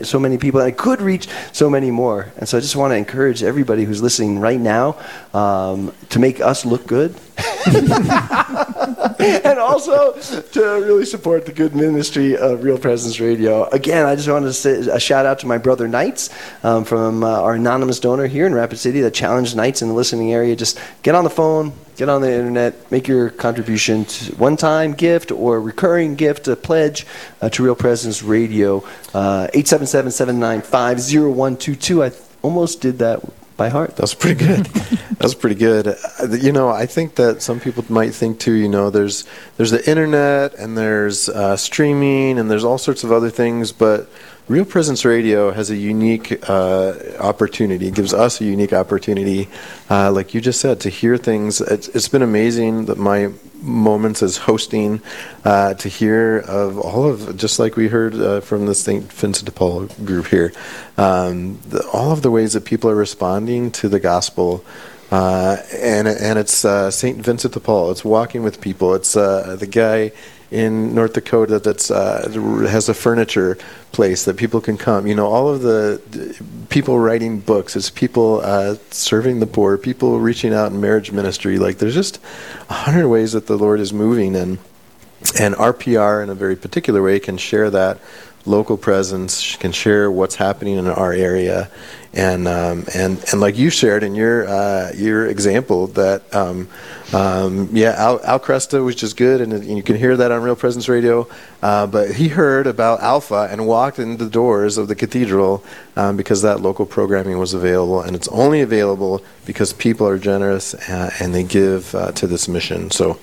[SPEAKER 2] So many people, and it could reach so many more. And so I just want to encourage everybody who's listening right now um, to make us look good, <laughs> and also to really support the good ministry of Real Presence Radio. Again, I just wanted to say a shout out to my brother Knights um, from uh, our anonymous donor here in Rapid City that challenged Knights in the listening area. Just get on the phone, get on the internet, make your contribution to one-time gift or recurring gift, a pledge uh, to Real Presence Radio. Uh, 877-795-0122. I almost did that by heart.
[SPEAKER 3] That's pretty good. <laughs> That's pretty good. Uh, You know, I think that some people might think too. You know, there's there's the internet and there's uh, streaming and there's all sorts of other things, but Real Presence Radio has a unique uh, opportunity. It gives us a unique opportunity, uh, like you just said, to hear things. It's, it's been amazing that my moments as hosting uh, to hear of all of just like we heard uh, from the St. Vincent de Paul group here, um, the, all of the ways that people are responding to the gospel. Uh, and and it's uh, Saint Vincent de Paul. It's walking with people. It's uh, the guy in North Dakota that's uh, has a furniture place that people can come. You know, all of the people writing books. It's people uh, serving the poor. People reaching out in marriage ministry. Like there's just a hundred ways that the Lord is moving, and and RPR in a very particular way can share that local presence, can share what's happening in our area, and um, and and like you shared in your uh, your example that um, um, yeah Al, Al Kresta was just good, and, and you can hear that on Real Presence Radio. Uh, but he heard about Alpha and walked in the doors of the cathedral um, because that local programming was available, and it's only available because people are generous uh, and they give uh, to this mission. So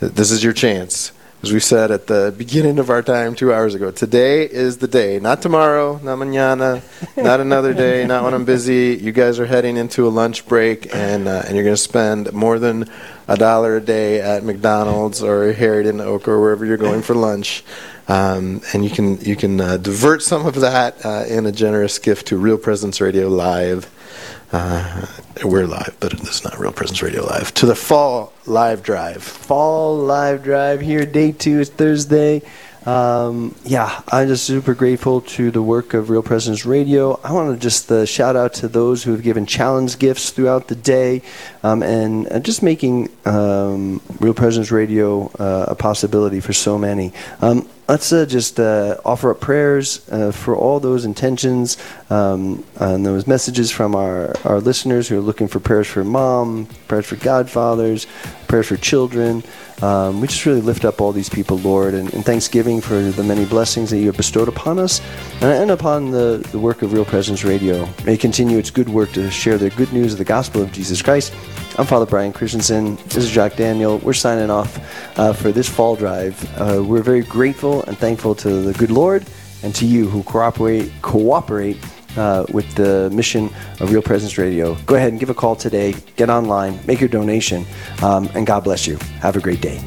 [SPEAKER 3] th- this is your chance as we said at the beginning of our time two hours ago, today is the day. Not tomorrow, not mañana, not another day, not when I'm busy. You guys are heading into a lunch break, and uh, and you're going to spend more than a dollar a day at McDonald's or Harriet Oak or wherever you're going for lunch. Um, and you can you can uh, divert some of that uh, in a generous gift to Real Presence Radio Live. Uh, we're live, but it's not Real Presence Radio Live. To the fall live drive.
[SPEAKER 2] Fall live drive here, day two. It's Thursday. Um, yeah, I'm just super grateful to the work of Real Presence Radio. I want to just uh, shout out to those who have given challenge gifts throughout the day um, and uh, just making um, Real Presence Radio uh, a possibility for so many. Let's uh, just uh, offer up prayers uh, for all those intentions um, and those messages from our, our listeners who are looking for prayers for mom, prayers for godfathers, prayers for children. Um, we just really lift up all these people, Lord, and, and thanksgiving for the many blessings that you have bestowed upon us and, and upon the, the work of Real Presence Radio. May it continue its good work to share the good news of the gospel of Jesus Christ. I'm Father Brian Christenson. This is Jacques Daniel. We're signing off uh, for this fall drive. Uh, we're very grateful and thankful to the good Lord and to you who cooperate cooperate uh, with the mission of Real Presence Radio. Go ahead and give a call today. Get online, make your donation, um, and God bless you. Have a great day.